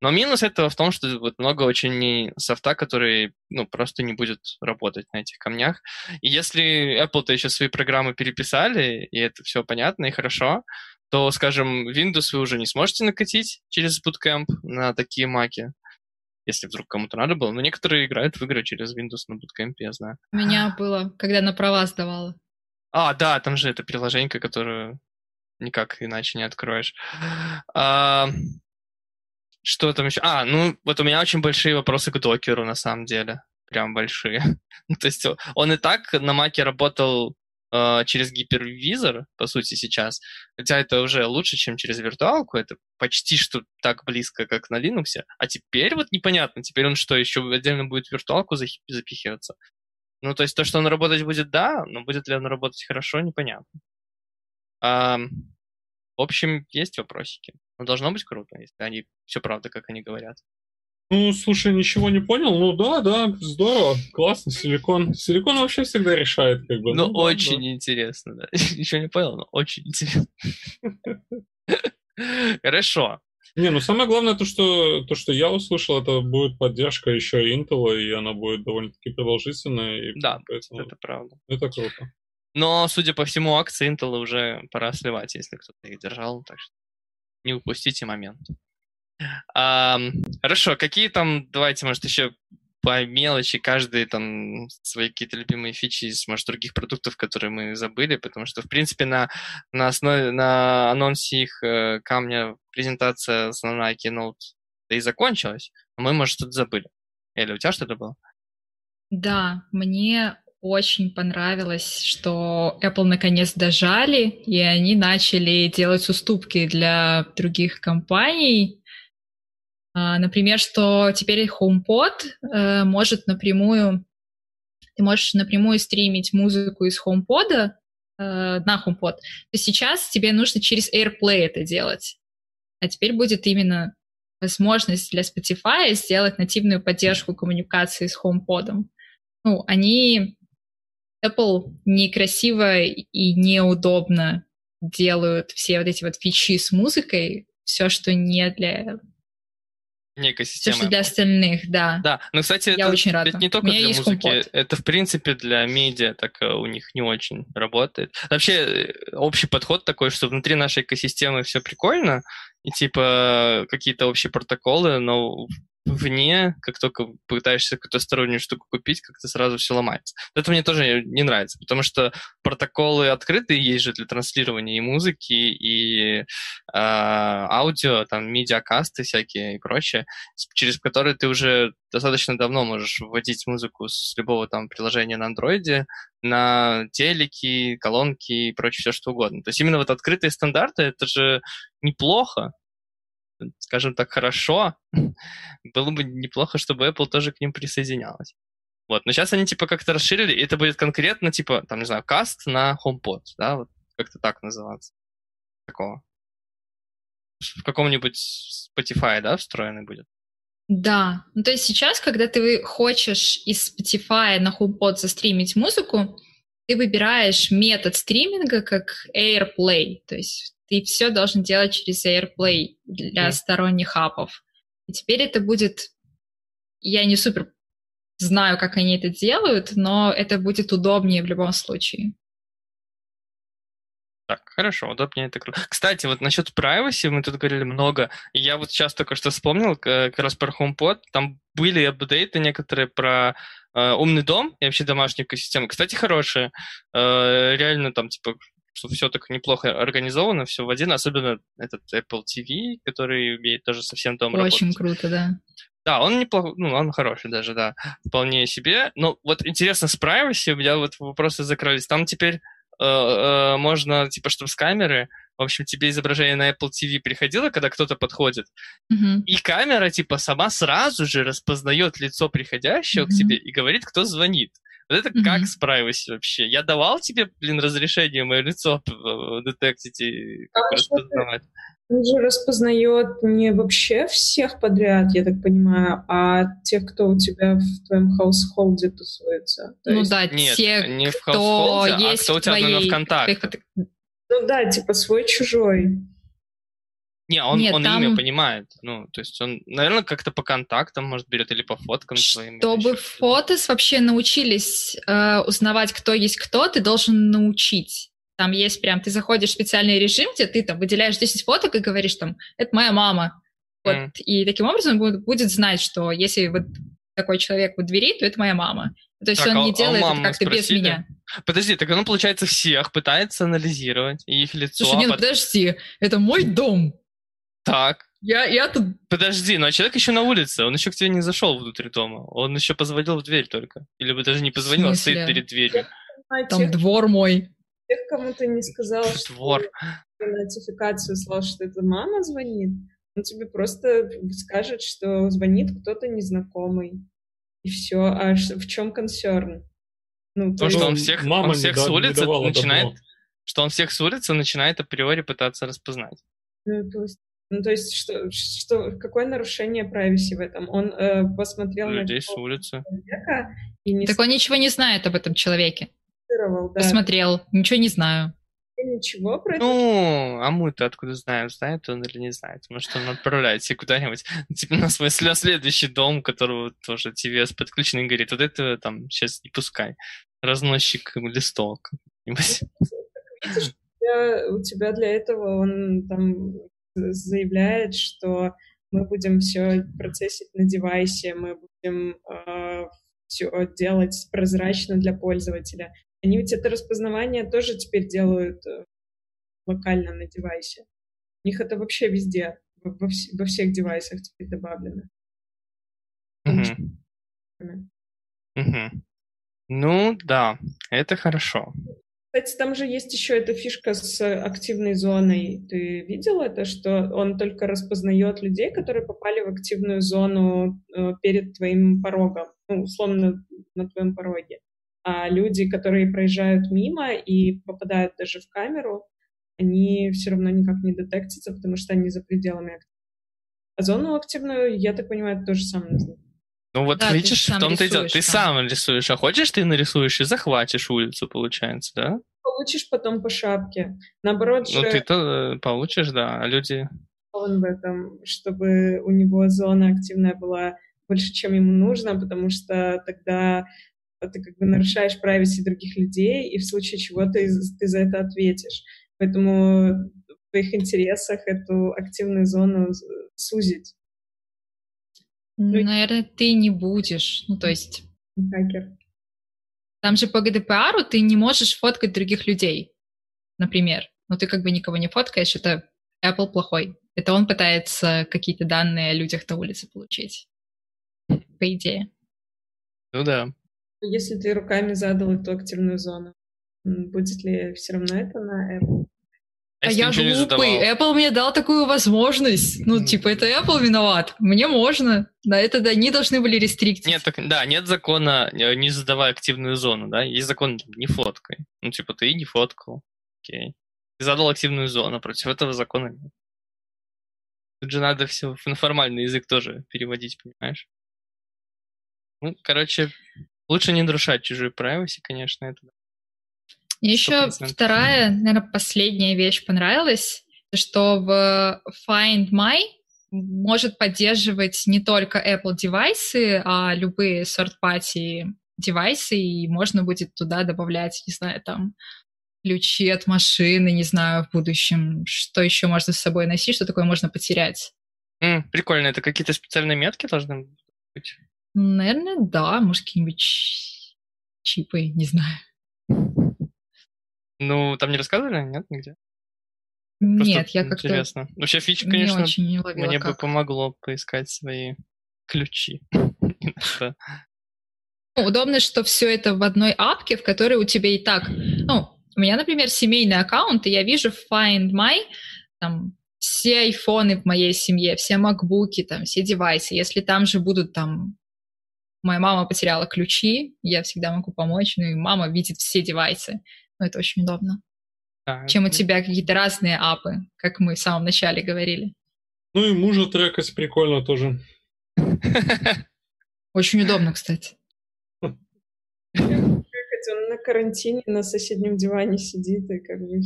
Но минус этого в том, что вот много очень софта, который ну, просто не будет работать на этих камнях. И если Apple-то еще свои программы переписали, и это все понятно и хорошо, то, скажем, Windows вы уже не сможете накатить через Bootcamp на такие маки если вдруг кому-то надо было. Но некоторые играют в игры через Windows на Bootcamp, я знаю. У меня было, когда на права сдавала. А, да, там же это приложение, которое никак иначе не откроешь. А, что там еще? А, ну, вот у меня очень большие вопросы к докеру, на самом деле. Прям большие. То есть он и так на маке работал э, через гипервизор, по сути, сейчас. Хотя это уже лучше, чем через виртуалку. Это почти что так близко, как на Linux. А теперь вот непонятно. Теперь он что, еще отдельно будет в виртуалку запихиваться? Ну, то есть то, что он работать будет, да, но будет ли он работать хорошо, непонятно. А, в общем, есть вопросики. Но должно быть круто, если они все правда, как они говорят. Ну, слушай, ничего не понял. Ну да, да, здорово, классно, силикон. Силикон вообще всегда решает, как бы. Ну, ну очень да. интересно, да. Ничего не понял, но очень интересно. Хорошо. Не, ну самое главное то, что то, что я услышал, это будет поддержка еще Intel, и она будет довольно-таки продолжительная. да, это правда. Это круто. Но, судя по всему, акции Intel уже пора сливать, если кто-то их держал, так что не упустите момент. А, хорошо, какие там, давайте, может, еще по мелочи каждый там свои какие-то любимые фичи из, может, других продуктов, которые мы забыли, потому что, в принципе, на, на основе, на анонсе их э, камня презентация основная Keynote да и закончилась, но мы, может, что-то забыли. Или у тебя что-то было? Да, мне очень понравилось, что Apple наконец дожали, и они начали делать уступки для других компаний, например, что теперь HomePod э, может напрямую, ты можешь напрямую стримить музыку из HomePod э, на HomePod. То сейчас тебе нужно через AirPlay это делать. А теперь будет именно возможность для Spotify сделать нативную поддержку коммуникации с HomePod. Ну, они Apple некрасиво и неудобно делают все вот эти вот фичи с музыкой, все, что не для не экосистема. Все, что для остальных, да. Да, но, кстати, Я это, очень рада. это не только для музыки, HomePod. это, в принципе, для медиа так э, у них не очень работает. Вообще, э, общий подход такой, что внутри нашей экосистемы все прикольно, и, типа, какие-то общие протоколы, но вне, как только пытаешься какую-то стороннюю штуку купить, как-то сразу все ломается. Это мне тоже не нравится, потому что протоколы открытые есть же для транслирования и музыки, и э, аудио, там, медиакасты всякие и прочее, через которые ты уже достаточно давно можешь вводить музыку с любого там приложения на андроиде, на телеки, колонки и прочее, все что угодно. То есть именно вот открытые стандарты, это же неплохо, скажем так, хорошо, было бы неплохо, чтобы Apple тоже к ним присоединялась. Вот, но сейчас они типа как-то расширили, и это будет конкретно типа, там, не знаю, каст на HomePod, да, вот как-то так называться. Такого. В каком-нибудь Spotify, да, встроенный будет? Да, ну то есть сейчас, когда ты хочешь из Spotify на HomePod застримить музыку, ты выбираешь метод стриминга как AirPlay, то есть ты все должен делать через AirPlay для mm. сторонних апов. И теперь это будет... Я не супер знаю, как они это делают, но это будет удобнее в любом случае. Так, хорошо, удобнее это круто. Кстати, вот насчет privacy мы тут говорили много. И я вот сейчас только что вспомнил как раз про HomePod. Там были апдейты некоторые про э, умный дом и вообще домашнюю экосистему. Кстати, хорошие. Э, реально там типа что все так неплохо организовано, все в один, особенно этот Apple TV, который умеет тоже совсем Очень работать. круто, да. Да, он неплохо, ну, он хороший даже, да, вполне себе. Но вот интересно, с privacy у меня вот вопросы закрылись. Там теперь э, э, можно, типа, чтобы с камеры, в общем, тебе изображение на Apple TV приходило, когда кто-то подходит, mm-hmm. и камера, типа, сама сразу же распознает лицо приходящего mm-hmm. к тебе и говорит, кто звонит. Вот это mm-hmm. как с privacy вообще? Я давал тебе, блин, разрешение мое лицо детектить и а распознавать? Он же распознает не вообще всех подряд, я так понимаю, а тех, кто у тебя в твоем хаусхолде тусуется. То ну есть... да, Нет, те, не в кто есть а кто у тебя твоей... в ВКонтакте. Ну да, типа свой-чужой. Не, он, Нет, он там... имя понимает. Ну, то есть он, наверное, как-то по контактам, может, берет или по фоткам своим. Чтобы фотос вообще научились э, узнавать, кто есть кто, ты должен научить. Там есть прям, ты заходишь в специальный режим, где ты там выделяешь 10 фоток и говоришь там, это моя мама. Вот. Mm. И таким образом будет, будет знать, что если вот такой человек у двери, то это моя мама. То есть так, он не а, делает а это как-то без меня. Подожди, так он, получается, всех пытается анализировать, и их лицо... Слушай, нет, ну, подожди, это мой дом. Так. Я, я тут... Подожди, но человек еще на улице, он еще к тебе не зашел внутрь дома. Он еще позвонил в дверь только. Или бы даже не позвонил, а стоит перед дверью. Там тех, двор мой. Тех, кому ты не сказал, двор. что нотификацию слал, что это мама звонит, он тебе просто скажет, что звонит кто-то незнакомый. И все. А в чем консерн? Ну, то, то что он всех, мама он всех с улицы начинает... Давно. Что он всех с улицы начинает априори пытаться распознать. Ну, то есть ну, то есть, что, что, какое нарушение privacy в этом? Он э, посмотрел Людей на с улицы. человека и не... Так он ничего не знает об этом человеке. Да. Посмотрел, ничего не знаю. Ничего про это? Ну, а мы-то откуда знаем, знает он или не знает. Может, он отправляется куда-нибудь, типа на свой следующий дом, которого тоже TVS подключен, и говорит, вот это там сейчас не пускай. Разносчик листовок. Видишь, у тебя для этого он там заявляет, что мы будем все процессить на девайсе, мы будем э, а, все делать прозрачно для пользователя. Они ведь это распознавание тоже теперь делают э, локально на девайсе. У них это вообще везде, во, вс- во всех девайсах теперь добавлено. Угу. Угу. Ну да, это хорошо. Кстати, там же есть еще эта фишка с активной зоной. Ты видел это, что он только распознает людей, которые попали в активную зону э, перед твоим порогом, ну, условно, на твоем пороге. А люди, которые проезжают мимо и попадают даже в камеру, они все равно никак не детектятся, потому что они за пределами. А зону активную, я так понимаю, то же самое. Ну вот Да, видишь, в том-то и дело. Ты сам рисуешь, а хочешь ты нарисуешь и захватишь улицу, получается, да? Получишь потом по шапке. Наоборот Ну же ты-то э, получишь, да, а люди... он в этом, чтобы у него зона активная была больше, чем ему нужно, потому что тогда ты как бы нарушаешь privacy других людей, и в случае чего ты, ты за это ответишь. Поэтому в твоих интересах эту активную зону сузить. Ну, наверное, ты не будешь. Ну, то есть... Хакер. Там же по ГДПРу ты не можешь фоткать других людей, например. Но ты как бы никого не фоткаешь, это Apple плохой. Это он пытается какие-то данные о людях на улице получить. По идее. Ну да. Если ты руками задал эту активную зону, будет ли все равно это на Apple? А, я глупый. Apple мне дал такую возможность. Ну, типа, это Apple виноват. Мне можно. Да, это да, они должны были рестриктить. Нет, так, да, нет закона не задавай активную зону, да? Есть закон не фоткай. Ну, типа, ты не фоткал. Окей. Ты задал активную зону, против этого закона нет. Тут же надо все на формальный язык тоже переводить, понимаешь? Ну, короче, лучше не нарушать чужую privacy, конечно, это мне еще вторая, наверное, последняя вещь понравилась, что в Find My может поддерживать не только Apple девайсы, а любые third-party девайсы, и можно будет туда добавлять, не знаю, там, ключи от машины, не знаю, в будущем, что еще можно с собой носить, что такое можно потерять. Mm, прикольно, это какие-то специальные метки должны быть? Наверное, да, может, какие-нибудь чипы, не знаю. Ну, там не рассказывали, нет, нигде? Нет, Просто я как-то... Интересно. Вообще фича, конечно, не очень не ловила, мне как. бы помогло поискать свои ключи. Ну, удобно, что все это в одной апке, в которой у тебя и так... Ну, у меня, например, семейный аккаунт, и я вижу Find My, там, все айфоны в моей семье, все макбуки, там, все девайсы. Если там же будут там... Моя мама потеряла ключи, я всегда могу помочь, ну и мама видит все девайсы. Ну, это очень удобно. Да, Чем это... у тебя какие-то разные апы, как мы в самом начале говорили. Ну и мужа трекать прикольно тоже. Очень удобно, кстати. Он на карантине на соседнем диване сидит и как бы...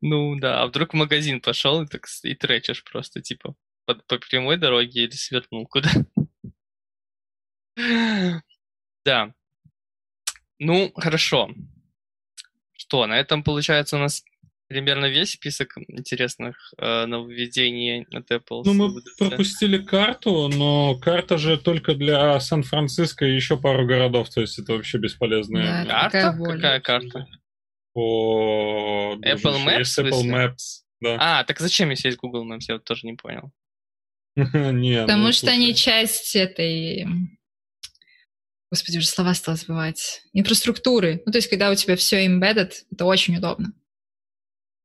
Ну да, а вдруг в магазин пошел и, так, и тречешь просто, типа, по, по прямой дороге или свернул куда. Да, ну, хорошо. Что, на этом, получается, у нас примерно весь список интересных э, нововведений от Apple. Ну, мы пропустили карту, но карта же только для Сан-Франциско и еще пару городов, то есть это вообще бесполезная. Да, карта? Какая, Какая карта? По... Apple Maps? Есть Apple Maps, да. А, так зачем, если есть Google Maps? Я вот тоже не понял. Не, Потому ну, что они часть этой господи, уже слова стала забывать, инфраструктуры. Ну, то есть, когда у тебя все embedded, это очень удобно.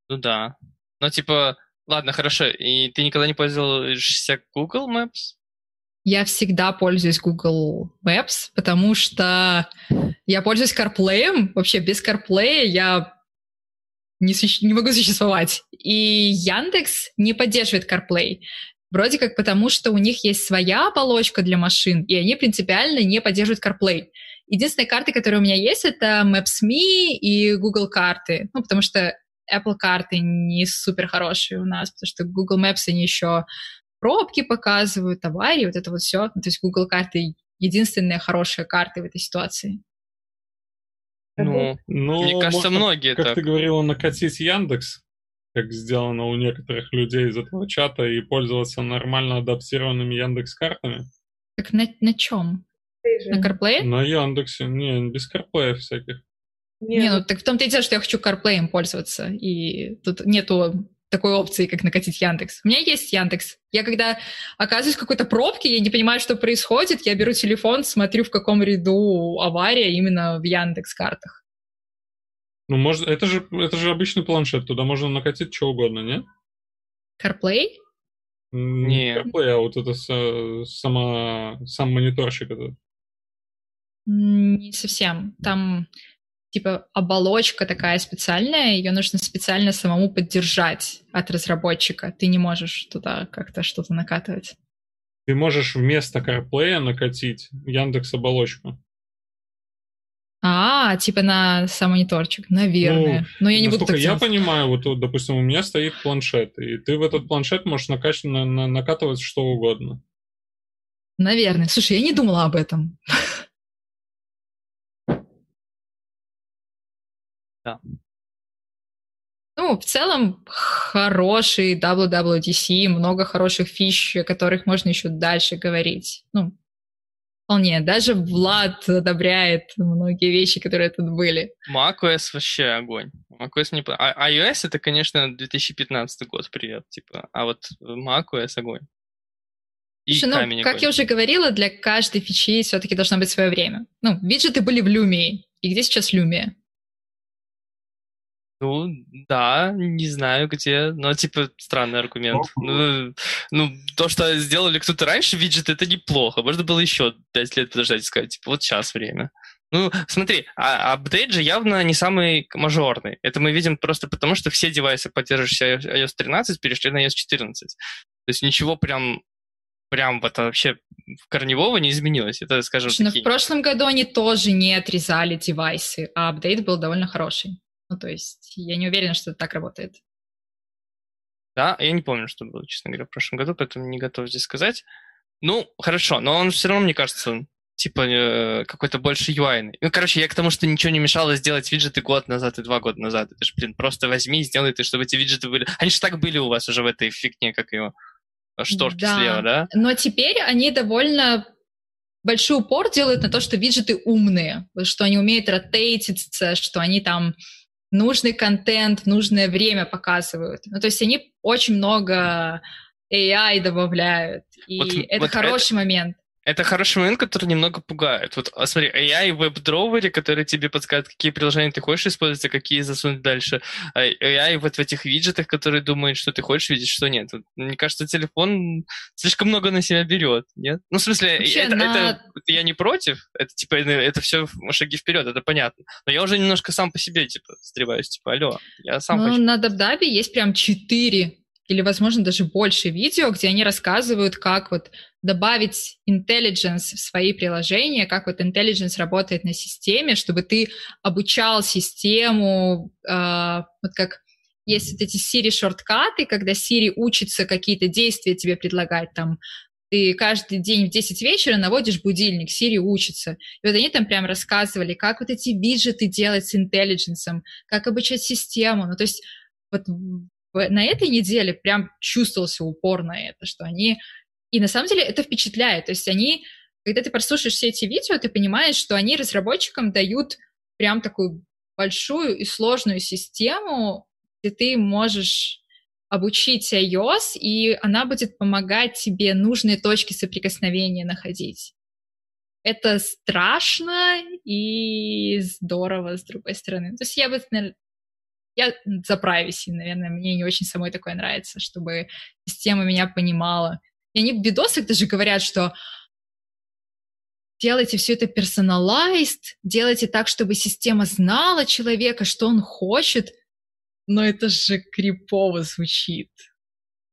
Ну да. Ну, типа, ладно, хорошо. И ты никогда не пользовался Google Maps? Я всегда пользуюсь Google Maps, потому что я пользуюсь CarPlay. Вообще без CarPlay я не, суще... не могу существовать. И Яндекс не поддерживает CarPlay. Вроде как потому, что у них есть своя оболочка для машин, и они принципиально не поддерживают CarPlay. Единственные карты, которые у меня есть, это Maps.me и Google карты. Ну, потому что Apple карты не супер хорошие у нас, потому что Google Maps, они еще пробки показывают, аварии, вот это вот все. То есть Google карты единственная хорошая карта в этой ситуации. Ну, ну мне кажется, можно, многие как так. ты говорила, накатить Яндекс как сделано у некоторых людей из этого чата, и пользоваться нормально адаптированными Яндекс картами. Так на, на чем? На CarPlay? На Яндексе, не, без CarPlay всяких. Не, не ну так в том-то и дело, что я хочу CarPlay пользоваться, и тут нету такой опции, как накатить Яндекс. У меня есть Яндекс. Я когда оказываюсь в какой-то пробке, я не понимаю, что происходит, я беру телефон, смотрю, в каком ряду авария именно в Яндекс картах. Ну, можно, это же, это же обычный планшет, туда можно накатить что угодно, не? CarPlay? Не. CarPlay, а вот это сама, сам мониторщик этот. Не совсем. Там типа оболочка такая специальная, ее нужно специально самому поддержать от разработчика. Ты не можешь туда как-то что-то накатывать. Ты можешь вместо CarPlay накатить Яндекс оболочку. А, типа на сам мониторчик, наверное. Ну, Но я не буду так я понимаю, вот, вот, допустим, у меня стоит планшет, и ты в этот планшет можешь накачать, на, на, накатывать что угодно. Наверное. Слушай, я не думала об этом. Да. Ну, в целом, хороший WWDC, много хороших фич, о которых можно еще дальше говорить. Ну, вполне. Даже Влад одобряет многие вещи, которые тут были. macOS вообще огонь. macOS не... А iOS это, конечно, 2015 год, привет, типа. А вот macOS огонь. И Слушай, ну, как огонь. я уже говорила, для каждой фичи все-таки должно быть свое время. Ну, виджеты были в Lumia. И где сейчас Lumia? Ну, да, не знаю где, но, типа, странный аргумент. Ну, ну, то, что сделали кто-то раньше, виджет, это неплохо. Можно было еще 5 лет подождать и сказать, типа, вот сейчас время. Ну, смотри, а апдейт же явно не самый мажорный. Это мы видим просто потому, что все девайсы, поддерживающие iOS 13, перешли на iOS 14. То есть ничего прям прям вот вообще корневого не изменилось. Это, скажем, Слушай, такие... в прошлом году они тоже не отрезали девайсы, а апдейт был довольно хороший. Ну, то есть я не уверена, что это так работает. Да, я не помню, что было, честно говоря, в прошлом году, поэтому не готов здесь сказать. Ну, хорошо, но он все равно, мне кажется, типа э, какой-то больше UI. Ну, короче, я к тому, что ничего не мешало сделать виджеты год назад и два года назад. Это же, блин, просто возьми и сделай ты, чтобы эти виджеты были... Они же так были у вас уже в этой фигне, как его шторки да. слева, да? Но теперь они довольно большой упор делают на то, что виджеты умные, что они умеют ротейтиться, что они там нужный контент в нужное время показывают. Ну, то есть они очень много AI добавляют, и вот, это вот хороший это, момент. Это хороший момент, который немного пугает. Вот а смотри, AI в веб-дровере, который тебе подскажет, какие приложения ты хочешь использовать, а какие засунуть дальше. А AI вот в этих виджетах, которые думают, что ты хочешь видеть, что нет. Вот, мне кажется, телефон слишком много на себя берет, нет? Ну, в смысле, Вообще, это, на... это, я не против, это типа, это все шаги вперед, это понятно. Но я уже немножко сам по себе, типа, стреваюсь, типа, алло, я сам ну, хочу. на Дабдабе есть прям четыре или, возможно, даже больше видео, где они рассказывают, как вот добавить intelligence в свои приложения, как вот intelligence работает на системе, чтобы ты обучал систему, э, вот как есть вот эти Siri-шорткаты, когда Siri учится какие-то действия тебе предлагать, там, ты каждый день в 10 вечера наводишь будильник, Siri учится. И вот они там прям рассказывали, как вот эти виджеты делать с intelligence, как обучать систему. Ну, то есть вот на этой неделе прям чувствовался упор на это, что они... И на самом деле это впечатляет. То есть они, когда ты прослушаешь все эти видео, ты понимаешь, что они разработчикам дают прям такую большую и сложную систему, где ты можешь обучить iOS, и она будет помогать тебе нужные точки соприкосновения находить. Это страшно и здорово, с другой стороны. То есть я бы, я за privacy, наверное, мне не очень самой такое нравится, чтобы система меня понимала. И они в видосах даже говорят, что делайте все это персоналайзд, делайте так, чтобы система знала человека, что он хочет, но это же крипово звучит.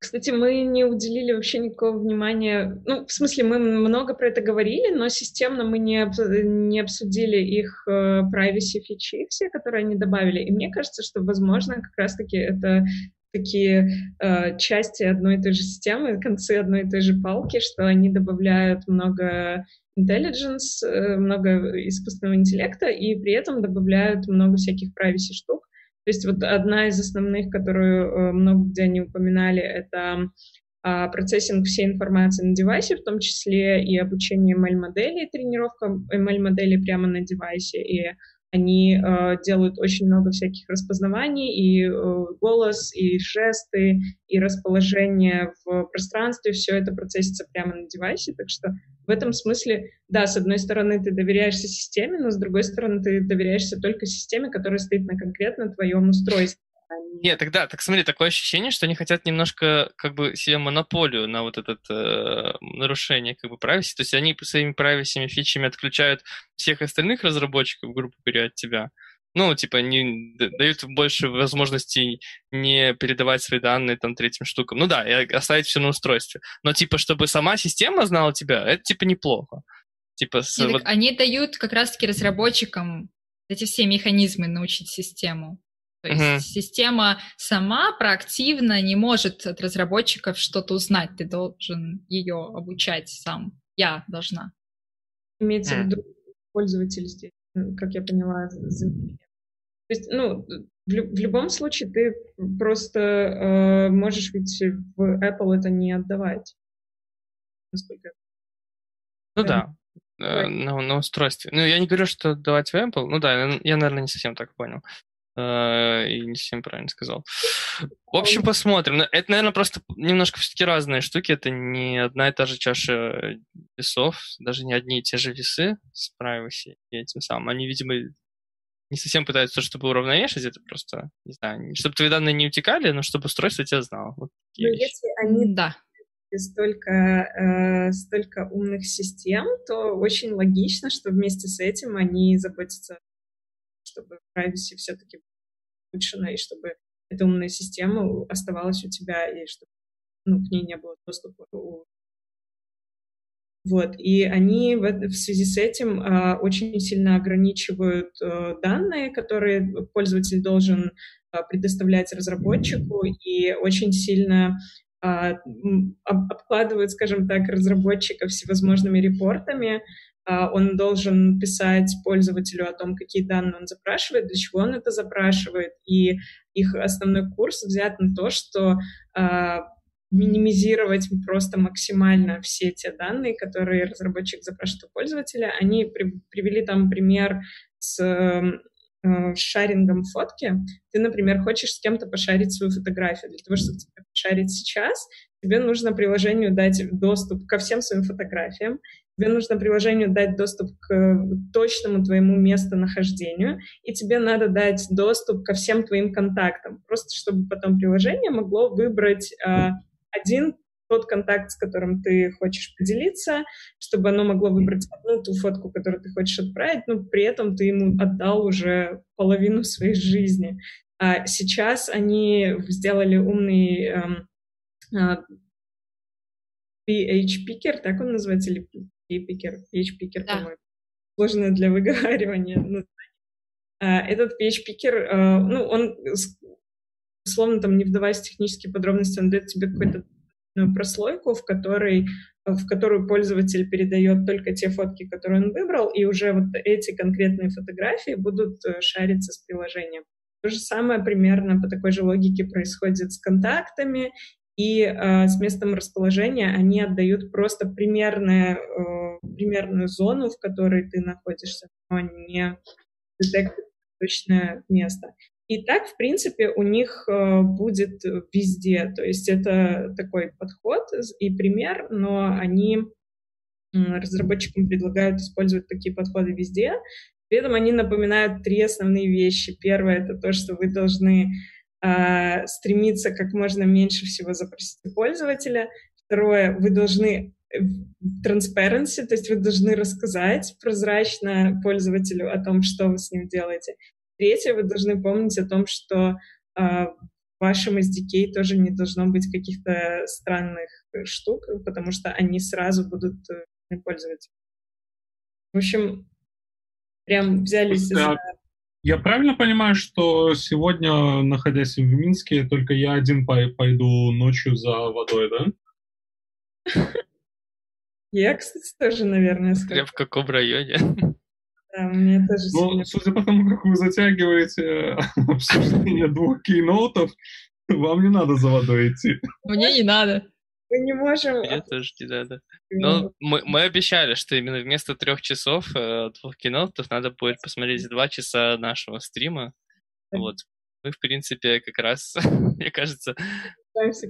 Кстати, мы не уделили вообще никакого внимания. Ну, в смысле, мы много про это говорили, но системно мы не, не обсудили их э, privacy фичи все, которые они добавили. И мне кажется, что, возможно, как раз-таки это такие э, части одной и той же системы, концы одной и той же палки, что они добавляют много intelligence, э, много искусственного интеллекта, и при этом добавляют много всяких privacy штук, то есть вот одна из основных, которую э, много где они упоминали, это а, процессинг всей информации на девайсе, в том числе и обучение ML-моделей, тренировка ML-моделей прямо на девайсе, и Они э, делают очень много всяких распознаваний, и э, голос, и жесты, и расположение в пространстве, все это процессится прямо на девайсе, так что в этом смысле, да, с одной стороны ты доверяешься системе, но с другой стороны ты доверяешься только системе, которая стоит на конкретно твоем устройстве. Нет, тогда, так смотри, такое ощущение, что они хотят немножко как бы себе монополию на вот это э, нарушение как бы privacy. То есть они своими privacy фичами отключают всех остальных разработчиков, грубо говоря, от тебя. Ну, типа, не дают больше возможностей не передавать свои данные там третьим штукам. Ну да, и оставить все на устройстве. Но типа, чтобы сама система знала тебя, это типа неплохо. Типа, с, Нет, вот... Они дают как раз-таки разработчикам эти все механизмы научить систему. То есть uh-huh. система сама проактивно не может от разработчиков что-то узнать. Ты должен ее обучать сам. Я должна. Имеется uh-huh. в виду пользователь здесь, как я поняла, то есть, ну, в, в любом случае ты просто э, можешь ведь в Apple это не отдавать. Насколько ну да, э, на, на устройстве. Ну, я не говорю, что отдавать в Apple. Ну да, я, наверное, не совсем так понял. Э, и не совсем правильно сказал. В общем, посмотрим. Это, наверное, просто немножко все-таки разные штуки. Это не одна и та же чаша весов, даже не одни и те же весы с privacy и этим самым. Они, видимо, не совсем пытаются, чтобы уравновешивать это просто, не знаю, чтобы твои данные не утекали, но чтобы устройство тебя знало. Вот ну, если они да. столько, э, столько умных систем, то очень логично, что вместе с этим они заботятся чтобы privacy все-таки улучшена, и чтобы эта умная система оставалась у тебя, и чтобы ну, к ней не было доступа вот, и они в, в связи с этим э, очень сильно ограничивают э, данные, которые пользователь должен э, предоставлять разработчику, и очень сильно э, обкладывают, скажем так, разработчика всевозможными репортами, он должен писать пользователю о том, какие данные он запрашивает, для чего он это запрашивает, и их основной курс взят на то, что а, минимизировать просто максимально все те данные, которые разработчик запрашивает у пользователя. Они при, привели там пример с э, шарингом фотки. Ты, например, хочешь с кем-то пошарить свою фотографию. Для того, чтобы тебе пошарить сейчас, тебе нужно приложению дать доступ ко всем своим фотографиям, тебе нужно приложению дать доступ к точному твоему местонахождению, и тебе надо дать доступ ко всем твоим контактам, просто чтобы потом приложение могло выбрать э, один тот контакт, с которым ты хочешь поделиться, чтобы оно могло выбрать одну ту фотку, которую ты хочешь отправить, но при этом ты ему отдал уже половину своей жизни. А сейчас они сделали умный эм, э, PH-пикер, так он называется, или PH-пикер, PH-пикер, да. по-моему, сложное для выговаривания. А, этот PH-пикер, э, ну, он условно, там, не вдаваясь в технические подробности, он дает тебе какую-то прослойку, в которой в которую пользователь передает только те фотки, которые он выбрал, и уже вот эти конкретные фотографии будут э, шариться с приложением. То же самое примерно по такой же логике происходит с контактами, и э, с местом расположения они отдают просто примерное, э, примерную зону, в которой ты находишься, но не точное место. И так, в принципе, у них э, будет везде. То есть это такой подход и пример, но они разработчикам предлагают использовать такие подходы везде. При этом они напоминают три основные вещи. Первое — это то, что вы должны э, стремиться как можно меньше всего запросить у пользователя. Второе, вы должны transparency, то есть вы должны рассказать прозрачно пользователю о том, что вы с ним делаете. Третье, вы должны помнить о том, что э, в вашем SDK тоже не должно быть каких-то странных штук, потому что они сразу будут э, пользоваться. В общем, прям взялись за... Я правильно понимаю, что сегодня, находясь в Минске, только я один пойду ночью за водой, да? Я, кстати, тоже, наверное, скажу. в каком районе? Да, мне тоже Ну, судя по тому, как вы затягиваете э, обсуждение двух кейноутов, вам не надо за водой идти. Мне не надо. Мы не можем... Я тоже не надо. Но мы, мы обещали, что именно вместо трех часов э, двух кинотов надо будет посмотреть два часа нашего стрима. Вот. Мы, в принципе, как раз, мне кажется,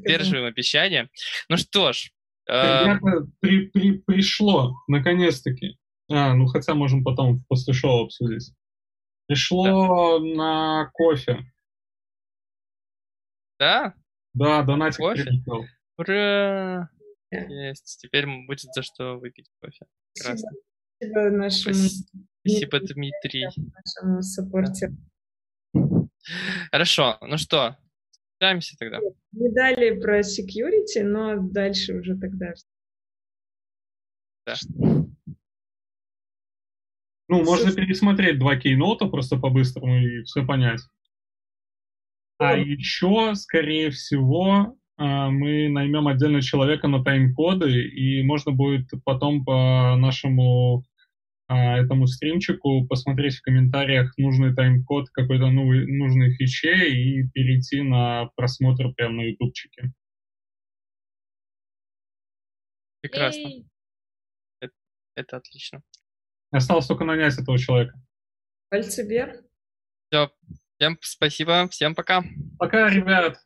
держим обещание. Ну что ж. Э... При, при, пришло, наконец-таки. А, ну хотя можем потом после шоу обсудить. Пришло да. на кофе. Да? Да, донатик кофе? прилетел. Ура! Есть. Теперь будет за что выпить кофе. Прекрасно. Спасибо нашему... Спасибо, Дмитрий. Нашему саппорте. Хорошо. Ну что, встречаемся тогда. Не дали про security, но дальше уже тогда. Да. Ну, можно пересмотреть два кейнота просто по-быстрому и все понять. А еще, скорее всего, мы наймем отдельно человека на тайм-коды, и можно будет потом по нашему а, этому стримчику посмотреть в комментариях нужный тайм-код какой-то новый, нужной фиче и перейти на просмотр прямо на ютубчике. Прекрасно. Это, это отлично. Осталось только нанять этого человека. Пальцы вверх. Все. Всем спасибо. Всем пока. Пока, ребят.